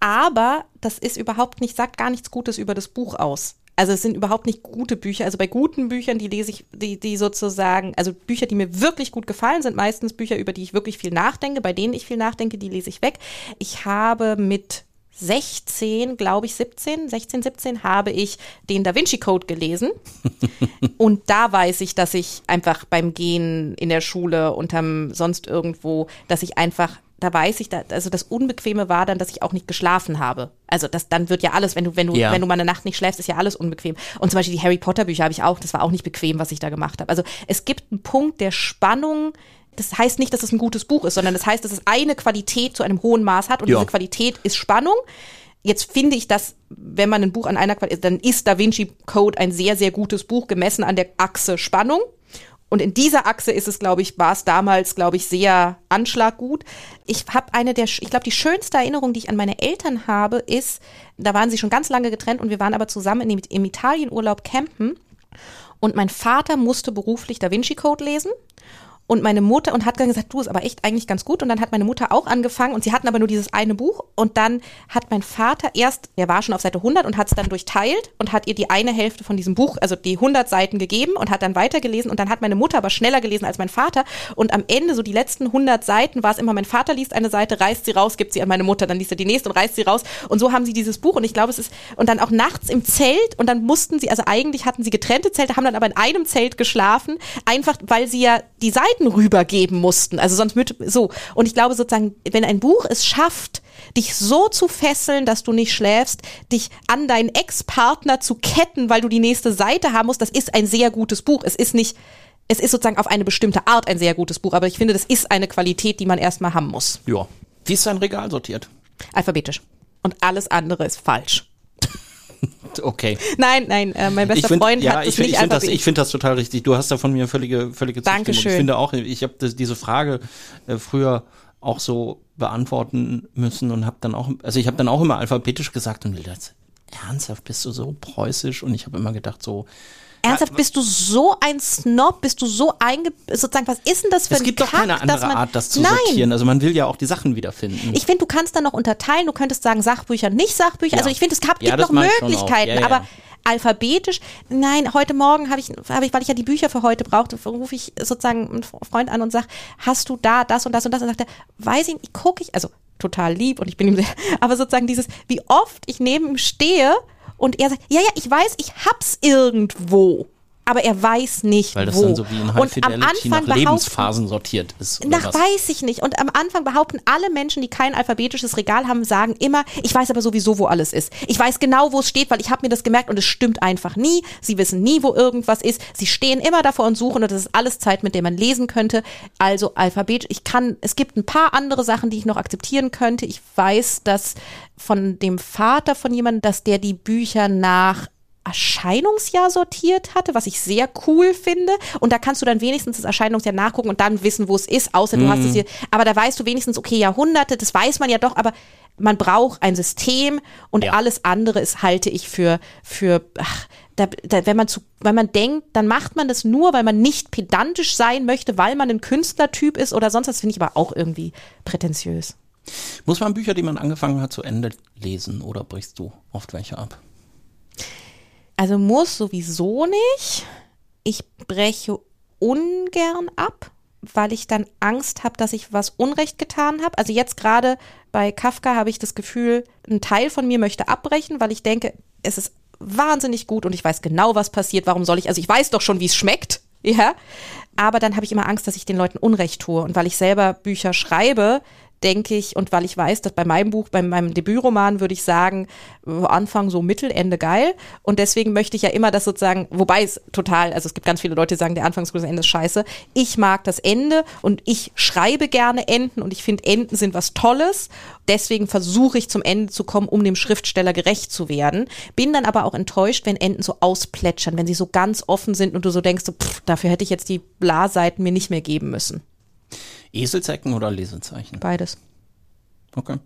aber das ist überhaupt nicht, sagt gar nichts Gutes über das Buch aus. Also es sind überhaupt nicht gute Bücher. Also bei guten Büchern, die lese ich, die, die sozusagen, also Bücher, die mir wirklich gut gefallen, sind meistens Bücher, über die ich wirklich viel nachdenke, bei denen ich viel nachdenke, die lese ich weg. Ich habe mit 16, glaube ich 17, 16, 17 habe ich den Da Vinci Code gelesen. Und da weiß ich, dass ich einfach beim Gehen in der Schule, unterm sonst irgendwo, dass ich einfach, da weiß ich, da, also das Unbequeme war dann, dass ich auch nicht geschlafen habe. Also das, dann wird ja alles, wenn du, wenn du, Ja. wenn du mal eine Nacht nicht schläfst, ist ja alles unbequem. Und zum Beispiel die Harry Potter Bücher habe ich auch, das war auch nicht bequem, was ich da gemacht habe. Also es gibt einen Punkt der Spannung. Das heißt nicht, dass es ein gutes Buch ist, sondern das heißt, dass es eine Qualität zu einem hohen Maß hat und Ja. diese Qualität ist Spannung. Jetzt finde ich, dass, wenn man ein Buch an einer Qualität, dann ist Da Vinci Code ein sehr, sehr gutes Buch, gemessen an der Achse Spannung. Und in dieser Achse ist es, glaube ich, war es damals, glaube ich, sehr anschlaggut. Ich habe eine der, ich glaube, die schönste Erinnerung, die ich an meine Eltern habe, ist, da waren sie schon ganz lange getrennt und wir waren aber zusammen in, dem- im Italienurlaub campen. Und mein Vater musste beruflich Da Vinci Code lesen. Und meine Mutter, und hat dann gesagt, du ist aber echt eigentlich ganz gut. Und dann hat meine Mutter auch angefangen und sie hatten aber nur dieses eine Buch. Und dann hat mein Vater erst, der war schon auf Seite 100 und hat es dann durchteilt und hat ihr die eine Hälfte von diesem Buch, also die 100 Seiten gegeben und hat dann weitergelesen. Und dann hat meine Mutter aber schneller gelesen als mein Vater. Und am Ende, so die letzten 100 Seiten, war es immer, mein Vater liest eine Seite, reißt sie raus, gibt sie an meine Mutter, dann liest er die nächste und reißt sie raus. Und so haben sie dieses Buch. Und ich glaube, es ist, und dann auch nachts im Zelt. Und dann mussten sie, also eigentlich hatten sie getrennte Zelte, haben dann aber in einem Zelt geschlafen, einfach weil sie ja die Seiten rübergeben mussten. Also sonst mit, so. Und ich glaube sozusagen, wenn ein Buch es schafft, dich so zu fesseln, dass du nicht schläfst, dich an deinen Ex-Partner zu ketten, weil du die nächste Seite haben musst, das ist ein sehr gutes Buch. Es ist nicht, es ist sozusagen auf eine bestimmte Art ein sehr gutes Buch, aber ich finde, das ist eine Qualität, die man erstmal haben muss. Ja. Wie ist dein Regal sortiert? Alphabetisch. Und alles andere ist falsch. Okay. Nein, nein, äh, mein bester find, Freund ja, hat das find, nicht ich finde das, ich find das total richtig. Du hast da von mir völlige, völlige Zustimmung. Dankeschön. Ich finde auch, ich habe diese Frage äh, früher auch so beantworten müssen und habe dann auch, also ich habe dann auch immer alphabetisch gesagt und das, ernsthaft bist du so preußisch und ich habe immer gedacht so, Ernsthaft, bist du so ein Snob? Bist du so einge... Sozusagen, was ist denn das für es ein gibt doch keine andere man, Art, das zu Nein. sortieren. Also man will ja auch die Sachen wiederfinden. Ich finde, du kannst dann noch unterteilen. Du könntest sagen Sachbücher, nicht Sachbücher. Ja. Also ich finde, es gab, Ja, gibt noch. Möglichkeiten. Ja. Aber alphabetisch, nein, heute Morgen habe ich, hab ich, weil ich ja die Bücher für heute brauchte, rufe ich sozusagen einen Freund an und sage, hast du da das und das und das? Und sagt er, weiß ich nicht, gucke ich, also total lieb und ich bin ihm sehr, aber sozusagen dieses, wie oft ich neben ihm stehe und er sagt, ja, ja, ich weiß, ich hab's irgendwo aber er weiß nicht Weil das wo. dann so wie in High und am Fidelity nach Lebensphasen sortiert ist. Nach was? weiß ich nicht. Und am Anfang behaupten alle Menschen, die kein alphabetisches Regal haben, sagen immer, ich weiß aber sowieso, wo alles ist. Ich weiß genau, wo es steht, weil ich habe mir das gemerkt und es stimmt einfach nie. Sie wissen nie, wo irgendwas ist. Sie stehen immer davor und suchen und das ist alles Zeit, mit der man lesen könnte. Also alphabetisch. Ich kann, es gibt ein paar andere Sachen, die ich noch akzeptieren könnte. Ich weiß, dass von dem Vater von jemandem, dass der die Bücher nach Erscheinungsjahr sortiert hatte, was ich sehr cool finde. Und da kannst du dann wenigstens das Erscheinungsjahr nachgucken und dann wissen, wo es ist, außer du hast es hier. Aber da weißt du wenigstens, okay, Jahrhunderte, das weiß man ja doch, aber man braucht ein System und Ja. alles andere ist, halte ich für, für, ach, da, da, wenn man zu, wenn man denkt, dann macht man das nur, weil man nicht pedantisch sein möchte, weil man ein Künstlertyp ist oder sonst was, finde ich aber auch irgendwie prätentiös. Muss man Bücher, die man angefangen hat, zu Ende lesen oder brichst du oft welche ab? Also muss sowieso nicht. Ich breche ungern ab, weil ich dann Angst habe, dass ich was Unrecht getan habe. Also jetzt gerade bei Kafka habe ich das Gefühl, ein Teil von mir möchte abbrechen, weil ich denke, es ist wahnsinnig gut und ich weiß genau, was passiert. Warum soll ich? Also ich weiß doch schon, wie es schmeckt. Ja, aber dann habe ich immer Angst, dass ich den Leuten Unrecht tue. Und weil ich selber Bücher schreibe, denke ich, und weil ich weiß, dass bei meinem Buch, bei meinem Debütroman würde ich sagen, äh, Anfang so Mittel, Ende geil. Und deswegen möchte ich ja immer das sozusagen, wobei es total, also es gibt ganz viele Leute, die sagen, der Anfang ist Ende ist scheiße. Ich mag das Ende und ich schreibe gerne Enden und ich finde Enden sind was Tolles. Deswegen versuche ich zum Ende zu kommen, um dem Schriftsteller gerecht zu werden. Bin dann aber auch enttäuscht, wenn Enden so ausplätschern, wenn sie so ganz offen sind und du so denkst, pff, dafür hätte ich jetzt die Bla-Seiten mir nicht mehr geben müssen. Eselzecken oder Lesezeichen? Beides. Okay.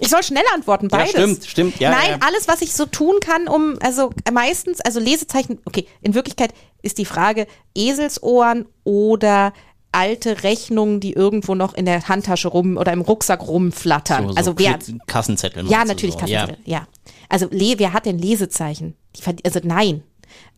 Ich soll schnell antworten, Ja, beides. stimmt, stimmt, ja, Nein, ja. alles, was ich so tun kann, um, also meistens, also Lesezeichen, okay, in Wirklichkeit ist die Frage Eselsohren oder alte Rechnungen, die irgendwo noch in der Handtasche rum oder im Rucksack rumflattern. So, so also wer, Kassenzettel. ja, natürlich so. Kassenzettel, ja. Also le, wer hat denn Lesezeichen? Also nein.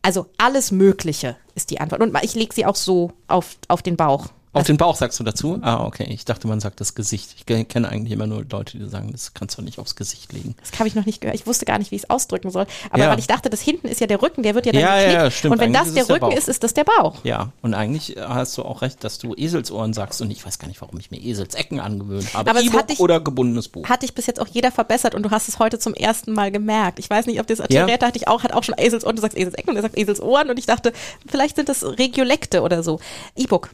Also alles Mögliche ist die Antwort. Und ich lege sie auch so auf, auf den Bauch. Auf den Bauch sagst du dazu? Ah, okay. Ich dachte, man sagt das Gesicht. Ich ke- kenne eigentlich immer nur Leute, die sagen, das kannst du nicht aufs Gesicht legen. Das habe ich noch nicht gehört. Ich wusste gar nicht, wie ich es ausdrücken soll. Aber Ja. weil ich dachte, das hinten ist ja der Rücken, der wird ja dann Ja, ja, geknickt. ja, stimmt. Und wenn das Eigentlich der es der Rücken Bauch. ist, ist das der Bauch. Ja, und eigentlich hast du auch recht, dass du Eselsohren sagst und ich weiß gar nicht, warum ich mir Eselsecken angewöhnt habe. Aber hat dich- oder gebundenes Buch. Hat dich bis jetzt auch jeder verbessert und du hast es heute zum ersten Mal gemerkt. Ich weiß nicht, ob das Ja. Arteriert hatte ich auch, hat auch schon Eselsohren, du sagst Eselsecken und er sagt Eselsohren und ich dachte, vielleicht sind das Regiolekte oder so. E-Book.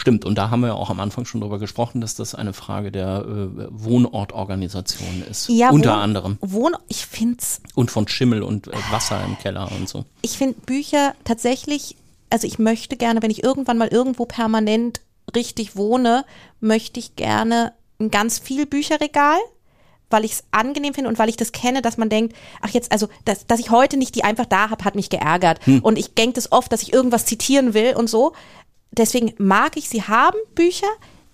Stimmt, und da haben wir ja auch am Anfang schon drüber gesprochen, dass das eine Frage der äh, Wohnortorganisation ist. Ja, Unter Wohn- anderem. Wohn, ich find's Und von Schimmel und äh, Wasser im Keller und so. ich finde Bücher tatsächlich, also ich möchte gerne, wenn ich irgendwann mal irgendwo permanent richtig wohne, möchte ich gerne ein ganz viel Bücherregal, weil ich es angenehm finde und weil ich das kenne, dass man denkt, ach jetzt, also, dass, dass ich heute nicht die einfach da habe, hat mich geärgert. Und ich denke das oft, dass ich irgendwas zitieren will und so. Deswegen mag ich sie haben, Bücher.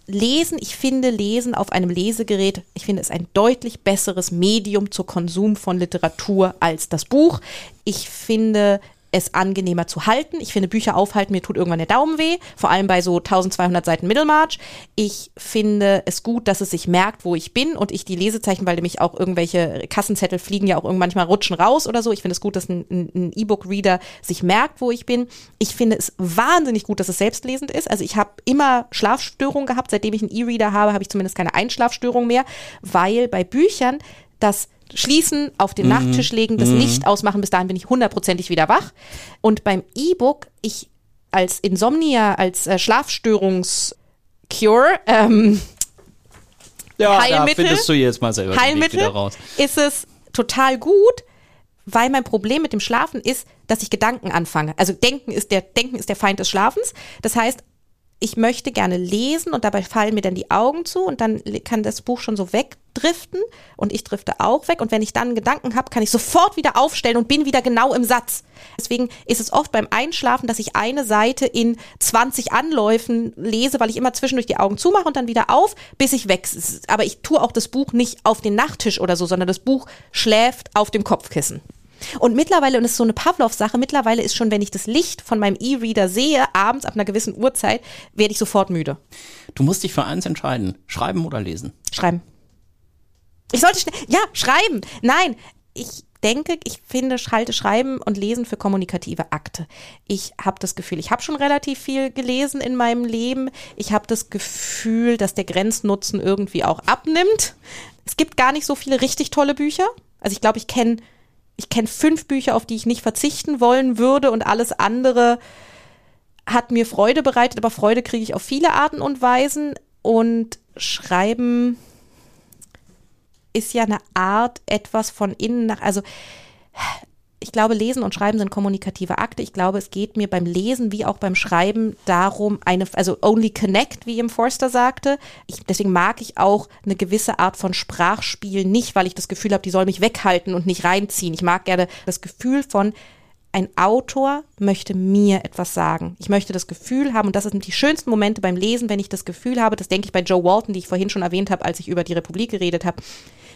Lesen, ich finde Lesen auf einem Lesegerät, ich finde es ein deutlich besseres Medium zur Konsum von Literatur als das Buch. Ich finde es angenehmer zu halten. Ich finde Bücher aufhalten, mir tut irgendwann der Daumen weh, vor allem bei so 1200 Seiten Middlemarch. Ich finde es gut, dass es sich merkt, wo ich bin und ich die Lesezeichen, weil nämlich auch irgendwelche Kassenzettel fliegen ja auch irgendwann manchmal rutschen raus oder so. Ich finde es gut, dass ein, E-Book-Reader sich merkt, wo ich bin. Ich finde es wahnsinnig gut, dass es selbstlesend ist. Also ich habe immer Schlafstörungen gehabt. Seitdem ich einen E-Reader habe, habe ich zumindest keine Einschlafstörung mehr, weil bei Büchern das Schließen, auf den Nachttisch legen, das Licht ausmachen, bis dahin bin ich hundertprozentig wieder wach. Und beim E-Book, ich als Insomnia, als äh, Schlafstörungs-Cure, ähm, Ja, Heilmittel? da findest du jetzt mal selber Heilmittel wieder raus. ist es total gut, weil mein Problem mit dem Schlafen ist, dass ich Gedanken anfange. Also Denken ist der Denken ist der Feind des Schlafens. Das heißt, ich möchte gerne lesen und dabei fallen mir dann die Augen zu und dann kann das Buch schon so wegdriften und ich drifte auch weg und wenn ich dann Gedanken habe, kann ich sofort wieder aufstellen und bin wieder genau im Satz. Deswegen ist es oft beim Einschlafen, dass ich eine Seite in 20 Anläufen lese, weil ich immer zwischendurch die Augen zumache und dann wieder auf, bis ich weg. Aber ich tue auch das Buch nicht auf den Nachttisch oder so, sondern das Buch schläft auf dem Kopfkissen. Und mittlerweile, und das ist so eine Pavlov-Sache, mittlerweile ist schon, wenn ich das Licht von meinem E-Reader sehe, abends ab einer gewissen Uhrzeit, werde ich sofort müde. Du musst dich für eins entscheiden. Schreiben oder lesen. Schreiben. Ich sollte schnell, ja, schreiben. Nein, ich denke, ich finde, halte Schreiben und Lesen für kommunikative Akte. Ich habe das Gefühl, ich habe schon relativ viel gelesen in meinem Leben. Ich habe das Gefühl, dass der Grenznutzen irgendwie auch abnimmt. Es gibt gar nicht so viele richtig tolle Bücher. Also ich glaube, ich kenne ich kenne fünf Bücher, auf die ich nicht verzichten wollen würde und alles andere hat mir Freude bereitet, aber Freude kriege ich auf viele Arten und Weisen. Und Schreiben ist ja eine Art, etwas von innen nach, also ich glaube, Lesen und Schreiben sind kommunikative Akte. Ich glaube, es geht mir beim Lesen wie auch beim Schreiben darum, eine, also only connect, wie im Forster sagte. Ich, deswegen mag ich auch eine gewisse Art von Sprachspiel nicht, weil ich das Gefühl habe, die soll mich weghalten und nicht reinziehen. Ich mag gerne das Gefühl von, ein Autor möchte mir etwas sagen. Ich möchte das Gefühl haben, und das sind die schönsten Momente beim Lesen, wenn ich das Gefühl habe, das denke ich bei Joe Walton, die ich vorhin schon erwähnt habe, als ich über die Republik geredet habe,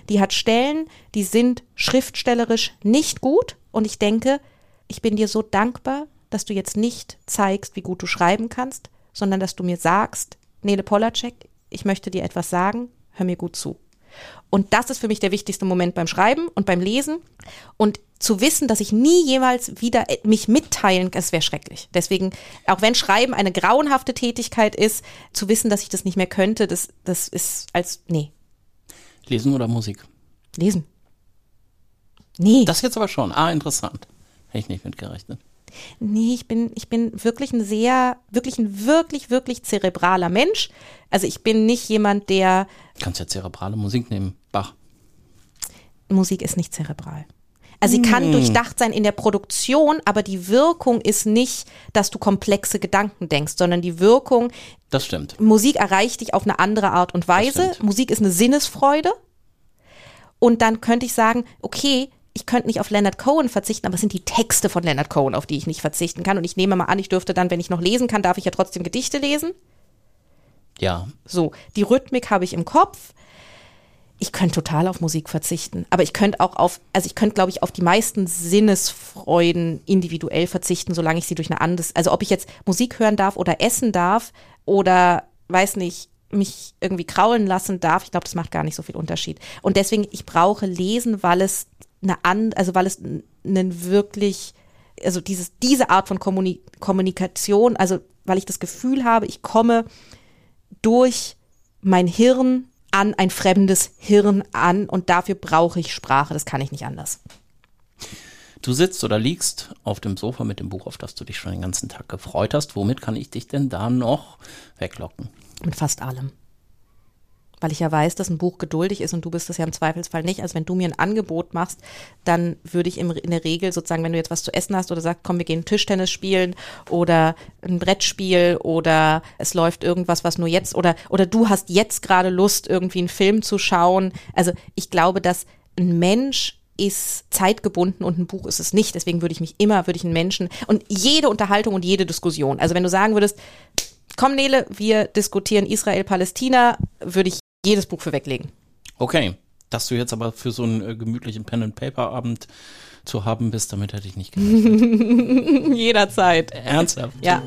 die hat Stellen, die sind schriftstellerisch nicht gut. Und ich denke, ich bin dir so dankbar, dass du jetzt nicht zeigst, wie gut du schreiben kannst, sondern dass du mir sagst, Nele Polacek, ich möchte dir etwas sagen, hör mir gut zu. Und das ist für mich der wichtigste Moment beim Schreiben und beim Lesen. Und zu wissen, dass ich nie jemals wieder mich mitteilen, das wäre schrecklich. Deswegen, auch wenn Schreiben eine grauenhafte Tätigkeit ist, zu wissen, dass ich das nicht mehr könnte, das, das ist als, nee, Lesen oder Musik? Lesen. Nee. Das jetzt aber schon. Ah, interessant. Hätte ich nicht mitgerechnet. Nee, ich bin, ich bin wirklich ein sehr, wirklich ein wirklich, wirklich zerebraler Mensch. Also ich bin nicht jemand, der. Du kannst ja zerebrale Musik nehmen. Bach. Musik ist nicht zerebral. Also sie kann hm. durchdacht sein in der Produktion, aber die Wirkung ist nicht, dass du komplexe Gedanken denkst, sondern die Wirkung. Das stimmt. Musik erreicht dich auf eine andere Art und Weise. Musik ist eine Sinnesfreude. Und dann könnte ich sagen, okay, ich könnte nicht auf Leonard Cohen verzichten, aber es sind die Texte von Leonard Cohen, auf die ich nicht verzichten kann. Und ich nehme mal an, ich dürfte dann, wenn ich noch lesen kann, darf ich ja trotzdem Gedichte lesen. Ja. So, die Rhythmik habe ich im Kopf ich könnte total auf Musik verzichten. Aber ich könnte auch auf, also ich könnte, glaube ich, auf die meisten Sinnesfreuden individuell verzichten, solange ich sie durch eine andere, also ob ich jetzt Musik hören darf oder essen darf oder, weiß nicht, mich irgendwie kraulen lassen darf, ich glaube, das macht gar nicht so viel Unterschied. Und deswegen, ich brauche lesen, weil es eine an, also weil es einen wirklich, also dieses, diese Art von Kommunik Kommunikation, also weil ich das Gefühl habe, ich komme durch mein Hirn an ein fremdes Hirn an und dafür brauche ich Sprache, das kann ich nicht anders. Du sitzt oder liegst auf dem Sofa mit dem Buch, auf das du dich schon den ganzen Tag gefreut hast. Womit kann ich dich denn da noch weglocken? Mit fast allem weil ich ja weiß, dass ein Buch geduldig ist und du bist das ja im Zweifelsfall nicht. Also wenn du mir ein Angebot machst, dann würde ich in der Regel sozusagen, wenn du jetzt was zu essen hast oder sagst, komm, wir gehen Tischtennis spielen oder ein Brettspiel oder es läuft irgendwas, was nur jetzt oder, oder du hast jetzt gerade Lust, irgendwie einen Film zu schauen. Also ich glaube, dass ein Mensch ist zeitgebunden und ein Buch ist es nicht. Deswegen würde ich mich immer, würde ich einen Menschen und jede Unterhaltung und jede Diskussion. Also wenn du sagen würdest, komm Nele, wir diskutieren Israel-Palästina, würde ich jedes Buch für weglegen. Okay. Dass du jetzt aber für so einen äh, gemütlichen Pen-and-Paper-Abend zu haben bist, damit hätte ich nicht gerechnet. Jederzeit. Ernsthaft? Ja.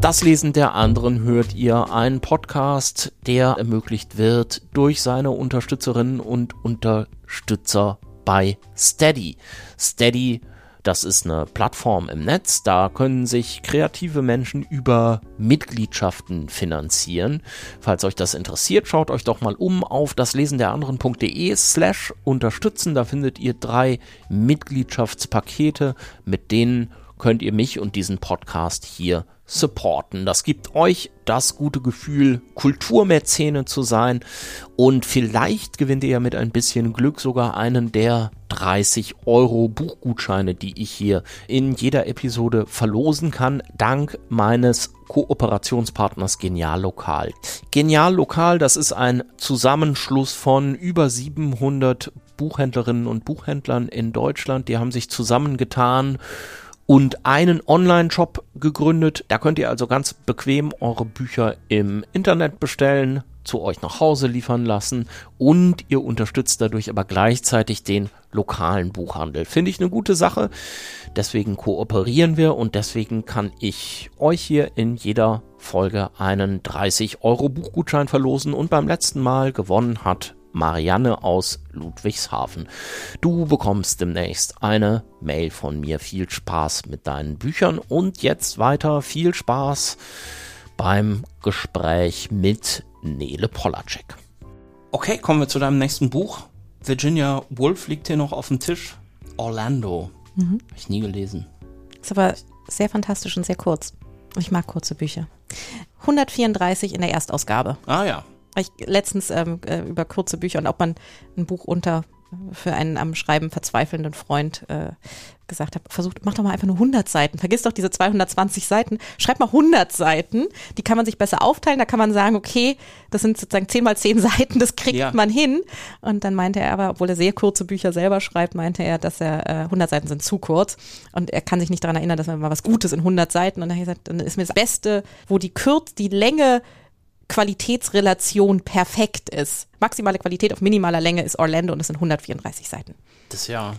Das Lesen der anderen hört ihr einen Podcast, der ermöglicht wird durch seine Unterstützerinnen und Unterstützer bei Steady. Steady das ist eine Plattform im Netz, da können sich kreative Menschen über Mitgliedschaften finanzieren. Falls euch das interessiert, schaut euch doch mal um auf das Lesen der anderen.de slash unterstützen. Da findet ihr drei Mitgliedschaftspakete, mit denen könnt ihr mich und diesen Podcast hier supporten. Das gibt euch das gute Gefühl, Kulturmäzene zu sein und vielleicht gewinnt ihr ja mit ein bisschen Glück sogar einen der 30 Euro Buchgutscheine, die ich hier in jeder Episode verlosen kann, dank meines Kooperationspartners Genial Lokal. Genial Lokal, das ist ein Zusammenschluss von über 700 Buchhändlerinnen und Buchhändlern in Deutschland, die haben sich zusammengetan und einen Online-Shop gegründet. Da könnt ihr also ganz bequem eure Bücher im Internet bestellen. zu euch nach Hause liefern lassen und ihr unterstützt dadurch aber gleichzeitig den lokalen Buchhandel. Finde ich eine gute Sache. Deswegen kooperieren wir und deswegen kann ich euch hier in jeder Folge einen 30 Euro Buchgutschein verlosen und beim letzten Mal gewonnen hat Marianne aus Ludwigshafen. Du bekommst demnächst eine Mail von mir. Viel Spaß mit deinen Büchern und jetzt weiter viel Spaß beim Gespräch mit Nele Polacek. Okay, kommen wir zu deinem nächsten Buch. Virginia Woolf liegt hier noch auf dem Tisch. Orlando. Mhm. Habe ich nie gelesen. Ist aber sehr fantastisch und sehr kurz. Ich mag kurze Bücher. 134 in der Erstausgabe. Ah ja. Ich letztens ähm, äh, über kurze Bücher und ob man ein Buch unter für einen am Schreiben verzweifelnden Freund äh, gesagt habe, versucht, mach doch mal einfach nur 100 Seiten. Vergiss doch diese 220 Seiten. Schreib mal 100 Seiten. Die kann man sich besser aufteilen. Da kann man sagen, okay, das sind sozusagen 10 mal 10 Seiten, das kriegt ja. man hin. Und dann meinte er aber, obwohl er sehr kurze Bücher selber schreibt, meinte er, dass er äh, 100 Seiten sind zu kurz. Und er kann sich nicht daran erinnern, dass er mal was Gutes in 100 Seiten. Und dann er gesagt, dann ist mir das Beste, wo die Kürz, die Länge Qualitätsrelation perfekt ist. Maximale Qualität auf minimaler Länge ist Orlando und es sind 134 Seiten. Das ist ja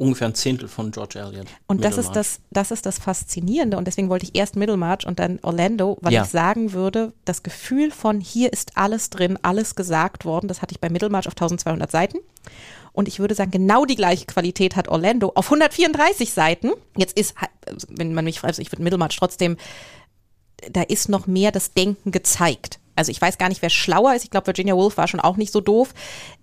ungefähr ein Zehntel von George Eliot. Und das ist das, das ist das Faszinierende und deswegen wollte ich erst Middlemarch und dann Orlando, weil ja. ich sagen würde, das Gefühl von hier ist alles drin, alles gesagt worden, das hatte ich bei Middlemarch auf 1200 Seiten. Und ich würde sagen, genau die gleiche Qualität hat Orlando auf 134 Seiten. Jetzt ist, wenn man mich fragt, ich würde Middlemarch trotzdem, da ist noch mehr das Denken gezeigt. Also ich weiß gar nicht, wer schlauer ist. Ich glaube, Virginia Woolf war schon auch nicht so doof.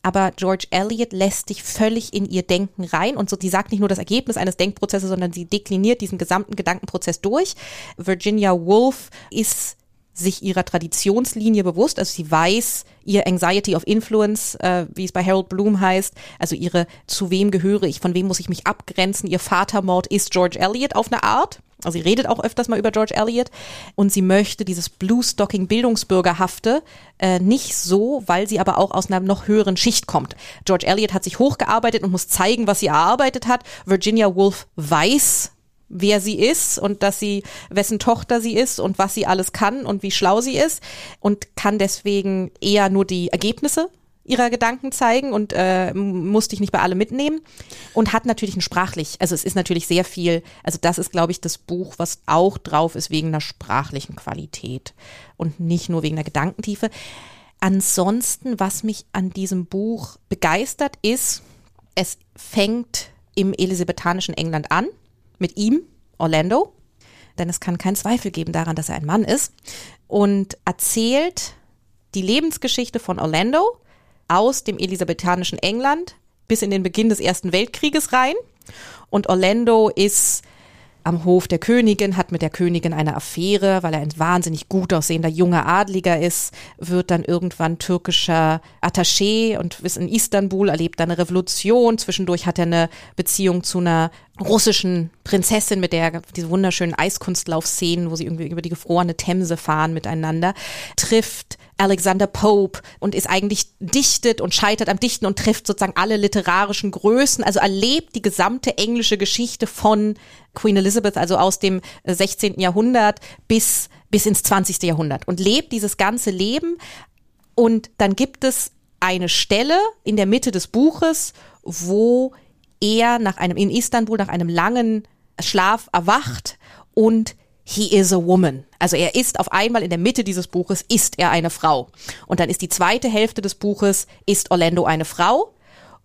Aber George Eliot lässt dich völlig in ihr Denken rein. Und so, die sagt nicht nur das Ergebnis eines Denkprozesses, sondern sie dekliniert diesen gesamten Gedankenprozess durch. Virginia Woolf ist sich ihrer Traditionslinie bewusst. Also sie weiß ihr Anxiety of Influence, äh, wie es bei Harold Bloom heißt, also ihre zu wem gehöre ich, von wem muss ich mich abgrenzen. Ihr Vatermord ist George Eliot auf eine Art. Also sie redet auch öfters mal über George Eliot und sie möchte dieses Blue-Stocking Bildungsbürgerhafte äh, nicht so, weil sie aber auch aus einer noch höheren Schicht kommt. George Eliot hat sich hochgearbeitet und muss zeigen, was sie erarbeitet hat. Virginia Woolf weiß, wer sie ist und dass sie, wessen Tochter sie ist und was sie alles kann und wie schlau sie ist und kann deswegen eher nur die Ergebnisse ihrer Gedanken zeigen und äh, musste ich nicht bei alle mitnehmen und hat natürlich ein sprachlich, also es ist natürlich sehr viel, also das ist glaube ich das Buch, was auch drauf ist wegen der sprachlichen Qualität und nicht nur wegen der Gedankentiefe. Ansonsten, was mich an diesem Buch begeistert ist, es fängt im elisabethanischen England an mit ihm, Orlando, denn es kann keinen Zweifel geben daran, dass er ein Mann ist und erzählt die Lebensgeschichte von Orlando aus dem elisabethanischen England bis in den Beginn des Ersten Weltkrieges rein. Und Orlando ist am Hof der Königin, hat mit der Königin eine Affäre, weil er ein wahnsinnig gut aussehender junger Adliger ist, wird dann irgendwann türkischer Attaché und ist in Istanbul, erlebt dann eine Revolution. Zwischendurch hat er eine Beziehung zu einer russischen Prinzessin, mit der diese wunderschönen Eiskunstlaufszenen, wo sie irgendwie über die gefrorene Themse fahren miteinander, trifft Alexander Pope und ist eigentlich dichtet und scheitert am Dichten und trifft sozusagen alle literarischen Größen, also erlebt die gesamte englische Geschichte von Queen Elizabeth, also aus dem 16. Jahrhundert bis, bis ins 20. Jahrhundert und lebt dieses ganze Leben und dann gibt es eine Stelle in der Mitte des Buches, wo er nach einem, in Istanbul nach einem langen Schlaf erwacht und he is a woman. Also er ist auf einmal in der Mitte dieses Buches, ist er eine Frau. Und dann ist die zweite Hälfte des Buches, ist Orlando eine Frau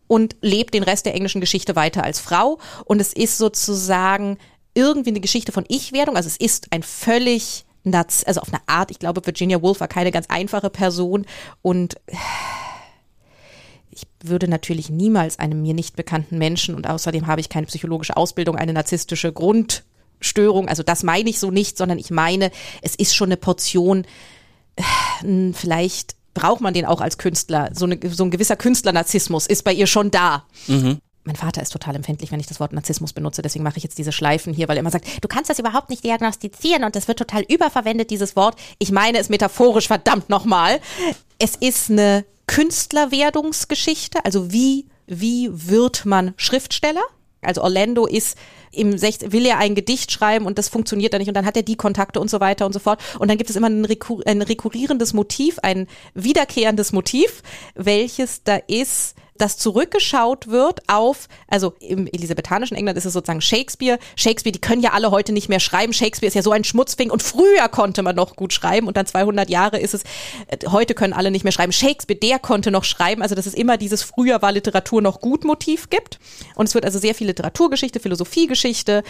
und lebt den Rest der englischen Geschichte weiter als Frau. Und es ist sozusagen irgendwie eine Geschichte von Ich-Werdung. Also es ist ein völlig also auf eine Art, ich glaube, Virginia Woolf war keine ganz einfache Person und ich würde natürlich niemals einem mir nicht bekannten Menschen und außerdem habe ich keine psychologische Ausbildung, eine narzisstische Grundstörung, also das meine ich so nicht, sondern ich meine, es ist schon eine Portion, äh, vielleicht braucht man den auch als Künstler. So, eine, so ein gewisser Künstlernarzissmus ist bei ihr schon da. Mhm. Mein Vater ist total empfindlich, wenn ich das Wort Narzissmus benutze. Deswegen mache ich jetzt diese Schleifen hier, weil er immer sagt, du kannst das überhaupt nicht diagnostizieren und das wird total überverwendet, dieses Wort. Ich meine es metaphorisch, verdammt nochmal. Es ist eine Künstlerwerdungsgeschichte, also wie, wie wird man Schriftsteller? Also Orlando ist im 16, will er ein Gedicht schreiben und das funktioniert dann nicht und dann hat er die Kontakte und so weiter und so fort. Und dann gibt es immer ein, rekur ein rekurrierendes Motiv, ein wiederkehrendes Motiv, welches da ist, dass zurückgeschaut wird auf, also im elisabethanischen England ist es sozusagen Shakespeare. Shakespeare, die können ja alle heute nicht mehr schreiben. Shakespeare ist ja so ein Schmutzfing und früher konnte man noch gut schreiben und dann 200 Jahre ist es, äh, heute können alle nicht mehr schreiben. Shakespeare, der konnte noch schreiben. Also dass es immer dieses früher war Literatur noch gut Motiv gibt. Und es wird also sehr viel Literaturgeschichte, Philosophiegeschichte,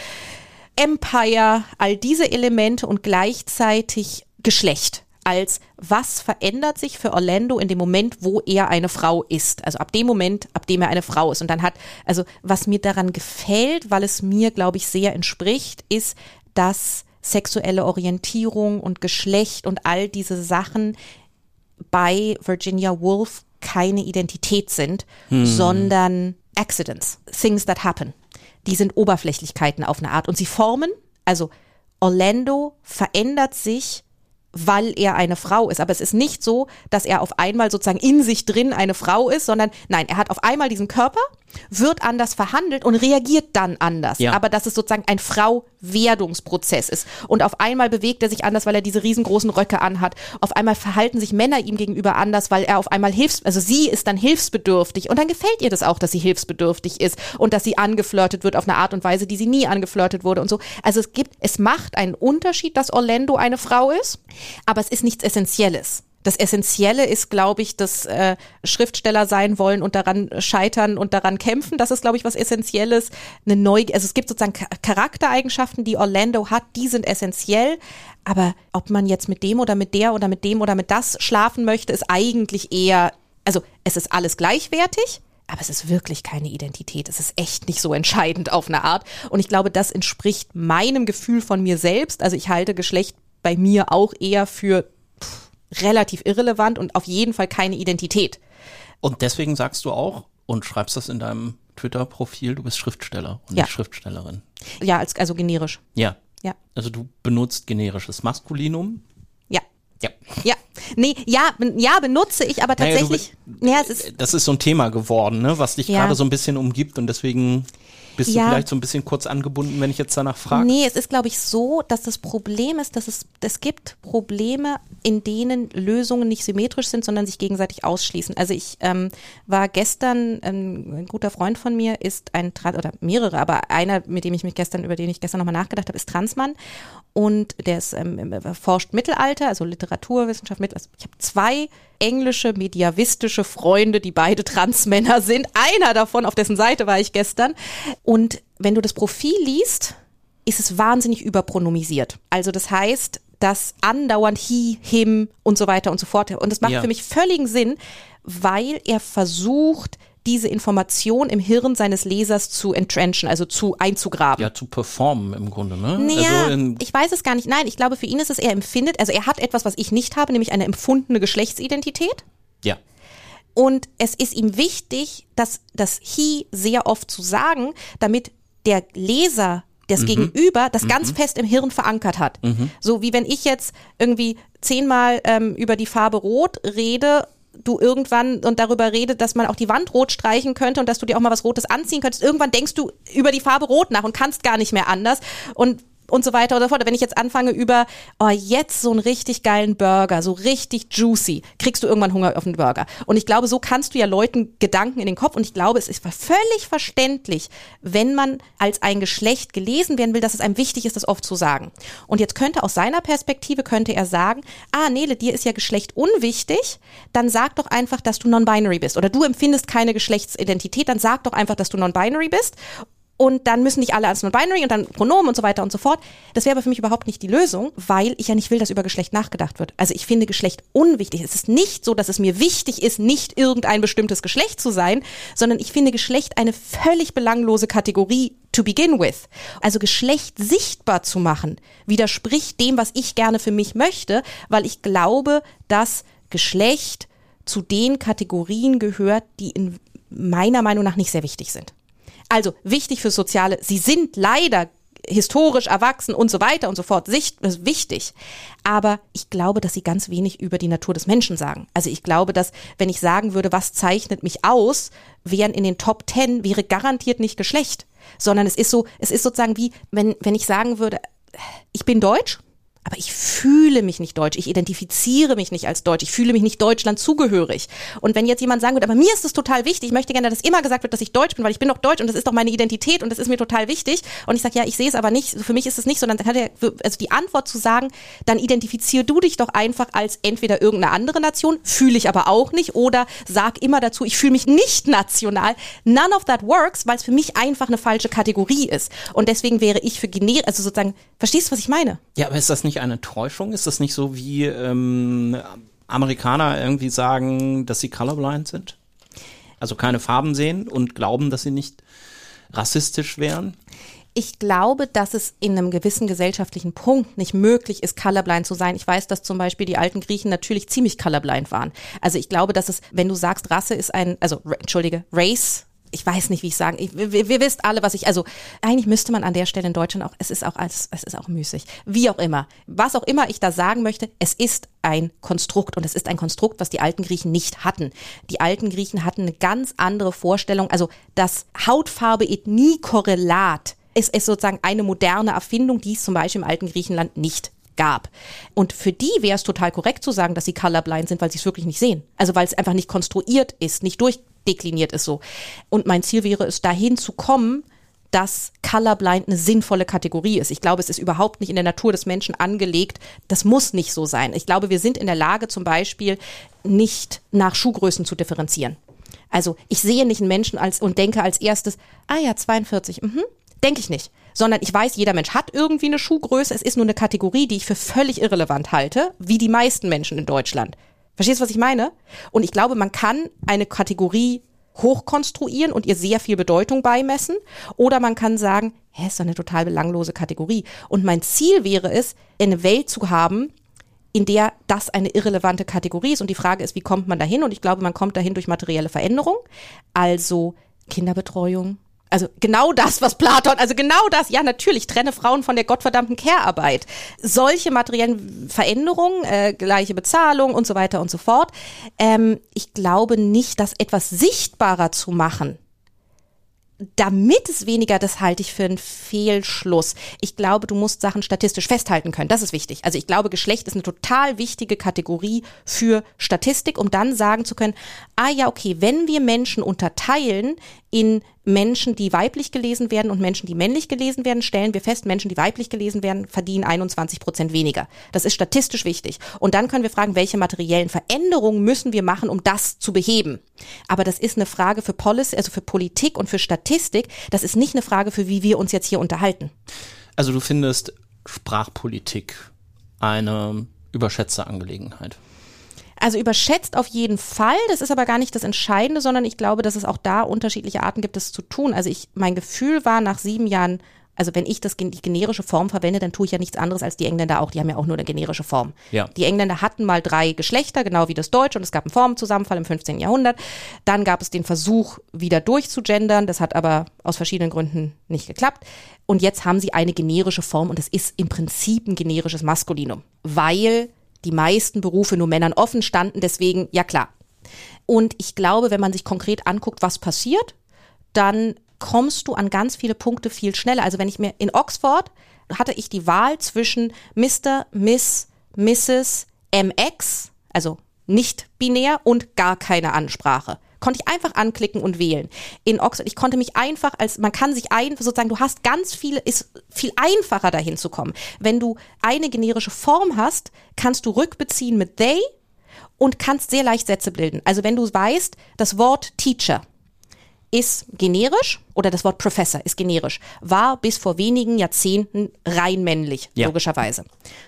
Empire, all diese Elemente und gleichzeitig Geschlecht als was verändert sich für Orlando in dem Moment, wo er eine Frau ist. Also ab dem Moment, ab dem er eine Frau ist. Und dann hat, also was mir daran gefällt, weil es mir, glaube ich, sehr entspricht, ist, dass sexuelle Orientierung und Geschlecht und all diese Sachen bei Virginia Woolf keine Identität sind, hm. sondern Accidents, Things that happen. Die sind Oberflächlichkeiten auf eine Art und sie formen, also Orlando verändert sich weil er eine Frau ist. Aber es ist nicht so, dass er auf einmal sozusagen in sich drin eine Frau ist, sondern nein, er hat auf einmal diesen Körper, wird anders verhandelt und reagiert dann anders. Ja. Aber dass es sozusagen ein Frau-Werdungsprozess ist. Und auf einmal bewegt er sich anders, weil er diese riesengroßen Röcke anhat. Auf einmal verhalten sich Männer ihm gegenüber anders, weil er auf einmal hilfs, also sie ist dann hilfsbedürftig. Und dann gefällt ihr das auch, dass sie hilfsbedürftig ist und dass sie angeflirtet wird auf eine Art und Weise, die sie nie angeflirtet wurde und so. Also es gibt, es macht einen Unterschied, dass Orlando eine Frau ist, aber es ist nichts Essentielles das Essentielle ist, glaube ich, dass äh, Schriftsteller sein wollen und daran scheitern und daran kämpfen. Das ist, glaube ich, was Essentielles. Eine Neu also es gibt sozusagen Charaktereigenschaften, die Orlando hat, die sind essentiell. Aber ob man jetzt mit dem oder mit der oder mit dem oder mit das schlafen möchte, ist eigentlich eher, also es ist alles gleichwertig. Aber es ist wirklich keine Identität. Es ist echt nicht so entscheidend auf eine Art. Und ich glaube, das entspricht meinem Gefühl von mir selbst. Also ich halte Geschlecht bei mir auch eher für relativ irrelevant und auf jeden Fall keine Identität. Und deswegen sagst du auch und schreibst das in deinem Twitter-Profil, du bist Schriftsteller und ja. nicht Schriftstellerin. Ja, als, also generisch. Ja. Ja. Also du benutzt generisches Maskulinum. Ja. Ja. Ja. Nee, ja, ja, benutze ich, aber tatsächlich. Naja, du, ja, es ist, das ist so ein Thema geworden, ne, was dich ja. gerade so ein bisschen umgibt und deswegen bist ja. du vielleicht so ein bisschen kurz angebunden, wenn ich jetzt danach frage? Nee, es ist, glaube ich, so, dass das Problem ist, dass es, es gibt Probleme, in denen Lösungen nicht symmetrisch sind, sondern sich gegenseitig ausschließen. Also ich ähm, war gestern, ähm, ein guter Freund von mir ist ein, oder mehrere, aber einer, mit dem ich mich gestern, über den ich gestern nochmal nachgedacht habe, ist Transmann und der ist, ähm, forscht Mittelalter, also Literaturwissenschaft, mit, also ich habe zwei englische mediavistische Freunde, die beide Transmänner sind. Einer davon, auf dessen Seite war ich gestern. Und wenn du das Profil liest, ist es wahnsinnig überpronomisiert. Also das heißt, dass andauernd he, him und so weiter und so fort. Und das macht ja. für mich völligen Sinn, weil er versucht, diese Information im Hirn seines Lesers zu entrenchen, also zu einzugraben. Ja, zu performen im Grunde, ne? Naja, also ich weiß es gar nicht. Nein, ich glaube, für ihn ist es, er empfindet, also er hat etwas, was ich nicht habe, nämlich eine empfundene Geschlechtsidentität. Ja. Und es ist ihm wichtig, dass das He sehr oft zu sagen, damit der Leser das mhm. Gegenüber das mhm. ganz fest im Hirn verankert hat. Mhm. So wie wenn ich jetzt irgendwie zehnmal ähm, über die Farbe Rot rede du irgendwann und darüber redet, dass man auch die Wand rot streichen könnte und dass du dir auch mal was Rotes anziehen könntest. Irgendwann denkst du über die Farbe Rot nach und kannst gar nicht mehr anders. Und und so weiter oder fort. Wenn ich jetzt anfange über, oh, jetzt so einen richtig geilen Burger, so richtig juicy, kriegst du irgendwann Hunger auf einen Burger. Und ich glaube, so kannst du ja Leuten Gedanken in den Kopf und ich glaube, es ist völlig verständlich, wenn man als ein Geschlecht gelesen werden will, dass es einem wichtig ist, das oft zu sagen. Und jetzt könnte aus seiner Perspektive, könnte er sagen, ah, Nele, dir ist ja Geschlecht unwichtig, dann sag doch einfach, dass du non-binary bist oder du empfindest keine Geschlechtsidentität, dann sag doch einfach, dass du non-binary bist und dann müssen nicht alle als Non-Binary und dann Pronomen und so weiter und so fort. Das wäre aber für mich überhaupt nicht die Lösung, weil ich ja nicht will, dass über Geschlecht nachgedacht wird. Also ich finde Geschlecht unwichtig. Es ist nicht so, dass es mir wichtig ist, nicht irgendein bestimmtes Geschlecht zu sein, sondern ich finde Geschlecht eine völlig belanglose Kategorie to begin with. Also Geschlecht sichtbar zu machen, widerspricht dem, was ich gerne für mich möchte, weil ich glaube, dass Geschlecht zu den Kategorien gehört, die in meiner Meinung nach nicht sehr wichtig sind. Also wichtig für Soziale, sie sind leider historisch erwachsen und so weiter und so fort. Sicht wichtig. Aber ich glaube, dass sie ganz wenig über die Natur des Menschen sagen. Also ich glaube, dass wenn ich sagen würde, was zeichnet mich aus, wären in den Top Ten, wäre garantiert nicht Geschlecht. Sondern es ist so, es ist sozusagen wie, wenn, wenn ich sagen würde, ich bin deutsch, aber ich fühle mich nicht deutsch, ich identifiziere mich nicht als deutsch, ich fühle mich nicht Deutschland zugehörig. Und wenn jetzt jemand sagen würde, aber mir ist es total wichtig, ich möchte gerne, dass immer gesagt wird, dass ich deutsch bin, weil ich bin doch deutsch und das ist doch meine Identität und das ist mir total wichtig. Und ich sage, ja, ich sehe es aber nicht, für mich ist es nicht so. Dann kann der, also die Antwort zu sagen, dann identifizier du dich doch einfach als entweder irgendeine andere Nation, fühle ich aber auch nicht, oder sag immer dazu, ich fühle mich nicht national. None of that works, weil es für mich einfach eine falsche Kategorie ist. Und deswegen wäre ich für generisch, also sozusagen, verstehst du, was ich meine? Ja, aber ist das nicht nicht eine Täuschung? Ist das nicht so wie ähm, Amerikaner irgendwie sagen, dass sie colorblind sind? Also keine Farben sehen und glauben, dass sie nicht rassistisch wären? Ich glaube, dass es in einem gewissen gesellschaftlichen Punkt nicht möglich ist, colorblind zu sein. Ich weiß, dass zum Beispiel die alten Griechen natürlich ziemlich colorblind waren. Also ich glaube, dass es, wenn du sagst, Rasse ist ein, also entschuldige, Race ich weiß nicht, wie ich sagen. Ich, wir, wir wisst alle, was ich. Also eigentlich müsste man an der Stelle in Deutschland auch. Es ist auch alles. Es ist auch müßig. Wie auch immer. Was auch immer ich da sagen möchte. Es ist ein Konstrukt und es ist ein Konstrukt, was die alten Griechen nicht hatten. Die alten Griechen hatten eine ganz andere Vorstellung. Also das Hautfarbe-Ethnie-Korrelat ist, ist sozusagen eine moderne Erfindung, die es zum Beispiel im alten Griechenland nicht gab. Und für die wäre es total korrekt zu sagen, dass sie colorblind sind, weil sie es wirklich nicht sehen. Also weil es einfach nicht konstruiert ist, nicht durch dekliniert ist so. Und mein Ziel wäre es, dahin zu kommen, dass Colorblind eine sinnvolle Kategorie ist. Ich glaube, es ist überhaupt nicht in der Natur des Menschen angelegt. Das muss nicht so sein. Ich glaube, wir sind in der Lage, zum Beispiel nicht nach Schuhgrößen zu differenzieren. Also ich sehe nicht einen Menschen als und denke als erstes, ah ja, 42, mhm, denke ich nicht. Sondern ich weiß, jeder Mensch hat irgendwie eine Schuhgröße. Es ist nur eine Kategorie, die ich für völlig irrelevant halte, wie die meisten Menschen in Deutschland. Verstehst du, was ich meine? Und ich glaube, man kann eine Kategorie hochkonstruieren und ihr sehr viel Bedeutung beimessen. Oder man kann sagen, hä, ist doch eine total belanglose Kategorie. Und mein Ziel wäre es, eine Welt zu haben, in der das eine irrelevante Kategorie ist. Und die Frage ist, wie kommt man dahin? Und ich glaube, man kommt dahin durch materielle Veränderung. Also Kinderbetreuung, also genau das, was Platon, also genau das, ja natürlich, trenne Frauen von der gottverdammten Care-Arbeit. Solche materiellen Veränderungen, äh, gleiche Bezahlung und so weiter und so fort. Ähm, ich glaube nicht, dass etwas sichtbarer zu machen, damit es weniger, das halte ich für einen Fehlschluss. Ich glaube, du musst Sachen statistisch festhalten können. Das ist wichtig. Also ich glaube, Geschlecht ist eine total wichtige Kategorie für Statistik, um dann sagen zu können, ah ja, okay, wenn wir Menschen unterteilen in Menschen, die weiblich gelesen werden und Menschen, die männlich gelesen werden, stellen wir fest, Menschen, die weiblich gelesen werden, verdienen 21 Prozent weniger. Das ist statistisch wichtig. Und dann können wir fragen, welche materiellen Veränderungen müssen wir machen, um das zu beheben. Aber das ist eine Frage für Policy, also für Politik und für Statistik. Das ist nicht eine Frage für, wie wir uns jetzt hier unterhalten. Also du findest Sprachpolitik eine überschätzte Angelegenheit. Also überschätzt auf jeden Fall. Das ist aber gar nicht das Entscheidende, sondern ich glaube, dass es auch da unterschiedliche Arten gibt, es zu tun. Also ich, mein Gefühl war nach sieben Jahren also wenn ich das die generische Form verwende, dann tue ich ja nichts anderes als die Engländer auch. Die haben ja auch nur eine generische Form. Ja. Die Engländer hatten mal drei Geschlechter, genau wie das Deutsche, und es gab einen Formenzusammenfall im 15. Jahrhundert. Dann gab es den Versuch, wieder durchzugendern. Das hat aber aus verschiedenen Gründen nicht geklappt. Und jetzt haben sie eine generische Form und es ist im Prinzip ein generisches Maskulinum, weil die meisten Berufe nur Männern offen standen. Deswegen, ja klar. Und ich glaube, wenn man sich konkret anguckt, was passiert, dann kommst du an ganz viele Punkte viel schneller. Also wenn ich mir in Oxford hatte ich die Wahl zwischen Mr., Miss, Mrs., MX, also nicht binär und gar keine Ansprache konnte ich einfach anklicken und wählen. In Oxford, ich konnte mich einfach als, man kann sich ein, sozusagen, du hast ganz viele, ist viel einfacher dahin zu kommen. Wenn du eine generische Form hast, kannst du rückbeziehen mit they und kannst sehr leicht Sätze bilden. Also wenn du weißt, das Wort Teacher ist generisch oder das Wort Professor ist generisch, war bis vor wenigen Jahrzehnten rein männlich, ja. logischerweise.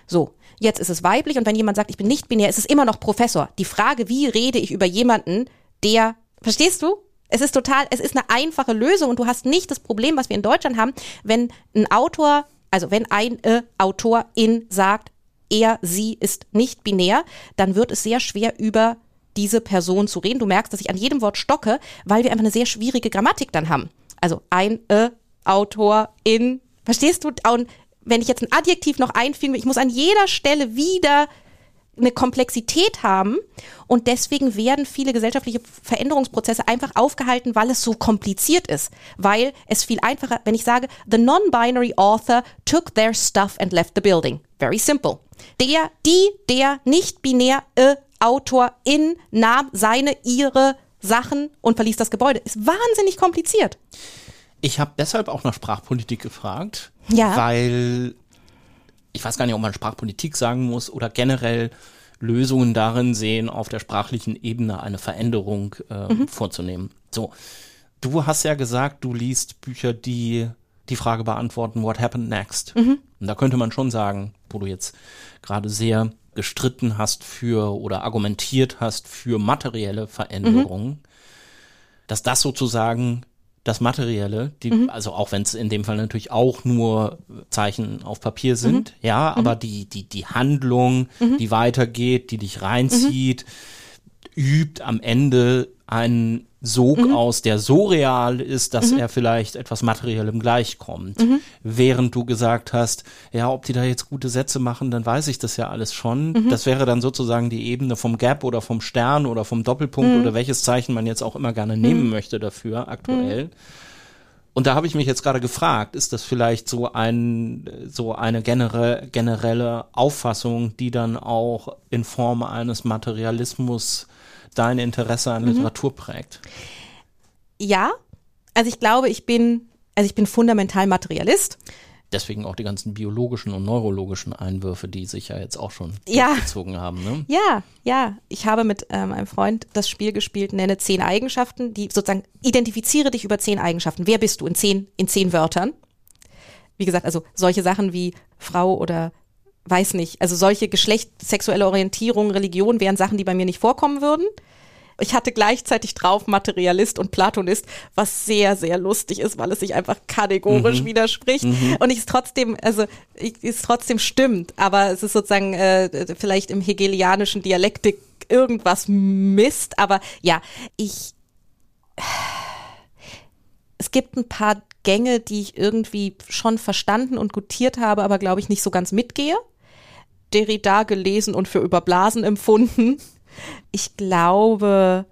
So, jetzt ist es weiblich und wenn jemand sagt, ich bin nicht binär, ist es immer noch Professor. Die Frage, wie rede ich über jemanden, der Verstehst du? Es ist total, es ist eine einfache Lösung und du hast nicht das Problem, was wir in Deutschland haben, wenn ein Autor, also wenn ein äh, Autorin sagt, er, sie ist nicht binär, dann wird es sehr schwer über diese Person zu reden. Du merkst, dass ich an jedem Wort stocke, weil wir einfach eine sehr schwierige Grammatik dann haben. Also ein äh, Autorin Verstehst du? Und wenn ich jetzt ein Adjektiv noch einfügen will, ich muss an jeder Stelle wieder eine Komplexität haben und deswegen werden viele gesellschaftliche Veränderungsprozesse einfach aufgehalten, weil es so kompliziert ist, weil es viel einfacher, wenn ich sage, the non-binary author took their stuff and left the building. Very simple. Der, die, der nicht-binär äh, Autor in nahm seine, ihre Sachen und verließ das Gebäude. Ist wahnsinnig kompliziert. Ich habe deshalb auch nach Sprachpolitik gefragt, Ja. weil ich weiß gar nicht, ob man Sprachpolitik sagen muss oder generell Lösungen darin sehen, auf der sprachlichen Ebene eine Veränderung äh, vorzunehmen. So, du hast ja gesagt, du liest Bücher, die die Frage beantworten, what happened next? Und da könnte man schon sagen, wo du jetzt gerade sehr gestritten hast für oder argumentiert hast für materielle Veränderungen, dass das sozusagen das Materielle, die, also auch wenn es in dem Fall natürlich auch nur Zeichen auf Papier sind, ja, aber die, die, die Handlung, die weitergeht, die dich reinzieht, übt am Ende einen Sog aus, der so real ist, dass er vielleicht etwas Materiellem gleichkommt. Während du gesagt hast, ja, ob die da jetzt gute Sätze machen, dann weiß ich das ja alles schon. Das wäre dann sozusagen die Ebene vom Gap oder vom Stern oder vom Doppelpunkt oder welches Zeichen man jetzt auch immer gerne nehmen möchte dafür aktuell. Und da habe ich mich jetzt gerade gefragt, ist das vielleicht so ein so eine genere, generelle Auffassung, die dann auch in Form eines Materialismus dein Interesse an Literatur prägt? Ja, also ich glaube, ich bin, also ich bin fundamental Materialist. Deswegen auch die ganzen biologischen und neurologischen Einwürfe, die sich ja jetzt auch schon Ja. gezogen haben. Ne? Ja, ja. Ich habe mit ähm, einem Freund das Spiel gespielt, nenne zehn Eigenschaften, die sozusagen identifiziere dich über zehn Eigenschaften. Wer bist du in zehn, in zehn Wörtern? Wie gesagt, also solche Sachen wie Frau oder weiß nicht, also solche Geschlecht, sexuelle Orientierung, Religion wären Sachen, die bei mir nicht vorkommen würden. Ich hatte gleichzeitig drauf Materialist und Platonist, was sehr, sehr lustig ist, weil es sich einfach kategorisch widerspricht und ich es trotzdem, also ich, es trotzdem stimmt, aber es ist sozusagen äh, vielleicht im hegelianischen Dialektik irgendwas Mist, aber ja, ich es gibt ein paar Gänge, die ich irgendwie schon verstanden und gutiert habe, aber glaube ich nicht so ganz mitgehe. Derrida gelesen und für überblasen empfunden. Ich glaube,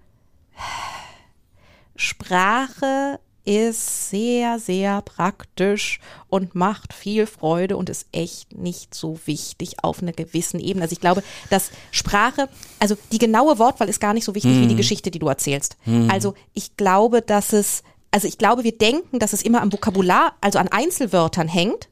Sprache ist sehr, sehr praktisch und macht viel Freude und ist echt nicht so wichtig auf einer gewissen Ebene. Also ich glaube, dass Sprache, also die genaue Wortwahl ist gar nicht so wichtig wie die Geschichte, die du erzählst. Also ich glaube, dass es, also ich glaube, wir denken, dass es immer am Vokabular, also an Einzelwörtern hängt.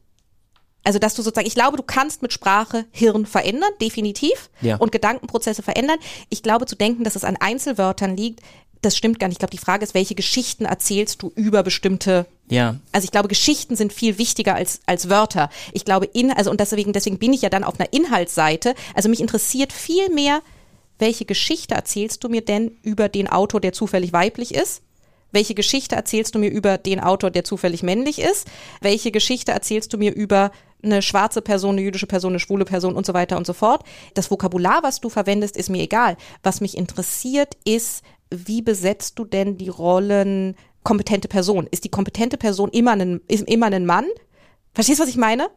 Also, dass du sozusagen, ich glaube, du kannst mit Sprache Hirn verändern, definitiv, Ja. und Gedankenprozesse verändern. Ich glaube, zu denken, dass es an Einzelwörtern liegt, das stimmt gar nicht. Ich glaube, die Frage ist, welche Geschichten erzählst du über bestimmte Ja. also ich glaube, Geschichten sind viel wichtiger als, als Wörter. Ich glaube, in, also und deswegen, deswegen bin ich ja dann auf einer Inhaltsseite. Also mich interessiert viel mehr, welche Geschichte erzählst du mir denn über den Autor, der zufällig weiblich ist? Welche Geschichte erzählst du mir über den Autor, der zufällig männlich ist? Welche Geschichte erzählst du mir über eine schwarze Person, eine jüdische Person, eine schwule Person und so weiter und so fort? Das Vokabular, was du verwendest, ist mir egal. Was mich interessiert, ist, wie besetzt du denn die Rollen kompetente Person? Ist die kompetente Person immer ein, ist immer ein Mann? Verstehst du, was ich meine?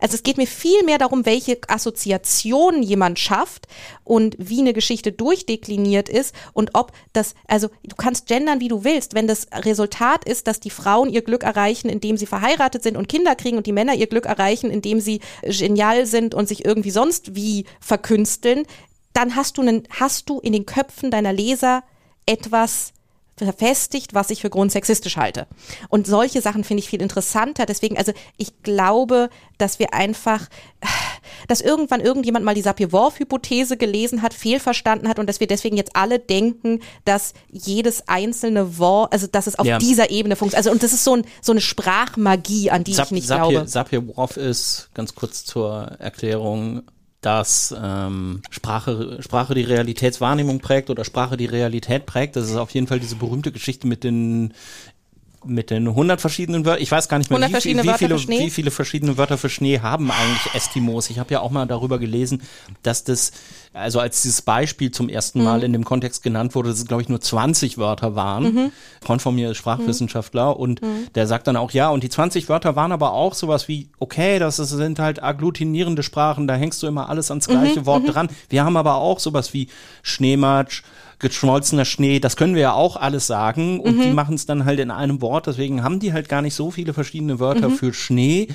Also es geht mir viel mehr darum, welche Assoziationen jemand schafft und wie eine Geschichte durchdekliniert ist und ob das, also du kannst gendern, wie du willst. Wenn das Resultat ist, dass die Frauen ihr Glück erreichen, indem sie verheiratet sind und Kinder kriegen und die Männer ihr Glück erreichen, indem sie genial sind und sich irgendwie sonst wie verkünsteln, dann hast du einen, hast du in den Köpfen deiner Leser etwas verfestigt, was ich für grundsexistisch halte. Und solche Sachen finde ich viel interessanter. Deswegen, also ich glaube, dass wir einfach, dass irgendwann irgendjemand mal die Sapir-Whorf-Hypothese gelesen hat, fehlverstanden hat und dass wir deswegen jetzt alle denken, dass jedes einzelne Wort, also dass es auf Ja. dieser Ebene funktioniert. Also und das ist so, ein, so eine Sprachmagie, an die Sap ich nicht Sapir, glaube. Sapir-Whorf ist, ganz kurz zur Erklärung, dass ähm, Sprache, Sprache die Realitätswahrnehmung prägt oder Sprache die Realität prägt. Das ist auf jeden Fall diese berühmte Geschichte mit den mit den 100 verschiedenen Wörtern. Ich weiß gar nicht mehr, 100 wie, wie, Wörter viele, wie viele verschiedene Wörter für Schnee haben eigentlich Eskimos. Ich habe ja auch mal darüber gelesen, dass das, also als dieses Beispiel zum ersten Mal in dem Kontext genannt wurde, dass es, glaube ich, nur 20 Wörter waren. Ein Freund von mir ist Sprachwissenschaftler und der sagt dann auch, ja, und die 20 Wörter waren aber auch sowas wie, okay, das sind halt agglutinierende Sprachen, da hängst du immer alles ans gleiche Wort dran. Wir haben aber auch sowas wie Schneematsch, geschmolzener Schnee, das können wir ja auch alles sagen. Und die machen es dann halt in einem Wort, deswegen haben die halt gar nicht so viele verschiedene Wörter für Schnee.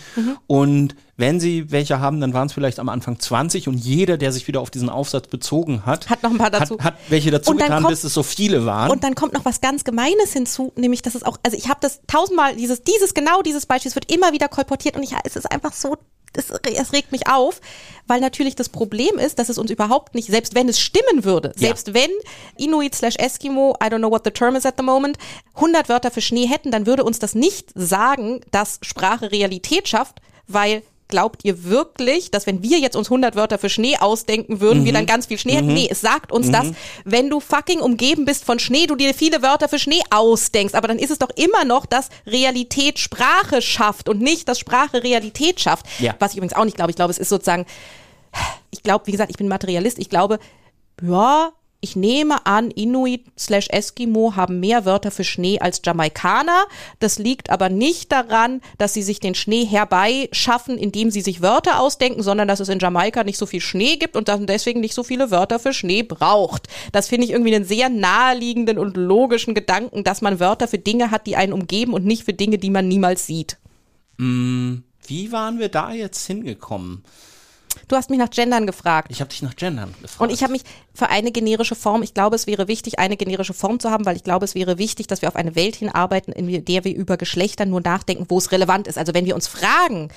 Und wenn sie welche haben, dann waren es vielleicht am Anfang 20 und jeder, der sich wieder auf diesen Aufsatz bezogen hat, Hat noch ein paar dazu. Hat, hat welche dazu Und getan, kommt- bis es so viele waren. Und dann kommt noch was ganz Gemeines hinzu, nämlich dass es auch, also ich habe das tausendmal, dieses, dieses, genau dieses Beispiel, es wird immer wieder kolportiert und ich, es ist einfach so, es, es regt mich auf, weil natürlich das Problem ist, dass es uns überhaupt nicht, selbst wenn es stimmen würde, Ja. selbst wenn Inuit slash Eskimo, I don't know what the term is at the moment, 100 Wörter für Schnee hätten, dann würde uns das nicht sagen, dass Sprache Realität schafft, weil Glaubt ihr wirklich, dass wenn wir jetzt uns 100 Wörter für Schnee ausdenken würden, wir dann ganz viel Schnee hätten? Nee, es sagt uns das, wenn du fucking umgeben bist von Schnee, du dir viele Wörter für Schnee ausdenkst. Aber dann ist es doch immer noch, dass Realität Sprache schafft und nicht, dass Sprache Realität schafft. Ja. Was ich übrigens auch nicht glaube. Ich glaube, es ist sozusagen, ich glaube, wie gesagt, ich bin Materialist. Ich glaube, ja, ich nehme an, Inuit slash Eskimo haben mehr Wörter für Schnee als Jamaikaner. Das liegt aber nicht daran, dass sie sich den Schnee herbeischaffen, indem sie sich Wörter ausdenken, sondern dass es in Jamaika nicht so viel Schnee gibt und dann deswegen nicht so viele Wörter für Schnee braucht. Das finde ich irgendwie einen sehr naheliegenden und logischen Gedanken, dass man Wörter für Dinge hat, die einen umgeben und nicht für Dinge, die man niemals sieht. Wie waren wir da jetzt hingekommen? Du hast mich nach Gendern gefragt. Ich habe dich nach Gendern gefragt. Und ich habe mich für eine generische Form, ich glaube, es wäre wichtig, eine generische Form zu haben, weil ich glaube, es wäre wichtig, dass wir auf eine Welt hinarbeiten, in der wir über Geschlechter nur nachdenken, wo es relevant ist. Also wenn wir uns fragen,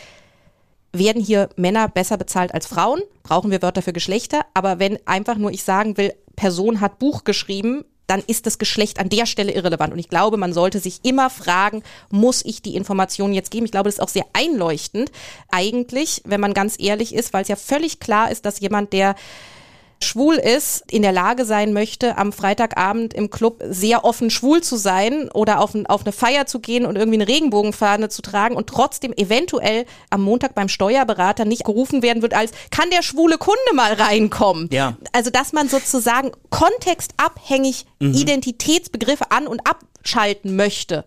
werden hier Männer besser bezahlt als Frauen, brauchen wir Wörter für Geschlechter. Aber wenn einfach nur ich sagen will, Person hat Buch geschrieben, dann ist das Geschlecht an der Stelle irrelevant. Und ich glaube, man sollte sich immer fragen, muss ich die Informationen jetzt geben? Ich glaube, das ist auch sehr einleuchtend eigentlich, wenn man ganz ehrlich ist, weil es ja völlig klar ist, dass jemand, der schwul ist, in der Lage sein möchte, am Freitagabend im Club sehr offen schwul zu sein oder auf, ein, auf eine Feier zu gehen und irgendwie eine Regenbogenfahne zu tragen und trotzdem eventuell am Montag beim Steuerberater nicht gerufen werden wird als, kann der schwule Kunde mal reinkommen? Ja. Also, dass man sozusagen kontextabhängig Identitätsbegriffe an- und abschalten möchte.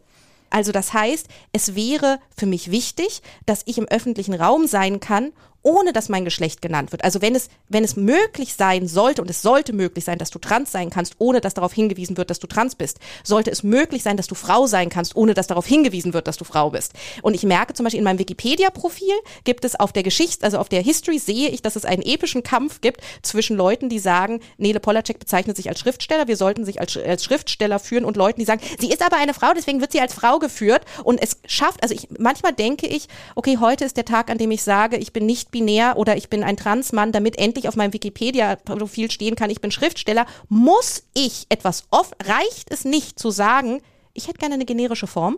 Also das heißt, es wäre für mich wichtig, dass ich im öffentlichen Raum sein kann, ohne dass mein Geschlecht genannt wird. Also wenn es, wenn es möglich sein sollte, und es sollte möglich sein, dass du trans sein kannst, ohne dass darauf hingewiesen wird, dass du trans bist, sollte es möglich sein, dass du Frau sein kannst, ohne dass darauf hingewiesen wird, dass du Frau bist. Und ich merke zum Beispiel in meinem Wikipedia-Profil gibt es auf der Geschichte, also auf der History sehe ich, dass es einen epischen Kampf gibt zwischen Leuten, die sagen, Nele Polacek bezeichnet sich als Schriftsteller, wir sollten sich als, als Schriftsteller führen und Leuten, die sagen, sie ist aber eine Frau, deswegen wird sie als Frau geführt und es schafft, also ich, manchmal denke ich, okay, heute ist der Tag, an dem ich sage, ich bin nicht binär oder ich bin ein Transmann, damit endlich auf meinem Wikipedia-Profil stehen kann, ich bin Schriftsteller, muss ich etwas oft, reicht es nicht zu sagen, ich hätte gerne eine generische Form,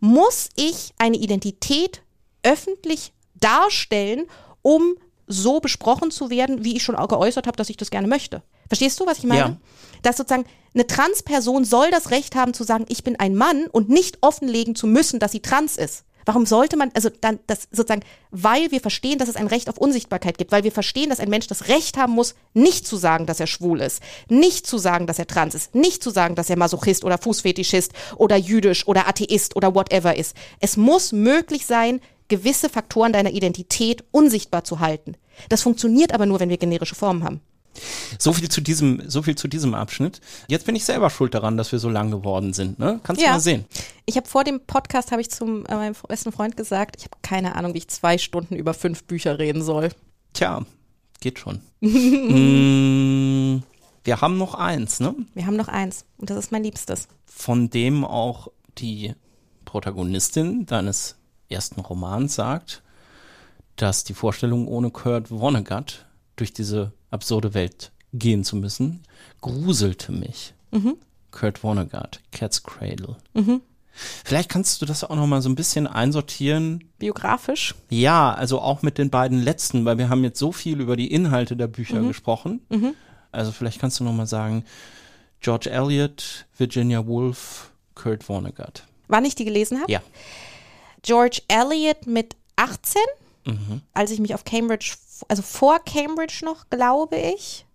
muss ich eine Identität öffentlich darstellen, um so besprochen zu werden, wie ich schon auch geäußert habe, dass ich das gerne möchte. Verstehst du, was ich meine? Ja. Dass sozusagen eine Transperson soll das Recht haben zu sagen, ich bin ein Mann und nicht offenlegen zu müssen, dass sie trans ist. Warum sollte man, also dann das sozusagen, weil wir verstehen, dass es ein Recht auf Unsichtbarkeit gibt, weil wir verstehen, dass ein Mensch das Recht haben muss, nicht zu sagen, dass er schwul ist, nicht zu sagen, dass er trans ist, nicht zu sagen, dass er Masochist oder Fußfetischist oder jüdisch oder Atheist oder whatever ist. Es muss möglich sein, gewisse Faktoren deiner Identität unsichtbar zu halten. Das funktioniert aber nur, wenn wir generische Formen haben. So viel zu diesem, so viel zu diesem Abschnitt. Jetzt bin ich selber schuld daran, dass wir so lang geworden sind. Ne? Kannst du Ja. mal sehen. Ich habe vor dem Podcast habe ich zum äh, meinem besten Freund gesagt, ich habe keine Ahnung, wie ich zwei Stunden über fünf Bücher reden soll. Tja, geht schon. mm, wir haben noch eins, ne? Wir haben noch eins und das ist mein Liebstes. Von dem auch die Protagonistin deines ersten Romans sagt, dass die Vorstellung, ohne Kurt Vonnegut durch diese absurde Welt gehen zu müssen, gruselte mich. Kurt Vonnegut, Cat's Cradle. Vielleicht kannst du das auch noch mal so ein bisschen einsortieren. Biografisch. Ja, also auch mit den beiden letzten, weil wir haben jetzt so viel über die Inhalte der Bücher gesprochen. Also vielleicht kannst du noch mal sagen, George Eliot, Virginia Woolf, Kurt Vonnegut. wann ich die gelesen habe. Ja. George Eliot mit 18, als ich mich auf Cambridge, also vor Cambridge noch, glaube ich.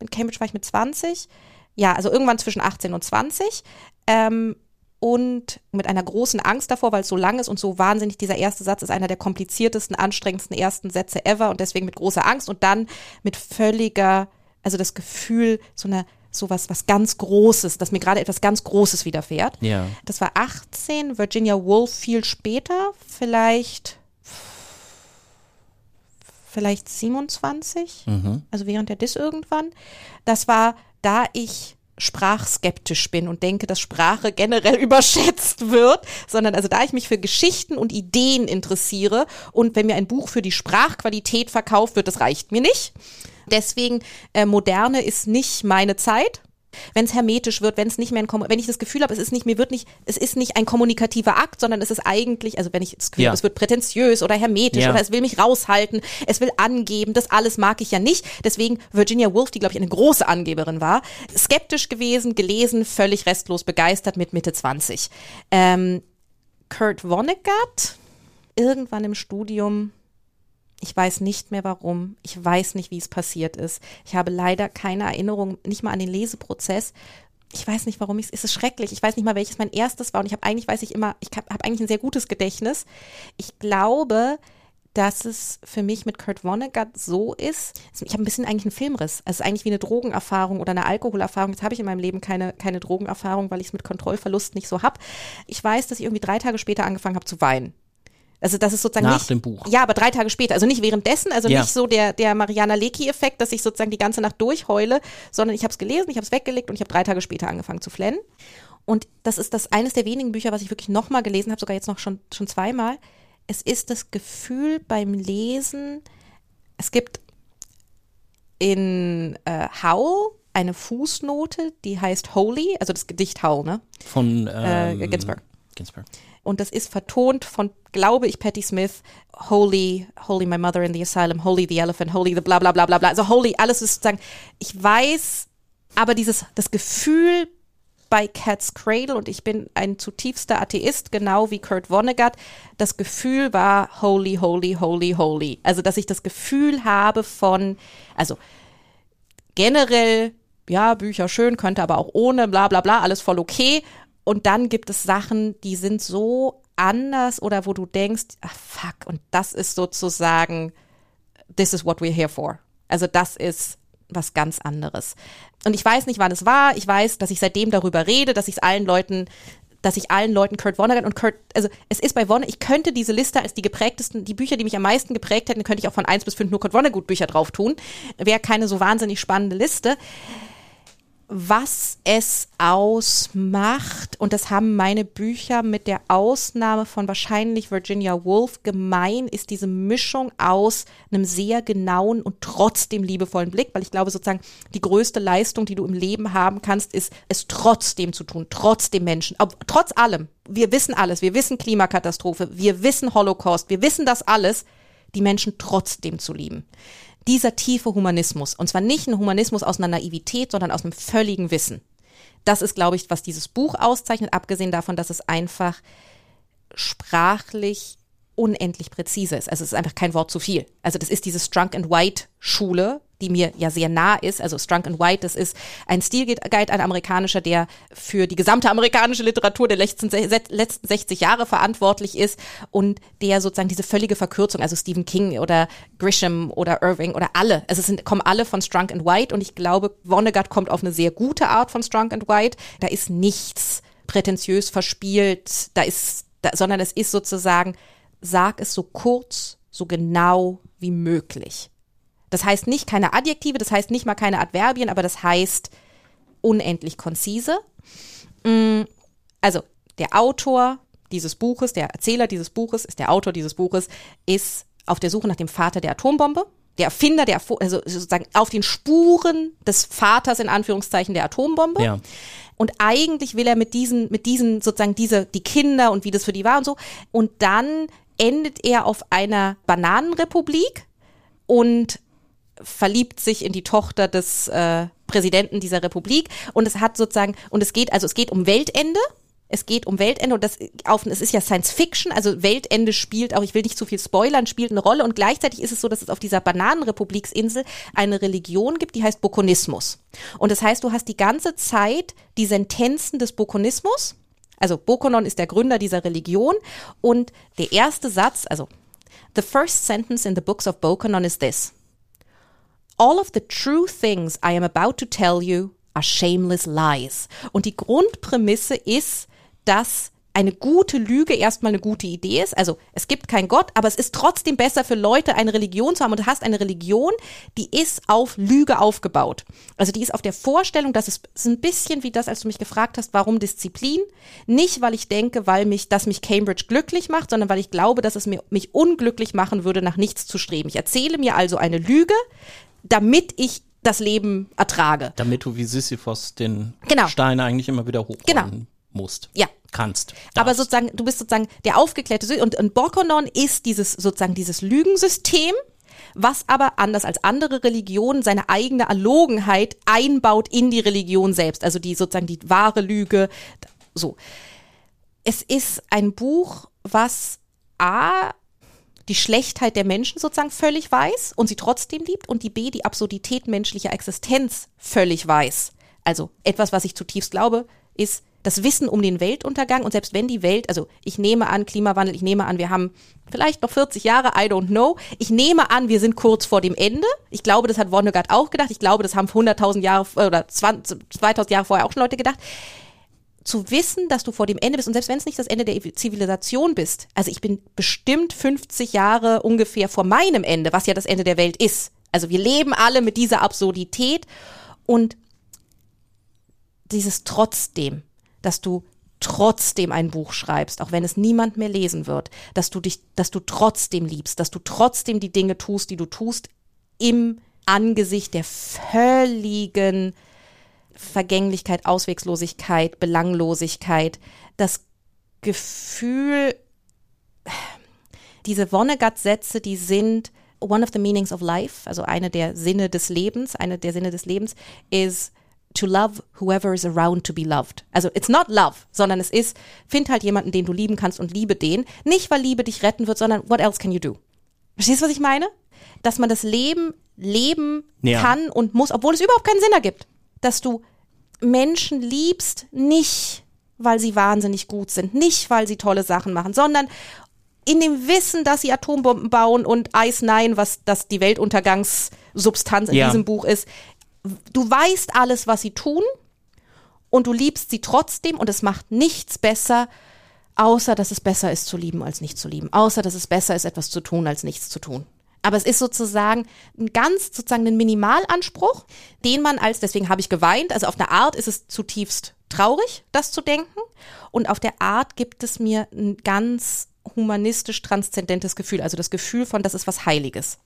In Cambridge war ich mit 20. Ja, also irgendwann zwischen 18 und 20. Ähm, und mit einer großen Angst davor, weil es so lang ist und so wahnsinnig, dieser erste Satz ist einer der kompliziertesten, anstrengendsten ersten Sätze ever und deswegen mit großer Angst und dann mit völliger, also das Gefühl, so einer sowas was ganz Großes, dass mir gerade etwas ganz Großes widerfährt. Ja. Das war 18, Virginia Woolf viel später, vielleicht vielleicht 27, also während der Dis irgendwann. Das war, da ich sprachskeptisch bin und denke, dass Sprache generell überschätzt wird, sondern also da ich mich für Geschichten und Ideen interessiere und wenn mir ein Buch für die Sprachqualität verkauft wird, das reicht mir nicht. Deswegen äh, moderne ist nicht meine Zeit. Wenn es hermetisch wird, wenn es nicht mehr ein, wenn ich das Gefühl habe, es ist nicht, mir wird nicht, es ist nicht ein kommunikativer Akt, sondern es ist eigentlich, also wenn ich das Gefühl Ja. habe, es wird prätentiös oder hermetisch Ja. oder es will mich raushalten, es will angeben, das alles mag ich ja nicht. Deswegen Virginia Woolf, die glaube ich eine große Angeberin war, skeptisch gewesen, gelesen, völlig restlos begeistert mit Mitte 20. Ähm, Kurt Vonnegut, irgendwann im Studium, ich weiß nicht mehr warum. Ich weiß nicht, wie es passiert ist. Ich habe leider keine Erinnerung, nicht mal an den Leseprozess. Ich weiß nicht, warum ich es ist schrecklich. Ich weiß nicht mal, welches mein erstes war. Und ich habe eigentlich, weiß ich immer, ich habe hab eigentlich ein sehr gutes Gedächtnis. Ich glaube, dass es für mich mit Kurt Vonnegut so ist. Ich habe ein bisschen eigentlich einen Filmriss. Es ist eigentlich wie eine Drogenerfahrung oder eine Alkoholerfahrung. Jetzt habe ich in meinem Leben keine, keine Drogenerfahrung, weil ich es mit Kontrollverlust nicht so habe. Ich weiß, dass ich irgendwie drei Tage später angefangen habe zu weinen. Also das ist sozusagen Nach nicht, dem Buch. Ja, aber drei Tage später. Also nicht währenddessen, also Ja. nicht so der, der Mariana Lecki-Effekt, dass ich sozusagen die ganze Nacht durchheule, sondern ich habe es gelesen, ich habe es weggelegt und ich habe drei Tage später angefangen zu flennen. Und das ist das eines der wenigen Bücher, was ich wirklich nochmal gelesen habe, sogar jetzt noch schon, schon zweimal. Es ist das Gefühl beim Lesen, es gibt in äh, Howl eine Fußnote, die heißt Holy, also das Gedicht Howl, ne? Von ähm, Äh, Ginsberg. Ginsberg. Und das ist vertont von, glaube ich, Patti Smith, Holy, Holy my mother in the asylum, Holy the elephant, Holy the bla bla bla bla bla. Also Holy, alles ist sozusagen, ich weiß, aber dieses, das Gefühl bei Cat's Cradle und ich bin ein zutiefster Atheist, genau wie Kurt Vonnegut. Das Gefühl war holy, holy, holy, holy. Also, dass ich das Gefühl habe von, also generell, ja, Bücher schön, könnte aber auch ohne, bla bla bla, alles voll okay. Und dann gibt es Sachen, die sind so anders oder wo du denkst, ach fuck, und das ist sozusagen, this is what we're here for. Also das ist was ganz anderes. Und ich weiß nicht, wann es war. Ich weiß, dass ich seitdem darüber rede, dass ich es allen Leuten, dass ich allen Leuten Kurt Vonnegut und Kurt, also es ist bei Vonnegut, ich könnte diese Liste als die geprägtesten, die Bücher, die mich am meisten geprägt hätten, könnte ich auch von eins bis fünf nur Kurt Vonnegut Bücher drauf tun. Wäre keine so wahnsinnig spannende Liste was es ausmacht, und das haben meine Bücher mit der Ausnahme von wahrscheinlich Virginia Woolf gemein, ist diese Mischung aus einem sehr genauen und trotzdem liebevollen Blick, weil ich glaube sozusagen, die größte Leistung, die du im Leben haben kannst, ist es trotzdem zu tun, trotzdem Menschen, ob, trotz allem. Wir wissen alles, wir wissen Klimakatastrophe, wir wissen Holocaust, wir wissen das alles, die Menschen trotzdem zu lieben dieser tiefe Humanismus, und zwar nicht ein Humanismus aus einer Naivität, sondern aus einem völligen Wissen. Das ist, glaube ich, was dieses Buch auszeichnet, abgesehen davon, dass es einfach sprachlich unendlich präzise ist. Also es ist einfach kein Wort zu viel. Also das ist diese Strunk and White Schule, die mir ja sehr nah ist. Also Strunk and White, das ist ein Stilguide, ein amerikanischer, der für die gesamte amerikanische Literatur der letzten, letzten 60 Jahre verantwortlich ist und der sozusagen diese völlige Verkürzung, also Stephen King oder Grisham oder Irving oder alle, also es sind, kommen alle von Strunk and White und ich glaube, Vonnegut kommt auf eine sehr gute Art von Strunk and White. Da ist nichts prätentiös verspielt, da ist, da, sondern es ist sozusagen, sag es so kurz, so genau wie möglich. Das heißt nicht keine Adjektive, das heißt nicht mal keine Adverbien, aber das heißt unendlich konzise. Also der Autor dieses Buches, der Erzähler dieses Buches, ist der Autor dieses Buches, ist auf der Suche nach dem Vater der Atombombe. Der Erfinder der, also sozusagen auf den Spuren des Vaters in Anführungszeichen der Atombombe. Ja. Und eigentlich will er mit diesen, mit diesen sozusagen diese, die Kinder und wie das für die war und so. Und dann endet er auf einer Bananenrepublik und verliebt sich in die Tochter des äh, Präsidenten dieser Republik und es hat sozusagen und es geht also es geht um Weltende es geht um Weltende und das auf, es ist ja Science Fiction, also Weltende spielt auch, ich will nicht zu viel spoilern, spielt eine Rolle und gleichzeitig ist es so, dass es auf dieser Bananenrepubliksinsel eine Religion gibt, die heißt Bokonismus. Und das heißt, du hast die ganze Zeit die Sentenzen des Bokonismus, also Bokonon ist der Gründer dieser Religion und der erste Satz, also the first sentence in the books of Bokonon is this. All of the true things I am about to tell you are shameless lies. Und die Grundprämisse ist, dass eine gute Lüge erstmal eine gute Idee ist. Also es gibt keinen Gott, aber es ist trotzdem besser für Leute, eine Religion zu haben. Und du hast eine Religion, die ist auf Lüge aufgebaut. Also die ist auf der Vorstellung, dass es ist ein bisschen wie das, als du mich gefragt hast, warum Disziplin? Nicht, weil ich denke, weil mich, dass mich Cambridge glücklich macht, sondern weil ich glaube, dass es mir, mich unglücklich machen würde, nach nichts zu streben. Ich erzähle mir also eine Lüge, damit ich das Leben ertrage. Damit du wie Sisyphos den Genau. Stein eigentlich immer wieder hochrollen Genau. musst. Ja. Kannst. Aber darfst. sozusagen, du bist sozusagen der aufgeklärte und, und Bokonon ist dieses sozusagen dieses Lügensystem, was aber anders als andere Religionen seine eigene Erlogenheit einbaut in die Religion selbst, also die sozusagen die wahre Lüge. So. Es ist ein Buch, was A die Schlechtheit der Menschen sozusagen völlig weiß und sie trotzdem liebt und die B die Absurdität menschlicher Existenz völlig weiß. Also etwas, was ich zutiefst glaube, ist das Wissen um den Weltuntergang und selbst wenn die Welt, also ich nehme an, Klimawandel, ich nehme an, wir haben vielleicht noch 40 Jahre, I don't know. Ich nehme an, wir sind kurz vor dem Ende. Ich glaube, das hat Vonnegut auch gedacht. Ich glaube, das haben 100.000 Jahre oder 20, 2000 Jahre vorher auch schon Leute gedacht zu wissen, dass du vor dem Ende bist und selbst wenn es nicht das Ende der Zivilisation bist, also ich bin bestimmt 50 Jahre ungefähr vor meinem Ende, was ja das Ende der Welt ist. Also wir leben alle mit dieser Absurdität und dieses trotzdem, dass du trotzdem ein Buch schreibst, auch wenn es niemand mehr lesen wird, dass du dich, dass du trotzdem liebst, dass du trotzdem die Dinge tust, die du tust, im Angesicht der völligen Vergänglichkeit, Auswegslosigkeit, Belanglosigkeit, das Gefühl, diese Vonnegut-Sätze, die sind one of the meanings of life, also eine der Sinne des Lebens, eine der Sinne des Lebens is to love whoever is around to be loved. Also it's not love, sondern es ist, find halt jemanden, den du lieben kannst und liebe den. Nicht, weil Liebe dich retten wird, sondern what else can you do? Verstehst du, was ich meine? Dass man das Leben leben Ja. kann und muss, obwohl es überhaupt keinen Sinn ergibt. Dass du Menschen liebst, nicht weil sie wahnsinnig gut sind, nicht weil sie tolle Sachen machen, sondern in dem Wissen, dass sie Atombomben bauen und Ice Nine, was das die Weltuntergangssubstanz in Ja. diesem Buch ist. Du weißt alles, was sie tun und du liebst sie trotzdem und es macht nichts besser, außer dass es besser ist zu lieben als nicht zu lieben, außer dass es besser ist, etwas zu tun als nichts zu tun. Aber es ist sozusagen ein ganz, sozusagen ein Minimalanspruch, den man als, deswegen habe ich geweint, also auf eine Art ist es zutiefst traurig, das zu denken. Und auf der Art gibt es mir ein ganz humanistisch transzendentes Gefühl, also das Gefühl von, das ist was Heiliges.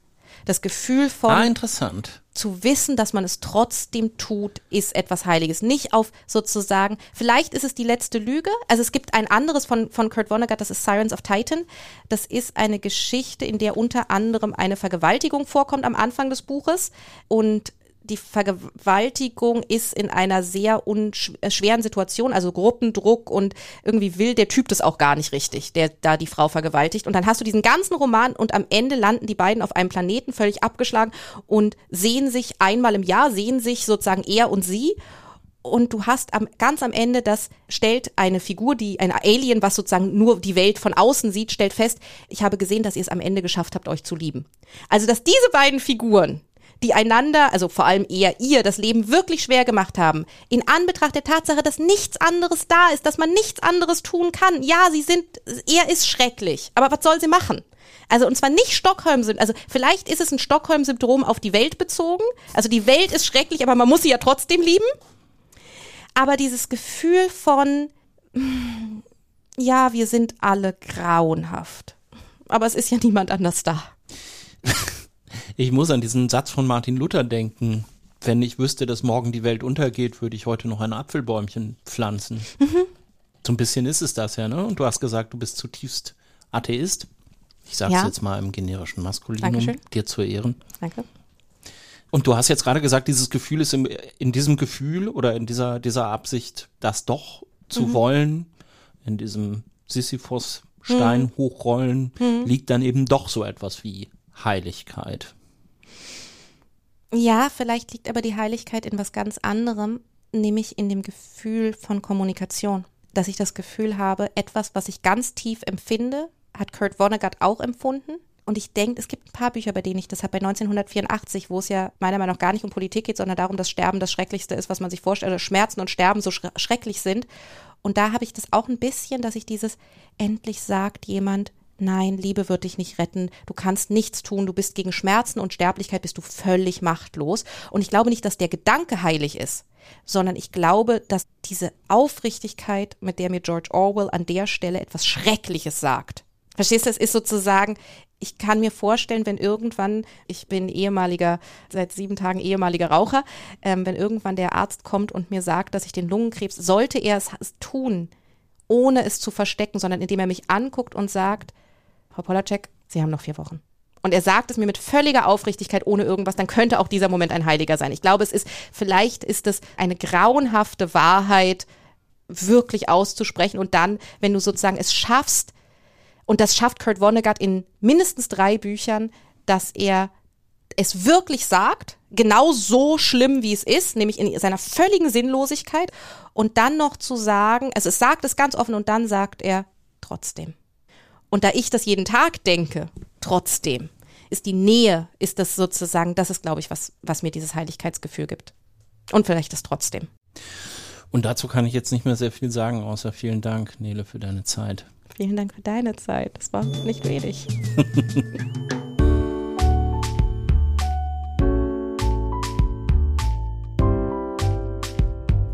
Das Gefühl von, Ah, interessant. Zu wissen, dass man es trotzdem tut, ist etwas Heiliges. Nicht auf sozusagen, vielleicht ist es die letzte Lüge. Also es gibt ein anderes von, von Kurt Vonnegut, das ist Sirens of Titan. Das ist eine Geschichte, in der unter anderem eine Vergewaltigung vorkommt am Anfang des Buches. Und die Vergewaltigung ist in einer sehr äh, schweren Situation, also Gruppendruck und irgendwie will der Typ das auch gar nicht richtig, der da die Frau vergewaltigt. Und dann hast du diesen ganzen Roman und am Ende landen die beiden auf einem Planeten völlig abgeschlagen und sehen sich einmal im Jahr, sehen sich sozusagen er und sie. Und du hast am, ganz am Ende, das stellt eine Figur, die, ein Alien, was sozusagen nur die Welt von außen sieht, stellt fest, ich habe gesehen, dass ihr es am Ende geschafft habt, euch zu lieben. Also, dass diese beiden Figuren, die einander, also vor allem eher ihr, das Leben wirklich schwer gemacht haben, in Anbetracht der Tatsache, dass nichts anderes da ist, dass man nichts anderes tun kann. Ja, sie sind, er ist schrecklich, aber was soll sie machen? Also und zwar nicht Stockholm-Syndrom, also vielleicht ist es ein Stockholm-Syndrom auf die Welt bezogen. Also die Welt ist schrecklich, aber man muss sie ja trotzdem lieben. Aber dieses Gefühl von, ja, wir sind alle grauenhaft. Aber es ist ja niemand anders da. Ich muss an diesen Satz von Martin Luther denken. Wenn ich wüsste, dass morgen die Welt untergeht, würde ich heute noch ein Apfelbäumchen pflanzen. Mhm. So ein bisschen ist es das ja, ne? Und du hast gesagt, du bist zutiefst Atheist. Ich sag's Ja. jetzt mal im generischen Maskulinum, Dankeschön. dir zu Ehren. Danke. Und du hast jetzt gerade gesagt, dieses Gefühl ist im, in diesem Gefühl oder in dieser, dieser Absicht, das doch zu Mhm. wollen, in diesem Sisyphos-Stein hm. hochrollen, hm. liegt dann eben doch so etwas wie Heiligkeit. Ja, vielleicht liegt aber die Heiligkeit in was ganz anderem, nämlich in dem Gefühl von Kommunikation. Dass ich das Gefühl habe, etwas, was ich ganz tief empfinde, hat Kurt Vonnegut auch empfunden. Und ich denke, es gibt ein paar Bücher, bei denen ich das habe, bei 1984, wo es ja meiner Meinung nach gar nicht um Politik geht, sondern darum, dass Sterben das Schrecklichste ist, was man sich vorstellt, oder Schmerzen und Sterben so schrecklich sind. Und da habe ich das auch ein bisschen, dass ich dieses, endlich sagt jemand, Nein, Liebe wird dich nicht retten. Du kannst nichts tun. Du bist gegen Schmerzen und Sterblichkeit bist du völlig machtlos. Und ich glaube nicht, dass der Gedanke heilig ist, sondern ich glaube, dass diese Aufrichtigkeit, mit der mir George Orwell an der Stelle etwas Schreckliches sagt. Verstehst du, es ist sozusagen, ich kann mir vorstellen, wenn irgendwann, ich bin ehemaliger, seit sieben Tagen ehemaliger Raucher, ähm, wenn irgendwann der Arzt kommt und mir sagt, dass ich den Lungenkrebs, sollte er es tun, ohne es zu verstecken, sondern indem er mich anguckt und sagt, Frau Polacek, Sie haben noch vier Wochen. Und er sagt es mir mit völliger Aufrichtigkeit, ohne irgendwas, dann könnte auch dieser Moment ein Heiliger sein. Ich glaube, es ist, vielleicht ist es eine grauenhafte Wahrheit, wirklich auszusprechen und dann, wenn du sozusagen es schaffst, und das schafft Kurt Vonnegut in mindestens drei Büchern, dass er es wirklich sagt, genau so schlimm wie es ist, nämlich in seiner völligen Sinnlosigkeit und dann noch zu sagen, also es sagt es ganz offen und dann sagt er trotzdem. Und da ich das jeden Tag denke, trotzdem, ist die Nähe, ist das sozusagen, das ist, glaube ich, was, was mir dieses Heiligkeitsgefühl gibt. Und vielleicht das trotzdem. Und dazu kann ich jetzt nicht mehr sehr viel sagen, außer vielen Dank, Nele, für deine Zeit. Vielen Dank für deine Zeit. Das war nicht wenig.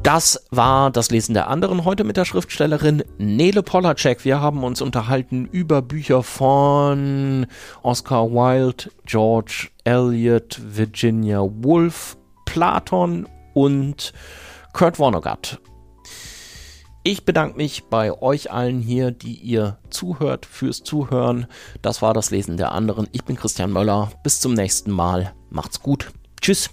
Das war das Lesen der anderen heute mit der Schriftstellerin Nele Polacek. Wir haben uns unterhalten über Bücher von Oscar Wilde, George Eliot, Virginia Woolf, Platon und Kurt Vonnegut. Ich bedanke mich bei euch allen hier, die ihr zuhört, fürs Zuhören. Das war das Lesen der anderen. Ich bin Christian Möller. Bis zum nächsten Mal. Macht's gut. Tschüss.